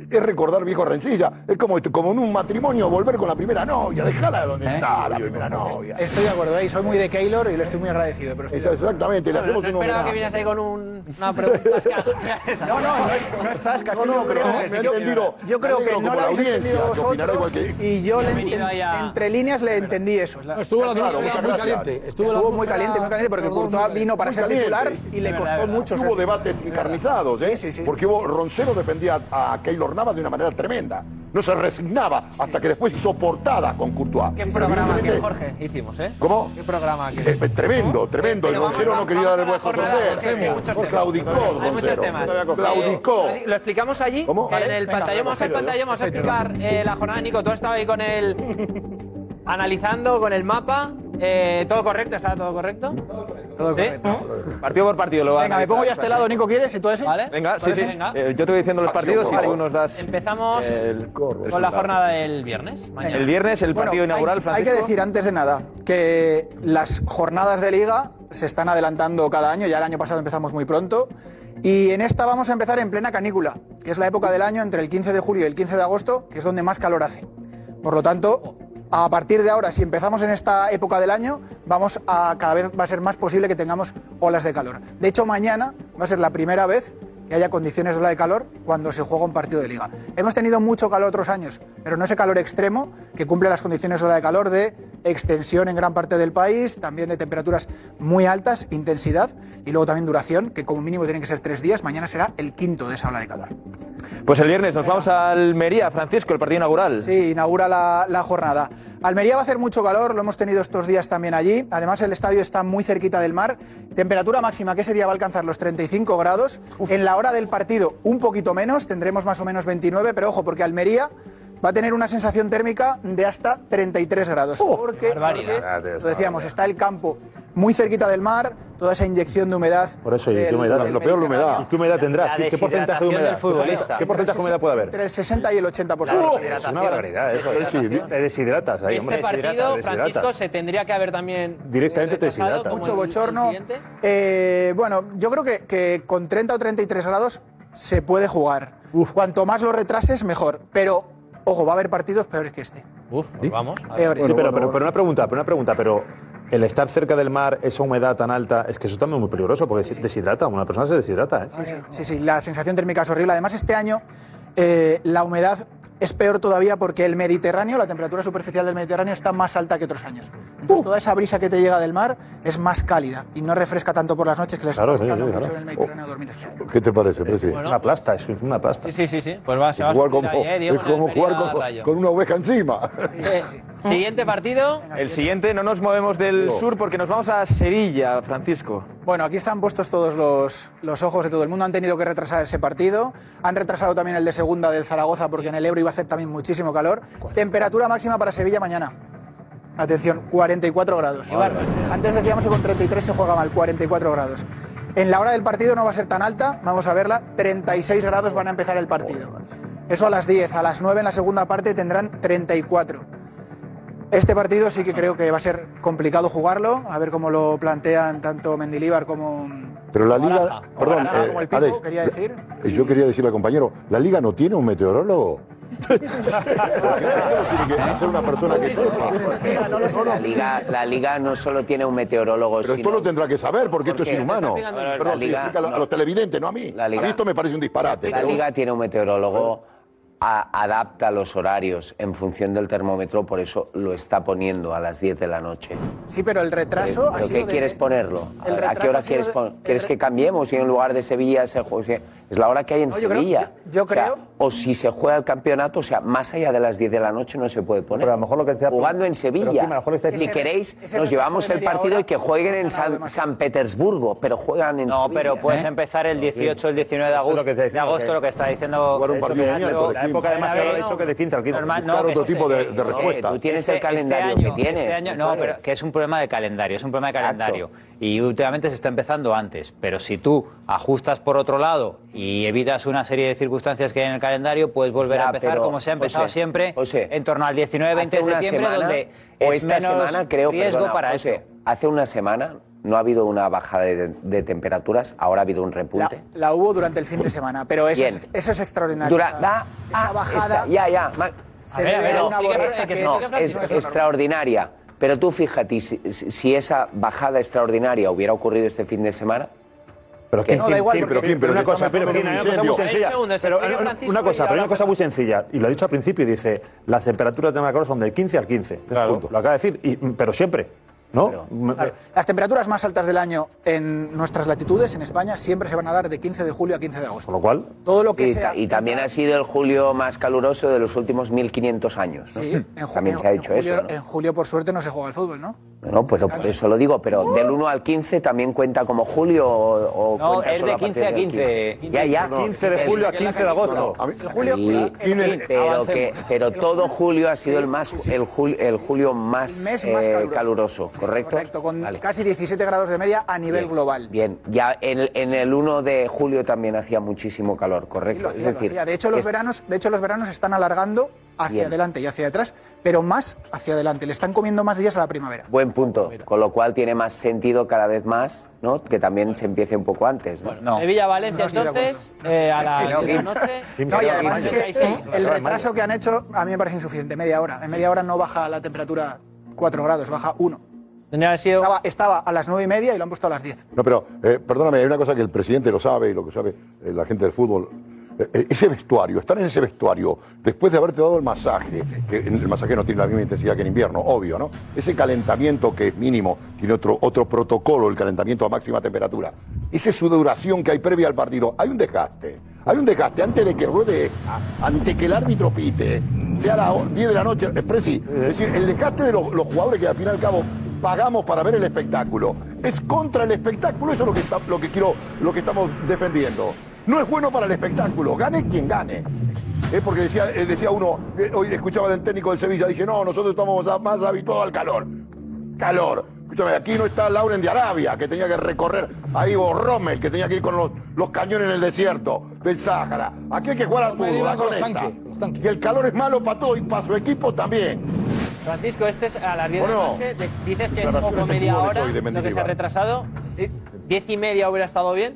Speaker 3: es recordar viejo rencilla es como como en un matrimonio volver con la primera novia dejarla de donde está la primera novia
Speaker 18: Estoy de acuerdo, ¿eh? y soy muy de Keylor y le estoy muy agradecido. Pero estoy de acuerdo.
Speaker 3: exactamente le hacemos un
Speaker 7: Esperaba que vienes ahí con un- una pregunta.
Speaker 18: No, no, no es, no es tasca, es que
Speaker 3: No, no,
Speaker 18: yo creo,
Speaker 3: me
Speaker 18: yo-
Speaker 3: entendido.
Speaker 18: yo creo que no
Speaker 3: la
Speaker 18: habéis entendido vosotros y yo entre líneas le entendí eso.
Speaker 2: Estuvo la atmósfera muy
Speaker 3: gracias.
Speaker 2: caliente.
Speaker 18: Estuvo,
Speaker 2: la
Speaker 18: muy caliente, muy caliente, porque Courtois vino para ser titular y le costó mucho
Speaker 3: hubo debates encarnizados ¿eh?
Speaker 18: Sí, sí, sí.
Speaker 3: porque hubo Roncero defendía a Keylor De una manera tremenda no se resignaba hasta que después hizo portada con Courtois
Speaker 7: ¿Qué programa que Jorge hicimos, eh?
Speaker 3: ¿Cómo?
Speaker 7: ¿Qué programa que
Speaker 3: Eh, tremendo, tremendo. El
Speaker 7: Pero vamos-
Speaker 3: Roncero no quería dar el vuestro
Speaker 7: temas.
Speaker 3: Claudicó,
Speaker 7: Hay muchos temas.
Speaker 3: Claudicó.
Speaker 7: Eh, Lo explicamos allí,
Speaker 3: ¿Cómo?
Speaker 7: en el pantalla. Vamos al a explicar eh, la jornada. Nico, tú has estado ahí con el... Analizando con el mapa. Eh, ¿Todo correcto? ¿Está todo correcto?
Speaker 18: Todo
Speaker 7: ¿Sí?
Speaker 18: correcto.
Speaker 1: Partido por partido lo va a
Speaker 18: Venga, me pongo ya a este lado, Nico, ¿quieres? ¿Y tú ese?
Speaker 7: ¿Vale?
Speaker 1: Venga, sí, sí.
Speaker 7: Venga.
Speaker 1: Eh, yo te voy diciendo los partidos y tú nos das
Speaker 7: Empezamos
Speaker 1: el
Speaker 7: con la jornada del viernes. Mañana.
Speaker 1: El viernes, el partido
Speaker 18: hay-
Speaker 1: inaugural,
Speaker 18: hay,
Speaker 1: Francisco.
Speaker 18: que decir antes de nada que las jornadas de liga se están adelantando cada año, ya el año pasado empezamos muy pronto, y en esta vamos a empezar en plena canícula, que es la época del año entre el 15 de julio y el 15 de agosto, que es donde más calor hace. Por lo tanto, a partir de ahora, si empezamos en esta época del año, vamos a cada vez va a ser más posible que tengamos olas de calor. De hecho, mañana va a ser la primera vez que haya condiciones de ola de calor cuando se juega un partido de liga. Hemos tenido mucho calor otros años, pero no ese calor extremo que cumple las condiciones de ola de calor de extensión en gran parte del país, también de temperaturas muy altas, intensidad y luego también duración, que como mínimo tienen que ser tres días. Mañana será el quinto de esa ola de calor.
Speaker 1: Pues el viernes nos vamos a Almería, Francisco, el partido inaugural.
Speaker 18: Sí, inaugura la, la jornada. Almería va a hacer mucho calor, lo hemos tenido estos días también allí. Además, el estadio está muy cerquita del mar. Temperatura máxima que ese día va a alcanzar los 35 grados. En la hora del partido, un poquito menos, tendremos más o menos 29, pero ojo, porque Almería va a tener una sensación térmica de hasta 33 grados. porque,
Speaker 7: barbaridad.
Speaker 18: porque, lo decíamos, está el campo muy cerquita del mar, toda esa inyección de humedad.
Speaker 4: Por eso, ¿y qué humedad? Lo peor, la humedad. ¿Y qué humedad tendrá? ¿Qué, qué porcentaje de humedad?
Speaker 11: del futbolista.
Speaker 4: ¿Qué porcentaje de humedad puede haber?
Speaker 18: Entre el 60 y el 80%.
Speaker 11: La
Speaker 4: Es una barbaridad eso. Te deshidratas ahí, hombre.
Speaker 7: Este partido,
Speaker 4: Deshidratas,
Speaker 7: Francisco,
Speaker 4: deshidratas.
Speaker 7: se tendría que haber también.
Speaker 4: Directamente te
Speaker 7: retrasado,
Speaker 4: deshidrata.
Speaker 7: como
Speaker 18: mucho bochorno. Eh, bueno, yo creo que, que con 30 o 33 grados se puede jugar. Cuanto más lo retrases, mejor. Pero, ojo, va a haber partidos peores que este.
Speaker 7: Uf, pues vamos. a ver.
Speaker 18: Peores.
Speaker 4: Sí, pero, pero, pero una pregunta, pero una pregunta, pero el estar cerca del mar, esa humedad tan alta, es que eso también es muy peligroso porque se deshidrata, una persona se deshidrata, ¿eh?
Speaker 18: Sí, sí, sí, sí, la sensación térmica es horrible. Además, este año Eh, la humedad es peor todavía porque el Mediterráneo, la temperatura superficial del Mediterráneo está más alta que otros años. Entonces toda esa brisa que te llega del mar es más cálida y no refresca tanto por las noches que les
Speaker 3: Claro,
Speaker 18: está
Speaker 3: sí,
Speaker 18: costando
Speaker 3: sí,
Speaker 18: mucho
Speaker 3: claro.
Speaker 18: en el Mediterráneo dormir este año.
Speaker 3: ¿Qué te parece, Presi?
Speaker 4: Una plasta, es una plasta.
Speaker 7: Sí, sí, sí. Pues va, se va a
Speaker 3: como,
Speaker 7: ahí, eh, Diego,
Speaker 3: es como jugar con, con una oveja encima.
Speaker 7: Siguiente partido.
Speaker 1: El siguiente, no nos movemos del sur porque nos vamos a Sevilla, Francisco.
Speaker 18: Bueno, aquí están puestos todos los, los ojos de todo el mundo. Han tenido que retrasar ese partido. Han retrasado también el de segunda del Zaragoza porque en el Ebro iba a hacer también muchísimo calor. Temperatura máxima para Sevilla mañana. Atención, 44 grados. Antes decíamos que con 33 se juega mal, 44 grados. En la hora del partido no va a ser tan alta, vamos a verla, 36 grados van a empezar el partido. Eso a las 10, a las 9 en la segunda parte tendrán 34. Este partido sí que creo que va a ser complicado jugarlo, a ver cómo lo plantean tanto Mendilíbar como,
Speaker 3: Pero la liga, perdón,
Speaker 18: Baraja,
Speaker 3: eh,
Speaker 18: como el Pipo,
Speaker 3: Alex,
Speaker 18: quería decir.
Speaker 3: eh, yo quería decirle al compañero, la liga no tiene un meteorólogo. Tiene que una persona que sepa.
Speaker 9: La liga, la liga no solo tiene un meteorólogo,
Speaker 3: Pero esto
Speaker 9: sino-
Speaker 3: lo tendrá que saber porque esto es inhumano. Perdón,
Speaker 9: La
Speaker 3: sí,
Speaker 9: liga-
Speaker 3: a los televidentes, no a mí.
Speaker 9: La liga-
Speaker 3: a mí esto me parece un disparate.
Speaker 9: La
Speaker 3: pero-
Speaker 9: liga tiene un meteorólogo, a- adapta los horarios en función del termómetro, por eso lo está poniendo a las 10 de la noche.
Speaker 18: Sí, pero el retraso ha
Speaker 9: ¿Pero
Speaker 18: sido
Speaker 9: qué
Speaker 18: de-
Speaker 9: quieres ponerlo? ¿A qué hora quieres
Speaker 18: de-
Speaker 9: ¿Quieres
Speaker 18: re-
Speaker 9: que cambiemos y en lugar de Sevilla se? Es la hora que hay en
Speaker 18: No, yo creo-
Speaker 9: Sevilla.
Speaker 18: yo- yo
Speaker 9: O sea,
Speaker 18: creo-
Speaker 9: O si se juega el campeonato, o sea, más allá de las 10 de la noche no se puede poner.
Speaker 4: Pero a lo mejor lo que
Speaker 9: Jugando en Sevilla.
Speaker 4: Kim, a lo mejor lo que está
Speaker 9: Si queréis, nos llevamos el partido
Speaker 18: hora
Speaker 9: y que jueguen en San, San Petersburgo, pero juegan en
Speaker 11: No,
Speaker 9: Sevilla.
Speaker 11: pero puedes
Speaker 9: ¿eh?
Speaker 11: empezar el 18 o el 19 de
Speaker 4: es
Speaker 11: agosto,
Speaker 4: decía,
Speaker 11: de agosto
Speaker 4: que-
Speaker 11: lo que está diciendo
Speaker 3: Jugar un partido de
Speaker 11: Nacho,
Speaker 3: la
Speaker 4: época de Marcelo ha dicho que de 15 al 15.
Speaker 11: Normal, que
Speaker 3: otro tipo de- de
Speaker 11: no,
Speaker 3: respuesta.
Speaker 9: Tú tienes
Speaker 11: este-
Speaker 9: el calendario
Speaker 11: este año-
Speaker 9: que tienes.
Speaker 11: este año-
Speaker 9: no
Speaker 11: no, pero que es un problema de calendario, es un problema de
Speaker 9: Exacto.
Speaker 11: calendario. Y últimamente se está empezando antes. Pero si tú ajustas por otro lado y evitas una serie de circunstancias que hay en el calendario, puedes volver
Speaker 9: Ya,
Speaker 11: a empezar
Speaker 9: pero,
Speaker 11: como se ha empezado
Speaker 9: José,
Speaker 11: siempre,
Speaker 9: José,
Speaker 11: en torno al 19-20 de
Speaker 9: Hace una
Speaker 11: septiembre,
Speaker 9: semana,
Speaker 11: donde
Speaker 9: o
Speaker 11: es
Speaker 9: esta
Speaker 11: menos
Speaker 9: semana creo
Speaker 11: riesgo
Speaker 9: perdona,
Speaker 11: para
Speaker 9: José,
Speaker 11: esto.
Speaker 9: hace una semana no ha habido una bajada de, de temperaturas, ahora ha habido un
Speaker 18: La,
Speaker 9: repunte.
Speaker 18: la hubo durante el fin de semana, pero eso, es, eso es extraordinario.
Speaker 9: Dura-
Speaker 18: Esa-
Speaker 9: da-
Speaker 18: esa
Speaker 9: ah,
Speaker 18: bajada
Speaker 9: esta- ya, ya.
Speaker 18: se
Speaker 11: A ver, a
Speaker 18: debe
Speaker 11: ver,
Speaker 18: a una
Speaker 11: explica-
Speaker 18: borrasca que
Speaker 9: no,
Speaker 18: es,
Speaker 9: es,
Speaker 18: no es normal.
Speaker 9: extraordinaria. Pero tú fíjate, si, si esa bajada extraordinaria hubiera ocurrido este fin de semana,
Speaker 4: Pero
Speaker 9: Que no, da igual,
Speaker 4: pero, una cosa, pero, una cosa muy sencilla.
Speaker 7: Se
Speaker 4: Pero, una- cosa, pero una cosa muy sencilla. Y lo ha dicho al principio, dice, las temperaturas de Macron son del 15 al 15. Punto. Lo acaba de decir, y- pero siempre. ¿No?
Speaker 18: Claro, Las temperaturas más altas del año en nuestras latitudes, en España, siempre se van a dar de 15 de julio a 15 de agosto.
Speaker 4: Con lo cual,
Speaker 18: Todo lo que
Speaker 9: y,
Speaker 18: sea.
Speaker 9: y también ha sido el julio más caluroso de los últimos 1500 años. ¿no?
Speaker 18: Sí, en ju-
Speaker 9: También se ha
Speaker 18: en julio,
Speaker 9: eso. ¿no?
Speaker 18: En julio, por suerte, no se juega al fútbol, ¿no?
Speaker 9: No, no, pues por eso lo digo, pero del 1 al 15 también cuenta como julio o, o
Speaker 11: No,
Speaker 9: cuenta
Speaker 11: es
Speaker 9: solo
Speaker 11: de
Speaker 9: a partir
Speaker 11: 15 a
Speaker 9: del
Speaker 11: 15.
Speaker 9: Ya, ya.
Speaker 4: 15 de julio a 15 de agosto.
Speaker 3: Mí-
Speaker 18: julio,
Speaker 9: Sí,
Speaker 18: el-
Speaker 9: pero, que, pero todo julio ha sido el más el julio, el julio más,
Speaker 18: El mes más
Speaker 9: eh,
Speaker 18: caluroso.
Speaker 9: caluroso, ¿correcto?
Speaker 18: Correcto, con
Speaker 9: Vale.
Speaker 18: casi 17 grados de media a nivel
Speaker 9: Bien,
Speaker 18: global.
Speaker 9: Bien, ya en, en el 1 de julio también hacía muchísimo calor,
Speaker 18: Sí,
Speaker 9: ¿correcto?
Speaker 18: lo hacía,
Speaker 9: es decir.
Speaker 18: De hecho, los
Speaker 9: es-
Speaker 18: veranos, de hecho, los veranos están alargando hacia
Speaker 9: Bien.
Speaker 18: adelante y hacia atrás, pero más hacia adelante. Le están comiendo más días a la primavera.
Speaker 9: Buen punto, con lo cual tiene más sentido cada vez más, ¿no? Que también se empiece un poco antes, ¿no?
Speaker 11: No.
Speaker 7: Sevilla-Valencia,
Speaker 18: No estoy de acuerdo.
Speaker 7: entonces, eh, a las
Speaker 9: No,
Speaker 7: 10 de la noche.
Speaker 4: Kim,
Speaker 18: No, y
Speaker 4: Kim,
Speaker 18: además es
Speaker 4: Kim,
Speaker 18: que
Speaker 7: Kim.
Speaker 18: el retraso que han hecho a mí me parece insuficiente, media hora. En media hora no baja la temperatura 4 grados, baja 1.
Speaker 7: Tendría que haber sido
Speaker 18: Estaba, estaba a las 9 y media y lo han puesto a las 10.
Speaker 3: No, pero eh, perdóname, hay una cosa que el presidente lo sabe y lo que sabe eh, la gente del fútbol. Eh, eh, ese vestuario, estar en ese vestuario, después de haberte dado el masaje, que el masaje no tiene la misma intensidad que en invierno, obvio, ¿no? Ese calentamiento que es mínimo, tiene otro, otro protocolo, el calentamiento a máxima temperatura. Esa sudoración que hay previa al partido, hay un desgaste. Hay un desgaste antes de que ruede, a- antes que el árbitro pite, sea las 10 de la noche, eh, Presi, es decir, el desgaste de los, los jugadores que al fin y al cabo pagamos para ver el espectáculo. Es contra el espectáculo, eso es lo que, está- lo que quiero, lo que estamos defendiendo. No es bueno para el espectáculo, gane quien gane. Es porque decía, eh, decía uno, eh, hoy escuchaba del técnico del Sevilla, dice, no, nosotros estamos más habituados al calor. Calor. Escúchame, aquí no está Lauren de Arabia, que tenía que recorrer ahí, o Rommel, que tenía que ir con los, los cañones en el desierto del Sáhara. Aquí hay que jugar al fútbol,
Speaker 2: iba
Speaker 3: la
Speaker 2: con los
Speaker 3: conecta.
Speaker 2: tanques, los tanques.
Speaker 3: Y el calor es malo para todo y para su equipo también.
Speaker 7: Francisco, este es a las 10 de la noche. De- Dices que es poco media hora lo que se ha retrasado. Sí, 10 y media hubiera estado bien.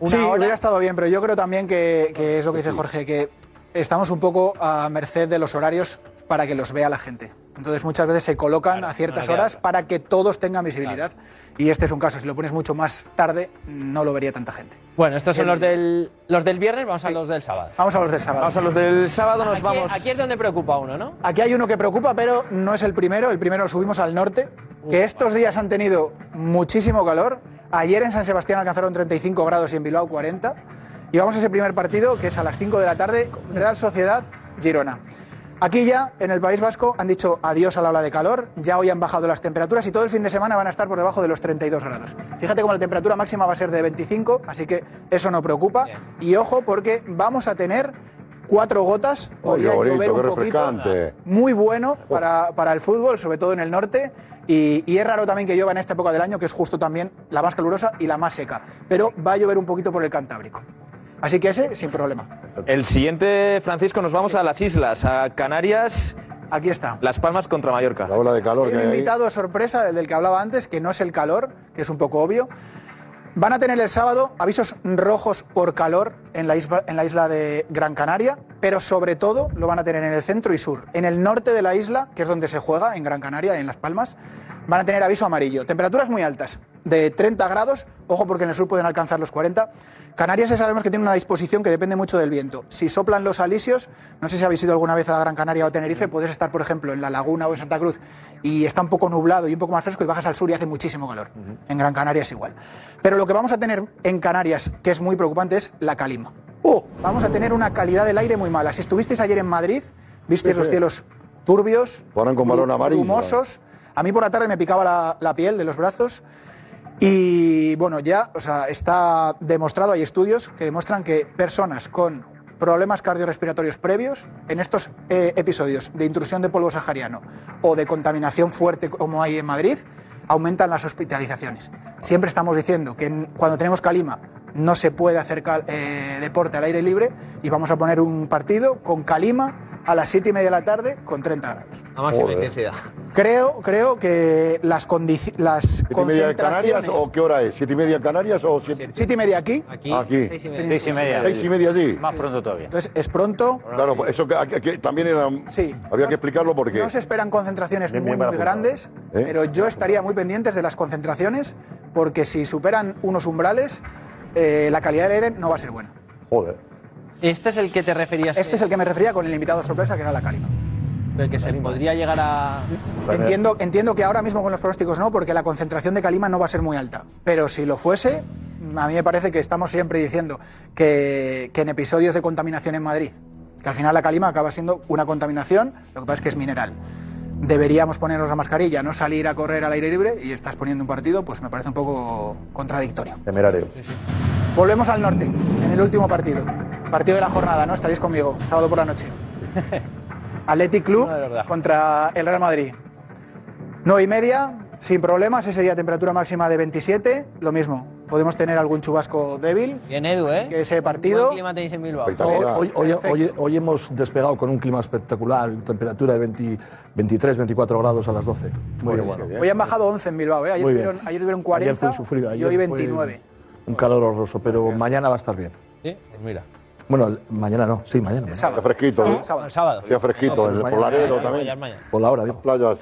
Speaker 7: Una
Speaker 18: sí,
Speaker 7: hora.
Speaker 18: hubiera estado bien, pero yo creo también que, que es lo que dice Jorge, que estamos un poco a merced de los horarios para que los vea la gente. Entonces muchas veces se colocan a ciertas
Speaker 7: no
Speaker 18: horas para que todos tengan visibilidad. Y este es un caso, si lo pones mucho más tarde, no lo vería tanta gente.
Speaker 7: Bueno, estos son los del, los del viernes, vamos a los del sábado.
Speaker 18: Vamos a los del sábado.
Speaker 1: Vamos a los del sábado, nos
Speaker 7: Aquí-
Speaker 1: vamos.
Speaker 7: Aquí es donde preocupa uno, ¿no?
Speaker 18: Aquí hay uno que preocupa, pero no es el primero. El primero lo subimos al norte, que estos días han tenido muchísimo calor. Ayer en San Sebastián alcanzaron 35 grados y en Bilbao 40. Y vamos a ese primer partido, que es a las 5 de la tarde, Real Sociedad, Girona. Aquí ya, en el País Vasco, han dicho adiós a la ola de calor. Ya hoy han bajado las temperaturas y todo el fin de semana van a estar por debajo de los 32 grados. Fíjate cómo la temperatura máxima va a ser de 25, así que eso no preocupa. Y ojo, porque vamos a tener cuatro gotas.
Speaker 3: Oye, bonito,
Speaker 18: llover un poquito muy bueno para, para el fútbol, sobre todo en el norte. Y, y es raro también que llueva en esta época del año, que es justo también la más calurosa y la más seca. Pero va a llover un poquito por el Cantábrico. Así que ese, sin problema.
Speaker 1: El siguiente, Francisco, nos vamos a las islas, a Canarias.
Speaker 18: Aquí está.
Speaker 1: Las Palmas contra Mallorca.
Speaker 3: La ola de calor
Speaker 18: Hay un invitado sorpresa, el del que hablaba antes, que no es el calor, que es un poco obvio. Van a tener el sábado avisos rojos por calor en la, isla, de Gran Canaria, pero sobre todo lo van a tener en el centro y sur. En el norte de la isla, que es donde se juega, en Gran Canaria, en Las Palmas, van a tener aviso amarillo. Temperaturas muy altas, de 30 grados, ojo porque en el sur pueden alcanzar los 40. Canarias ya sabemos que tiene una disposición que depende mucho del viento. Si soplan los alisios, no sé si habéis ido alguna vez a Gran Canaria o Tenerife, puedes estar, por ejemplo, en La Laguna o en Santa Cruz y está un poco nublado y un poco más fresco y bajas al sur y hace muchísimo calor. En Gran Canaria es igual. Pero lo que vamos a tener en Canarias, que es muy preocupante, es la calima. Vamos a tener una calidad del aire muy mala. Si estuvisteis ayer en Madrid, visteis
Speaker 3: Sí,
Speaker 18: los
Speaker 3: sí.
Speaker 18: cielos turbios,
Speaker 3: con balón amarillo.
Speaker 18: brumosos. A mí por la tarde me picaba la, la piel de los brazos. Y bueno, ya o sea, está demostrado, hay estudios que demuestran que personas con problemas cardiorrespiratorios previos, en estos eh, episodios de intrusión de polvo sahariano o de contaminación fuerte como hay en Madrid, aumentan las hospitalizaciones. Siempre estamos diciendo que cuando tenemos calima no se puede hacer cal- eh, deporte al aire libre y vamos a poner un partido con calima a las 7 y media de la tarde con 30 grados.
Speaker 7: A máxima intensidad.
Speaker 18: Creo, creo que las, las
Speaker 3: ¿Siete y media de Canarias o qué hora es? ¿Siete y media en Canarias o siete?
Speaker 18: ¿Siete y media aquí?
Speaker 7: Aquí,
Speaker 3: Aquí.
Speaker 7: seis y media.
Speaker 11: Seis y media.
Speaker 3: Seis y media allí.
Speaker 11: Más pronto todavía.
Speaker 18: Entonces es pronto.
Speaker 3: Claro, pues eso que, que- que también era,
Speaker 18: Sí.
Speaker 3: había que explicarlo porque
Speaker 18: No se esperan concentraciones
Speaker 3: Bien,
Speaker 18: muy,
Speaker 3: bien
Speaker 18: grandes,
Speaker 3: ¿Eh?
Speaker 18: pero yo estaría muy pendientes de las concentraciones porque si superan unos umbrales, eh, la calidad del aire no va a ser buena.
Speaker 3: Joder.
Speaker 7: Este es el que te referías.
Speaker 18: Este es el que me refería con el invitado sorpresa, que era la calima.
Speaker 7: El que se podría llegar a.
Speaker 18: Entiendo, entiendo que ahora mismo con los pronósticos no, porque la concentración de calima no va a ser muy alta. Pero si lo fuese, a mí me parece que estamos siempre diciendo que, que en episodios de contaminación en Madrid, que al final la calima acaba siendo una contaminación, lo que pasa es que es mineral. Deberíamos ponernos la mascarilla, no salir a correr al aire libre y estás poniendo un partido, pues me parece un poco contradictorio.
Speaker 3: Temerario.
Speaker 18: Volvemos al norte, en el último partido. Partido de la jornada, ¿no? Estaréis conmigo, sábado por la noche. Athletic Club contra el Real Madrid. 9 y media, sin problemas, ese día temperatura máxima de 27, lo mismo. Podemos tener algún chubasco débil.
Speaker 7: Bien, Edu, ¿eh?
Speaker 18: Que ese partido.
Speaker 7: ¿Qué clima tenéis en Bilbao?
Speaker 5: Hoy, hoy- hoy- hoy hemos despegado con un clima espectacular, temperatura de 20 23, 24 grados a las 12. Muy bien.
Speaker 18: Hoy han bajado 11 en Bilbao, ¿eh? Ayer,
Speaker 5: Muy
Speaker 18: tuvieron, ayer tuvieron
Speaker 5: Ayer
Speaker 18: 40
Speaker 5: fue sufrido,
Speaker 18: y
Speaker 5: ayer
Speaker 18: hoy
Speaker 5: fue
Speaker 18: 29.
Speaker 5: Un calor horroroso, pero mañana va a estar bien.
Speaker 7: Sí, pues mira.
Speaker 5: Bueno, el- mañana no, sí, mañana. mañana.
Speaker 3: Hacía fresquito, ¿no?
Speaker 18: Sábado.
Speaker 7: sábado.
Speaker 3: Hacía fresquito,
Speaker 5: No,
Speaker 3: el
Speaker 5: pues
Speaker 3: Polaredo
Speaker 5: mañana,
Speaker 3: también.
Speaker 7: Mañana.
Speaker 5: Por la hora, digo.
Speaker 3: Playas.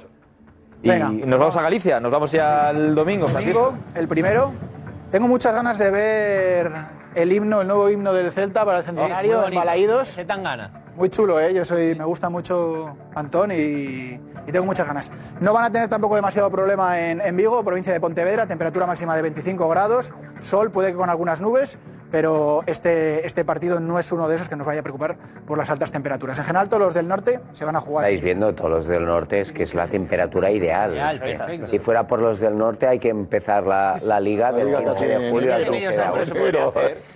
Speaker 1: Y
Speaker 18: Venga.
Speaker 1: nos vamos a Galicia, nos vamos ya el domingo, Francisco.
Speaker 18: Domingo, el primero. Tengo muchas ganas de ver el himno, el nuevo himno del Celta para el centenario en Balaídos.
Speaker 7: Se tan gana.
Speaker 18: Muy chulo, ¿eh? Yo soy, me gusta mucho Antón y, y tengo muchas ganas. No van a tener tampoco demasiado problema en, en Vigo, provincia de Pontevedra, temperatura máxima de 25 grados, sol, puede que con algunas nubes, pero este, este partido no es uno de esos que nos vaya a preocupar por las altas temperaturas. En general, todos los del norte se van a jugar.
Speaker 9: Estáis viendo todos los del norte, es que es la temperatura ideal.
Speaker 18: Ideal.
Speaker 9: Si fuera por los del norte, hay que empezar la, la liga del 15 de julio al 15 de agosto.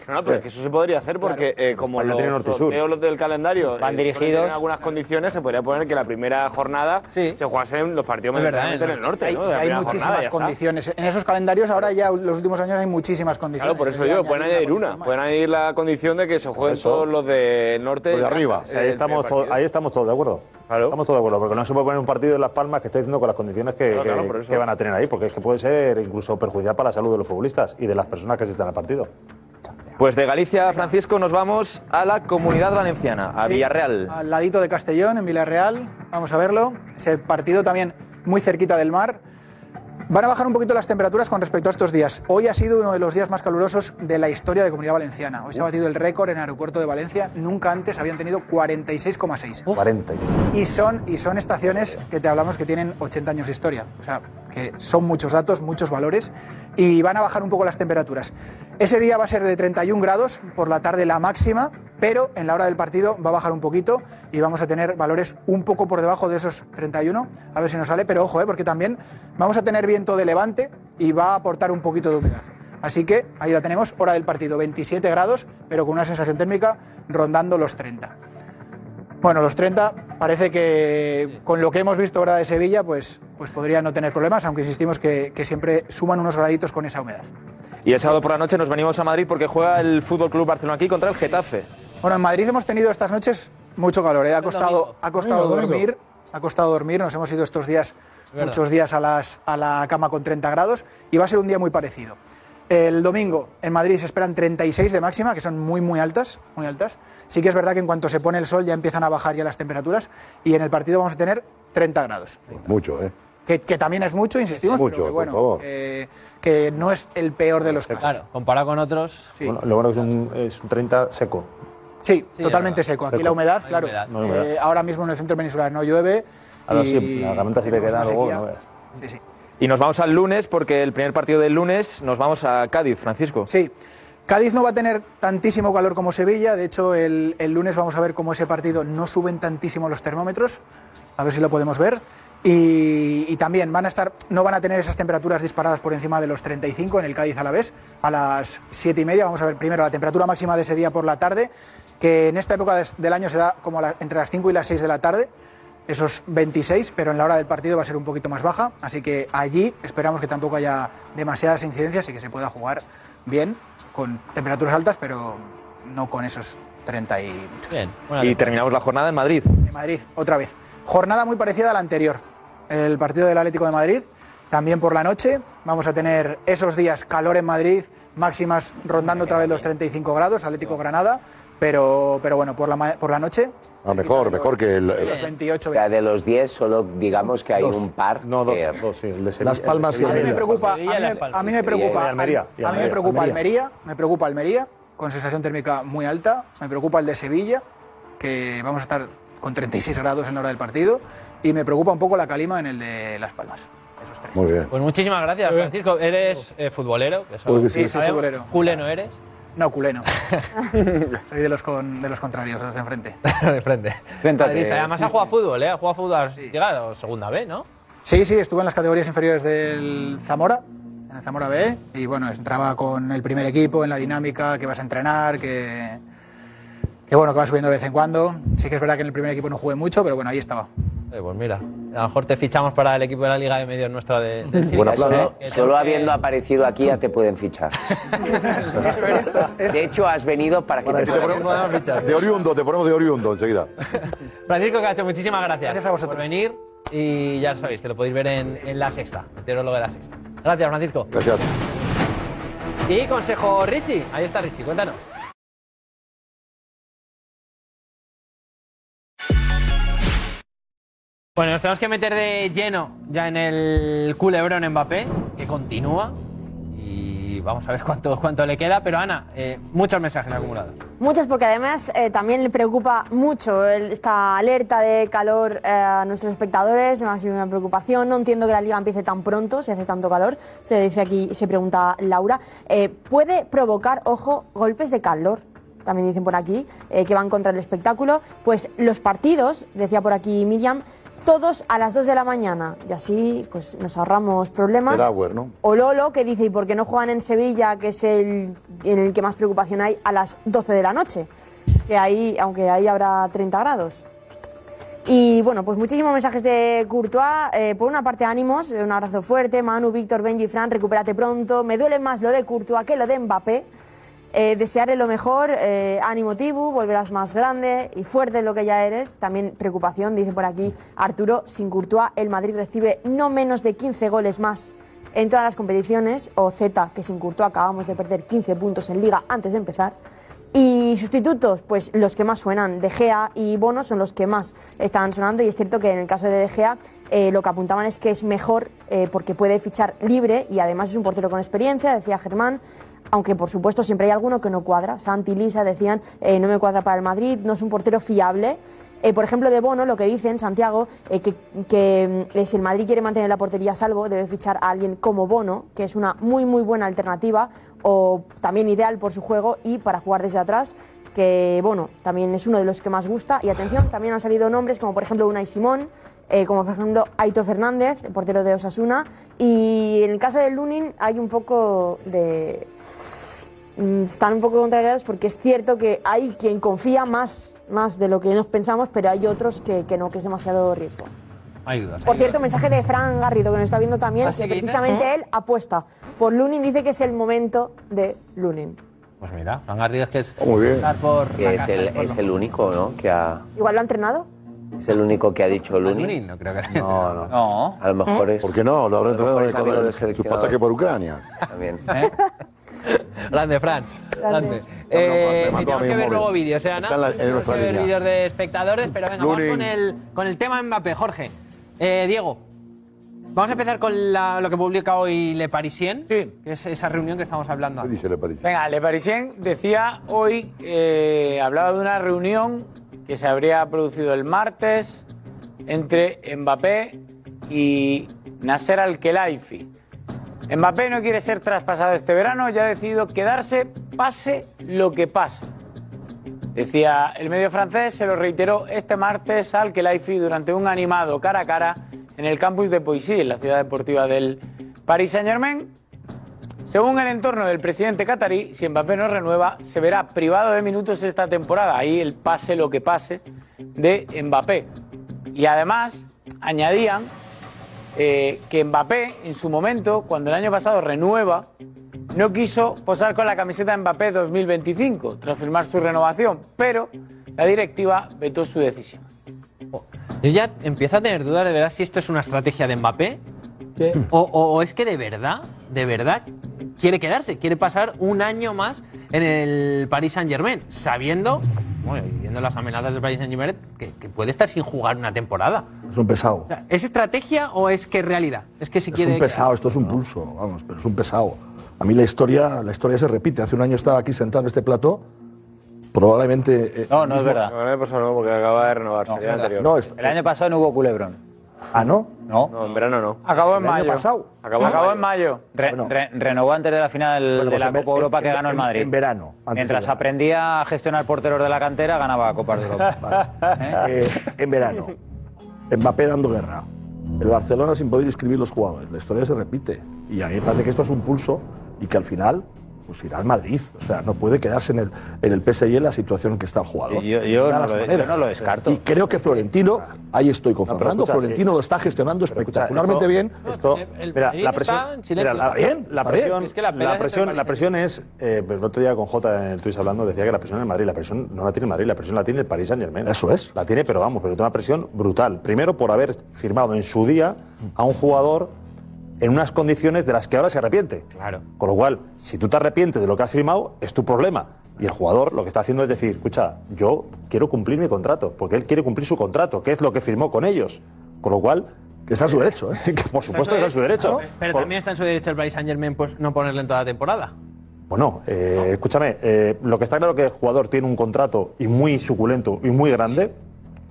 Speaker 15: No, no, pero es que eso se podría hacer porque eh, como los
Speaker 9: norte y sur.
Speaker 15: sorteos los del calendario
Speaker 9: Van
Speaker 15: eh,
Speaker 9: dirigidos.
Speaker 15: tener algunas condiciones, se podría poner que la primera jornada se jugasen los partidos
Speaker 18: Es verdad,
Speaker 15: en el norte.
Speaker 18: Hay,
Speaker 15: ¿no?
Speaker 18: Hay muchísimas
Speaker 15: jornada,
Speaker 18: condiciones. En esos calendarios ahora ya los últimos años hay muchísimas condiciones.
Speaker 15: Claro, por eso digo, pueden añadir una. Pueden añadir la condición de que se jueguen todos los del norte.
Speaker 4: Los de arriba. ahí, estamos todos, ahí estamos todos de acuerdo. Estamos todos de acuerdo, porque no se puede poner un partido en Las Palmas que esté diciendo con las condiciones que,
Speaker 15: Claro,
Speaker 4: que-
Speaker 15: claro, por eso.
Speaker 4: que van a tener ahí, porque es que puede ser incluso perjudicial para la salud de los futbolistas y de las personas que asistan al partido.
Speaker 1: Pues de Galicia, Francisco, nos vamos a la Comunidad Valenciana, a
Speaker 18: Sí,
Speaker 1: Villarreal.
Speaker 18: Al ladito de Castellón, en Villarreal. Vamos a verlo. Ese partido también muy cerquita del mar. Van a bajar un poquito las temperaturas con respecto a estos días. Hoy ha sido uno de los días más calurosos de la historia de Comunidad Valenciana. Hoy se ha batido el récord en el aeropuerto de Valencia. Nunca antes habían tenido 46,6.
Speaker 4: 40.
Speaker 18: Y son, y son estaciones que te hablamos que tienen 80 años de historia. O sea, que son muchos datos, muchos valores. Y van a bajar un poco las temperaturas. Ese día va a ser de 31 grados, por la tarde la máxima, pero en la hora del partido va a bajar un poquito y vamos a tener valores un poco por debajo de esos 31. A ver si nos sale, pero ojo, ¿eh? porque también vamos a tener viento de levante y va a aportar un poquito de humedad. Así que ahí la tenemos, hora del partido, 27 grados, pero con una sensación térmica rondando los 30. Bueno, los 30 parece que con lo que hemos visto ahora de Sevilla, pues, pues podría no tener problemas, aunque insistimos que, que siempre suman unos graditos con esa humedad.
Speaker 1: Y el sábado por la noche nos venimos a Madrid porque juega el Fútbol Club Barcelona aquí contra el Getafe.
Speaker 18: Bueno, en Madrid hemos tenido estas noches mucho calor, ¿eh? ha costado, ha costado dormir, ha costado dormir, nos hemos ido estos días, muchos días a, las, a la cama con 30 grados y va a ser un día muy parecido. El domingo en Madrid se esperan 36 de máxima, que son muy muy altas, muy altas. Sí que es verdad que en cuanto se pone el sol ya empiezan a bajar ya las temperaturas y en el partido vamos a tener 30 grados.
Speaker 3: Mucho, ¿eh?
Speaker 18: Que, que también es mucho, insistimos,
Speaker 3: Mucho,
Speaker 18: pero que
Speaker 3: por
Speaker 18: bueno,
Speaker 3: favor.
Speaker 18: eh, que no es el peor de los casos.
Speaker 14: Claro, comparado con otros.
Speaker 4: Bueno, lo bueno es un, es un 30 seco.
Speaker 18: Sí,
Speaker 4: Sí,
Speaker 18: totalmente seco. Aquí
Speaker 4: Seco.
Speaker 18: la humedad, claro.
Speaker 4: humedad. No hay humedad.
Speaker 18: eh, ahora mismo en el centro peninsular no llueve.
Speaker 4: Ahora
Speaker 18: y
Speaker 4: sí, la garganta sí le queda no veas.
Speaker 18: Sí, sí.
Speaker 1: Y nos vamos al lunes porque el primer partido del lunes nos vamos a Cádiz, Francisco.
Speaker 18: Sí. Cádiz no va a tener tantísimo calor como Sevilla. De hecho, el, el lunes vamos a ver cómo ese partido no suben tantísimo los termómetros. A ver si lo podemos ver. Y, y también van a estar, no van a tener esas temperaturas disparadas por encima de los 35 en el Cádiz a la vez. A las 7 y media vamos a ver primero la temperatura máxima de ese día por la tarde, que en esta época del año se da como la- entre las 5 y las 6 de la tarde. Esos 26, pero en la hora del partido va a ser un poquito más baja, así que allí esperamos que tampoco haya demasiadas incidencias y que se pueda jugar bien, con temperaturas altas, pero no con esos 30 y muchos.
Speaker 1: y terminamos la jornada en Madrid.
Speaker 18: En Madrid, otra vez. Jornada muy parecida a la anterior. El partido del Atlético de Madrid, también por la noche. Vamos a tener esos días calor en Madrid, máximas rondando otra vez los 35 grados, Atlético Granada, pero, pero bueno, por la, por la noche
Speaker 3: Ah, mejor, mejor que el.
Speaker 18: los 28
Speaker 9: O sea, de los 10 solo digamos que hay
Speaker 18: Dos.
Speaker 9: un par.
Speaker 4: No, dos,
Speaker 9: que-
Speaker 4: dos, sí, el de
Speaker 5: Las Palmas y
Speaker 18: A mí me
Speaker 5: Almería.
Speaker 18: preocupa, a mí,
Speaker 9: Sevilla
Speaker 18: a mí me
Speaker 9: Sevilla
Speaker 18: preocupa,
Speaker 4: Almería,
Speaker 18: a mí me preocupa
Speaker 4: Almería.
Speaker 18: Almería, me preocupa Almería, con sensación térmica muy alta, me preocupa el de Sevilla, que vamos a estar con 36 grados en la hora del partido, y me preocupa un poco la calima en el de Las Palmas. Esos tres.
Speaker 3: Muy bien.
Speaker 14: Pues muchísimas gracias, Francisco. ¿Eres eh, futbolero? Que
Speaker 18: sí. Sí, soy futbolero.
Speaker 14: ¿Culé no eres?
Speaker 18: No, culé no. Soy de los, con, de los contrarios, de los de enfrente.
Speaker 14: de frente. Madridista. Además ha jugado a fútbol, ¿eh? Ha jugado a fútbol has llegado a segunda B, ¿no?
Speaker 18: Sí, sí, estuve en las categorías inferiores del Zamora, en el Zamora B, y bueno, entraba con el primer equipo en la dinámica, que vas a entrenar, que, que bueno, que vas subiendo de vez en cuando. Sí que es verdad que en el primer equipo no jugué mucho, pero bueno, ahí estaba.
Speaker 14: Eh, pues mira, a lo mejor te fichamos para el equipo de la Liga de Medios nuestra de, del Chile.
Speaker 9: Solo,
Speaker 14: Que
Speaker 9: solo
Speaker 14: tengo
Speaker 9: habiendo
Speaker 14: que-
Speaker 9: aparecido aquí ya te pueden fichar. De hecho, has venido para que te
Speaker 3: Te ponemos- De oriundo, te ponemos de oriundo enseguida.
Speaker 14: Francisco Cacho, muchísimas gracias,
Speaker 18: Gracias a vosotros.
Speaker 14: por venir y ya sabéis que lo podéis ver en, en La Sexta, lo de La Sexta. Gracias, Francisco.
Speaker 3: Gracias.
Speaker 14: Y consejo Richie, ahí está Richie, cuéntanos. Bueno, nos tenemos que meter de lleno ya en el culebrón Mbappé, que continúa. Y vamos a ver cuánto, cuánto le queda. Pero Ana, eh, muchos mensajes acumulados.
Speaker 8: Muchos, porque además eh, también le preocupa mucho esta alerta de calor eh, a nuestros espectadores, ha sido una preocupación. No entiendo que la liga empiece tan pronto, si hace tanto calor. Se dice aquí, se pregunta Laura. Eh, ¿Puede provocar, ojo, golpes de calor? También dicen por aquí, eh, que van contra el espectáculo. Pues los partidos, decía por aquí Miriam, todos a las 2 de la mañana. Y así pues nos ahorramos problemas. O Lolo, que dice, ¿y por qué no juegan en Sevilla, que es el en el que más preocupación hay, a las 12 de la noche? Que ahí, aunque ahí habrá 30 grados. Y bueno, pues muchísimos mensajes de Courtois. Eh, por una parte, ánimos, un abrazo fuerte. Manu, Víctor, Benji, Fran, recupérate pronto. Me duele más lo de Courtois que lo de Mbappé. Eh, desearle lo mejor, eh, ánimo Tibu, volverás más grande y fuerte de lo que ya eres. También preocupación, dice por aquí Arturo, sin Courtois el Madrid recibe no menos de 15 goles más en todas las competiciones, o Z, que sin Courtois acabamos de perder 15 puntos en Liga antes de empezar. Y sustitutos, pues los que más suenan, De Gea y Bono son los que más están sonando y es cierto que en el caso de De Gea eh, lo que apuntaban es que es mejor eh, porque puede fichar libre y además es un portero con experiencia, decía Germán, aunque por supuesto siempre hay alguno que no cuadra. Santi Lisa decían, eh, no me cuadra para el Madrid, no es un portero fiable. Eh, por ejemplo, de Bono, lo que dicen, Santiago, eh, que, que, si el Madrid quiere mantener la portería a salvo, debe fichar a alguien como Bono, que es una muy, muy buena alternativa, o también ideal por su juego y para jugar desde atrás, que bueno, también es uno de los que más gusta. Y atención, también han salido nombres como por ejemplo Unai Simón, eh, como por ejemplo Aito Fernández, el portero de Osasuna. Y en el caso de Lunin hay un poco de... mm, Están un poco contrariados porque es cierto que hay quien confía más, más de lo que nos pensamos, pero hay otros que, que no, que es demasiado riesgo.
Speaker 7: Hay dudas.
Speaker 8: Por
Speaker 7: hay
Speaker 8: cierto,
Speaker 7: dudas.
Speaker 8: mensaje de Fran Garrido, que nos está viendo también,
Speaker 7: ¿Ah,
Speaker 8: que precisamente él apuesta por Lunin, dice que es el momento de Lunin.
Speaker 7: Pues mira, Fran Garrido es que es
Speaker 9: Muy bien.
Speaker 7: por
Speaker 9: Que es
Speaker 7: casa
Speaker 9: el, es el único, ¿no? Que ha,
Speaker 8: Igual lo ha entrenado.
Speaker 9: es el único que ha dicho Luni.
Speaker 7: Lunin, no creo que
Speaker 9: No, no.
Speaker 11: No.
Speaker 9: A lo mejor es.
Speaker 3: ¿Por qué no? Lo habrá
Speaker 9: a lo mejor
Speaker 3: entrenado
Speaker 9: es
Speaker 3: en
Speaker 9: amigo del
Speaker 3: el- su
Speaker 9: seleccionador.
Speaker 3: pasaje por Ucrania.
Speaker 9: También.
Speaker 7: Grande, Fran. Grande. Eh,
Speaker 3: mandó a
Speaker 7: tenemos que ver
Speaker 3: móvil.
Speaker 7: luego vídeos, ¿eh, Ana?
Speaker 3: Está en la- en
Speaker 7: Tenemos
Speaker 3: nuestra
Speaker 7: que ver
Speaker 3: línea.
Speaker 7: vídeos de espectadores, pero venga, vamos
Speaker 3: Lunin.
Speaker 7: con el, con el tema Mbappé, Jorge. Eh, Diego, vamos a empezar con la- lo que publica hoy Le Parisien, que es esa reunión que estamos hablando.
Speaker 3: ¿Qué dice Le Paris?
Speaker 12: Venga, Le Parisien decía hoy, eh, hablaba de una reunión que se habría producido el martes entre Mbappé y Nasser Al-Khelaifi. Mbappé no quiere ser traspasado este verano y ha decidido quedarse pase lo que pase. Decía el medio francés, se lo reiteró este martes al Khelaifi durante un animado cara a cara en el campus de Poissy, en la ciudad deportiva del Paris Saint-Germain. Según el entorno del presidente catarí, si Mbappé no renueva, se verá privado de minutos esta temporada. Ahí el pase lo que pase de Mbappé. Y además, añadían eh, que Mbappé, en su momento, cuando el año pasado renueva, no quiso posar con la camiseta Mbappé 2025 tras firmar su renovación, pero la directiva vetó su decisión.
Speaker 7: Yo ya empiezo a tener dudas de verdad si esto es una estrategia de Mbappé o, o- o es que de verdad, de verdad quiere quedarse, quiere pasar un año más en el Paris Saint Germain, sabiendo, bueno, y viendo las amenazas del Paris Saint Germain, que, que puede estar sin jugar una temporada.
Speaker 5: Es un pesado.
Speaker 7: O sea, ¿Es estrategia o es que es realidad? Es que si
Speaker 5: Es
Speaker 7: quiere.
Speaker 5: un pesado, esto es un pulso, vamos, pero es un pesado. A mí la historia, la historia se repite. Hace un año estaba aquí sentado en este plató, probablemente... eh,
Speaker 11: No, no es
Speaker 5: mismo-
Speaker 11: verdad.
Speaker 15: No, el año pasado no, porque acaba de renovar, sería el anterior.
Speaker 5: No, es-
Speaker 11: El año pasado no hubo culebrón.
Speaker 5: ¿Ah, no?
Speaker 11: No.
Speaker 15: No, en verano no.
Speaker 12: Acabó en
Speaker 5: ¿El año
Speaker 12: mayo.
Speaker 5: pasado?
Speaker 15: Acabó,
Speaker 12: Acabó en mayo.
Speaker 11: Re- renovó antes de la final
Speaker 5: Bueno,
Speaker 11: de
Speaker 5: pues
Speaker 11: la
Speaker 5: en-
Speaker 11: Copa Europa que
Speaker 5: en-
Speaker 11: ganó el Madrid.
Speaker 5: en verano,
Speaker 11: Mientras aprendía a gestionar porteros de la cantera, ganaba Copas de Europa.
Speaker 5: Eh, en verano. Mbappé dando guerra. El Barcelona sin poder inscribir los jugadores. La historia se repite. Y a mí me parece que esto es un pulso y que al final pues irá al Madrid. O sea, no puede quedarse en el, en el PSG en la situación en que está el jugador.
Speaker 11: Yo- yo no lo- yo
Speaker 5: maneras.
Speaker 11: no lo descarto.
Speaker 5: Y creo que Florentino, ahí estoy con Fernando,
Speaker 4: escucha,
Speaker 5: Florentino
Speaker 4: sí.
Speaker 5: lo está gestionando
Speaker 4: Pero
Speaker 5: espectacularmente
Speaker 4: esto-
Speaker 5: bien.
Speaker 4: Esto,
Speaker 7: El- el
Speaker 4: mira, la
Speaker 7: está
Speaker 4: presión,
Speaker 7: en silencio,
Speaker 4: mira, la,
Speaker 7: está bien,
Speaker 4: la
Speaker 5: está
Speaker 4: presión,
Speaker 7: Es que la
Speaker 4: la
Speaker 7: es
Speaker 4: presión, la presión es, eh, pero el otro día con Jota en el Twitch hablando decía que la presión en Madrid, la presión no la tiene Madrid, la presión la tiene el Paris Saint Germain.
Speaker 5: Eso es.
Speaker 4: La tiene, pero vamos, pero tiene una presión brutal. Primero por haber firmado en su día a un jugador en unas condiciones de las que ahora se arrepiente.
Speaker 7: Claro.
Speaker 4: Con lo cual, si tú te arrepientes de lo que has firmado, es tu problema. Y el jugador lo que está haciendo es decir, escucha, yo quiero cumplir mi contrato, porque él quiere cumplir su contrato, que es lo que firmó con ellos. Con lo cual...
Speaker 5: Que está a su derecho, ¿eh?
Speaker 4: que por supuesto que está a su derecho.
Speaker 7: Pero
Speaker 4: Por-
Speaker 7: también está en su derecho el Paris Saint Germain pues, no ponerle en toda la temporada.
Speaker 4: Bueno, eh, escúchame, eh, lo que está claro es que el jugador tiene un contrato y muy suculento y muy grande,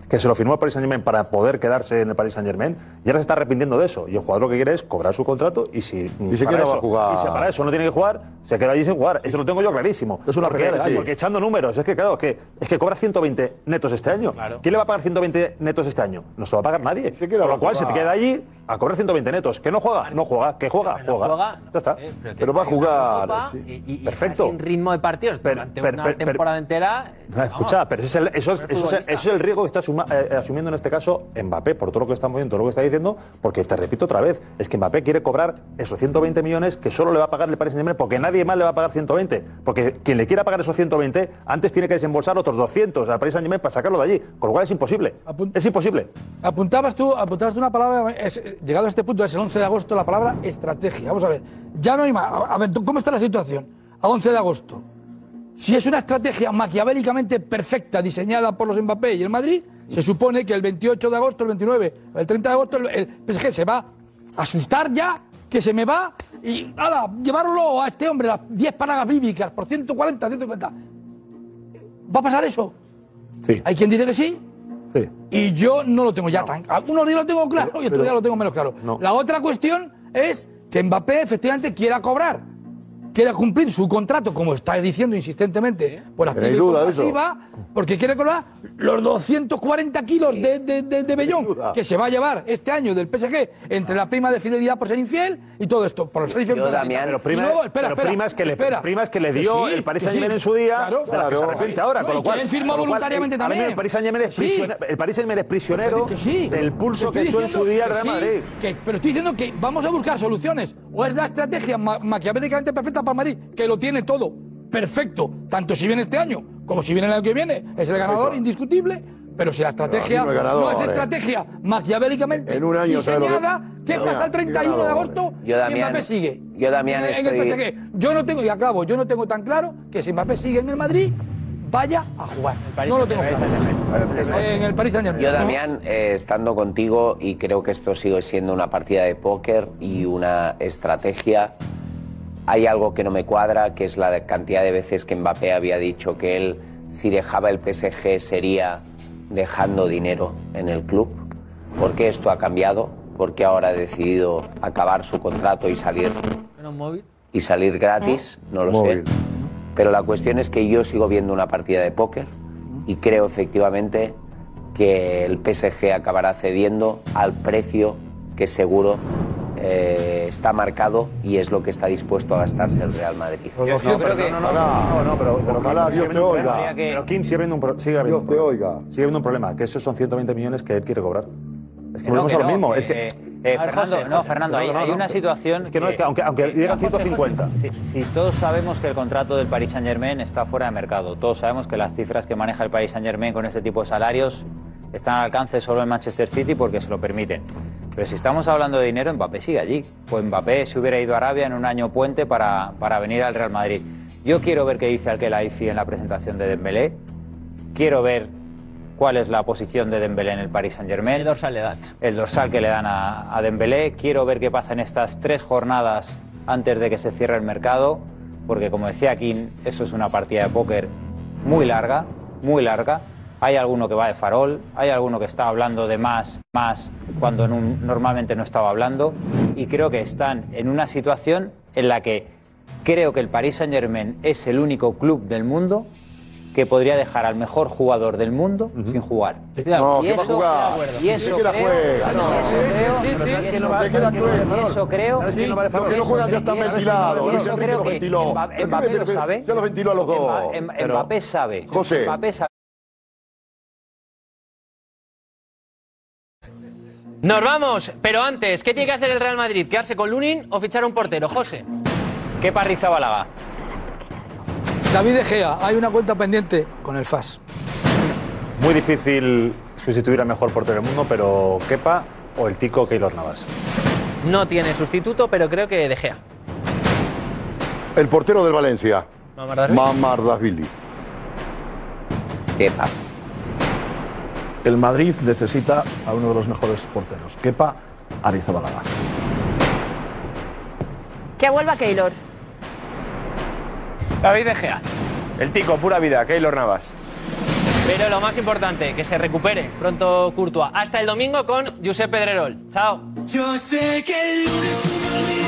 Speaker 4: que se lo firmó el Paris Saint Germain para poder quedarse en el Paris Saint Germain, y ahora se está arrepintiendo de eso. Y el jugador lo que quiere es cobrar su contrato y si,
Speaker 3: Y si
Speaker 4: para
Speaker 3: quiere
Speaker 4: eso,
Speaker 3: va a jugar.
Speaker 4: y si para eso no tiene que jugar, se queda allí sin jugar. Eso lo tengo yo clarísimo.
Speaker 5: Es una
Speaker 4: porque,
Speaker 5: pelea
Speaker 4: porque echando números, es que claro, es que, es que cobra 120 netos este año.
Speaker 7: Claro.
Speaker 4: ¿Quién le va a pagar 120 netos este año? No se lo va a pagar nadie.
Speaker 3: Se
Speaker 4: Con lo cual se te queda allí a cobrar 120 netos. ¿Que no juega? No juega. ¿Que juega?
Speaker 7: Pero
Speaker 4: Juega.
Speaker 7: juega,
Speaker 4: Ya está.
Speaker 7: eh,
Speaker 3: Pero va a jugar, sí.
Speaker 7: y,
Speaker 4: Perfecto.
Speaker 7: sin ritmo de partidos
Speaker 4: Pero-
Speaker 7: durante una temporada entera.
Speaker 4: No,
Speaker 7: vamos,
Speaker 4: escucha, pero ese es el, eso, es,
Speaker 7: no es
Speaker 4: eso es el-
Speaker 7: futbolista.
Speaker 4: eso es el riesgo que está asuma- eh, asumiendo en este caso Mbappé, por todo lo que estamos viendo, todo lo que está diciendo, porque te repito otra vez, es que Mbappé quiere cobrar esos 120 millones que solo le va a pagar el Paris Saint-Germain porque nadie más le va a pagar 120. Porque quien le quiera pagar esos 120, antes tiene que desembolsar otros 200 al Paris Saint-Germain para sacarlo de allí. Con lo cual es imposible.
Speaker 2: Apun-
Speaker 4: Es imposible.
Speaker 2: Apuntabas tú, apuntabas tú una palabra, es- decir, llegado a este punto, es el 11 de agosto, la palabra estrategia. Vamos a ver, ya no hay más. A ver, ¿cómo está la situación? A 11 de agosto. Si es una estrategia maquiavélicamente perfecta diseñada por los Mbappé y el Madrid, se supone que el 28 de agosto, el 29, el 30 de agosto, el, el PSG se va a asustar ya, que se me va y ala, llevarlo a este hombre, las 10 paradas bíblicas por 140, 150. ¿Va a pasar eso?
Speaker 5: Sí.
Speaker 2: Hay quien dice que sí,
Speaker 5: Sí.
Speaker 2: y yo no lo tengo ya tan Algunos días lo tengo claro y otros días lo tengo menos claro.
Speaker 5: No.
Speaker 2: La otra cuestión es que Mbappé efectivamente quiera cobrar, quiera cumplir su contrato, como está diciendo insistentemente, por activa y
Speaker 3: ¿Tenéis
Speaker 2: por
Speaker 3: duda de eso?
Speaker 2: pasiva, porque quiere cobrar los 240 kilos de, de, de, de Bellón que se va a llevar este año del PSG entre la prima de fidelidad por ser infiel y todo esto. Por ser infiel
Speaker 4: Yo, Damián, pero prima-
Speaker 2: Y luego, espera,
Speaker 4: pero
Speaker 2: espera,
Speaker 4: primas que le-
Speaker 2: espera.
Speaker 4: primas que le dio el Paris Saint-Germain en su día,
Speaker 2: claro,
Speaker 4: de las que se arrepiente ahora, con
Speaker 2: No,
Speaker 4: lo
Speaker 2: y que
Speaker 4: cual-
Speaker 2: él firmó
Speaker 4: con lo cual,
Speaker 2: voluntariamente
Speaker 4: mismo
Speaker 2: también.
Speaker 4: el Paris Saint-Germain es
Speaker 2: Sí.
Speaker 4: prisionero- el es prisionero
Speaker 2: Que sí.
Speaker 4: del pulso que echó en su día el Real Madrid.
Speaker 2: que- pero estoy diciendo que vamos a buscar soluciones. O es la estrategia ma- maquiavélicamente perfecta para Madrid, que lo tiene todo perfecto, tanto si viene este año como si viene el año que viene, es el ganador indiscutible. Pero si la estrategia
Speaker 3: no
Speaker 2: es
Speaker 3: eh.
Speaker 2: estrategia maquiavélicamente
Speaker 3: En un año, ¿sabes lo que-
Speaker 2: diseñada, ¿qué
Speaker 3: No,
Speaker 2: pasa el 31 de agosto
Speaker 9: Yo,
Speaker 2: si
Speaker 9: Damián-
Speaker 2: Mbappé sigue?
Speaker 9: yo, Damián,
Speaker 2: en, en el
Speaker 9: estoy-
Speaker 2: PSG. Yo no tengo, y acabo, yo no tengo tan claro que si Mbappé sigue en el Madrid, vaya a jugar. No lo tengo claro. En el Paris Saint-Germain.
Speaker 9: Yo, Damián, eh, estando contigo, y creo que esto sigue siendo una partida de póker y una estrategia, hay algo que no me cuadra, que es la cantidad de veces que Mbappé había dicho que él, si dejaba el PSG, sería dejando dinero en el club. ¿Por qué esto ha cambiado? Porque ahora ha decidido acabar su contrato y salir y salir gratis, no lo sé. Pero la cuestión es que yo sigo viendo una partida de póker y creo efectivamente que el PSG acabará cediendo al precio que seguro eh, está marcado y es lo que está dispuesto a gastarse el Real Madrid.
Speaker 4: Yo, yo creo que. No, no, no, no, pero, pero
Speaker 3: Ojalá Dios te oiga.
Speaker 4: problema. Pero Kim sigue habiendo un, pro- sigue habiendo un
Speaker 3: Dios te
Speaker 4: problema. Sigue habiendo un problema, que esos son 120 millones que él quiere cobrar. Es que
Speaker 11: Que no,
Speaker 4: volvemos
Speaker 11: que
Speaker 4: a lo
Speaker 11: no,
Speaker 4: mismo.
Speaker 11: que-
Speaker 4: es que.
Speaker 11: eh, Fernando, no, Fernando, hay, hay una situación.
Speaker 4: Es que no, es que aunque, aunque llegan 150.
Speaker 11: Si, si todos sabemos que el contrato del Paris Saint Germain está fuera de mercado, todos sabemos que las cifras que maneja el Paris Saint Germain con este tipo de salarios están al alcance solo en Manchester City porque se lo permiten. Pero si estamos hablando de dinero, Mbappé sigue allí. Pues Mbappé se hubiera ido a Arabia en un año puente para, para venir al Real Madrid. Yo quiero ver qué dice Alkelaifi en la presentación de Dembélé. Quiero ver cuál es la posición de Dembélé en el Paris Saint Germain. El dorsal le dan. El dorsal que le dan a, a Dembélé. Quiero ver qué pasa en estas tres jornadas antes de que se cierre el mercado, porque como decía Kim, eso es una partida de póker muy larga, muy larga. Hay alguno que va de farol, hay alguno que está hablando de más, más, cuando un- normalmente no estaba hablando, y creo que están en una situación en la que creo que el Paris Saint Germain es el único club del mundo que podría dejar al mejor jugador del mundo sin jugar.
Speaker 3: No,
Speaker 11: y
Speaker 3: ¿qué va a
Speaker 11: eso, y eso creo, y eso creo,
Speaker 3: que no ya están
Speaker 11: eso-
Speaker 3: ventilados,
Speaker 11: creo
Speaker 3: lo
Speaker 11: que. Mbappé- lo sabe.
Speaker 3: ya lo ventiló a los dos.
Speaker 11: Mbappé sabe.
Speaker 3: José.
Speaker 11: Mbappé sabe.
Speaker 7: Nos vamos, pero antes, ¿qué tiene que hacer el Real Madrid? ¿Quedarse con Lunin o fichar un portero? José.
Speaker 11: ¿Qué parriza Balaga?
Speaker 2: David De Gea, hay una cuenta pendiente con el FAS.
Speaker 4: Muy difícil sustituir al mejor portero del mundo, pero Kepa o el tico Keylor Navas.
Speaker 7: No tiene sustituto, pero creo que De Gea.
Speaker 3: El portero del Valencia. Mamardashvili.
Speaker 9: Kepa.
Speaker 5: El Madrid necesita a uno de los mejores porteros. Kepa Arrizabalaga.
Speaker 8: Que vuelva Keylor.
Speaker 15: David De Gea. El tico, pura vida, Keylor Navas.
Speaker 7: Pero lo más importante, que se recupere pronto Courtois. Hasta el domingo con Josep Pedrerol. Chao.
Speaker 19: Yo sé que el lunes tú me olvidas.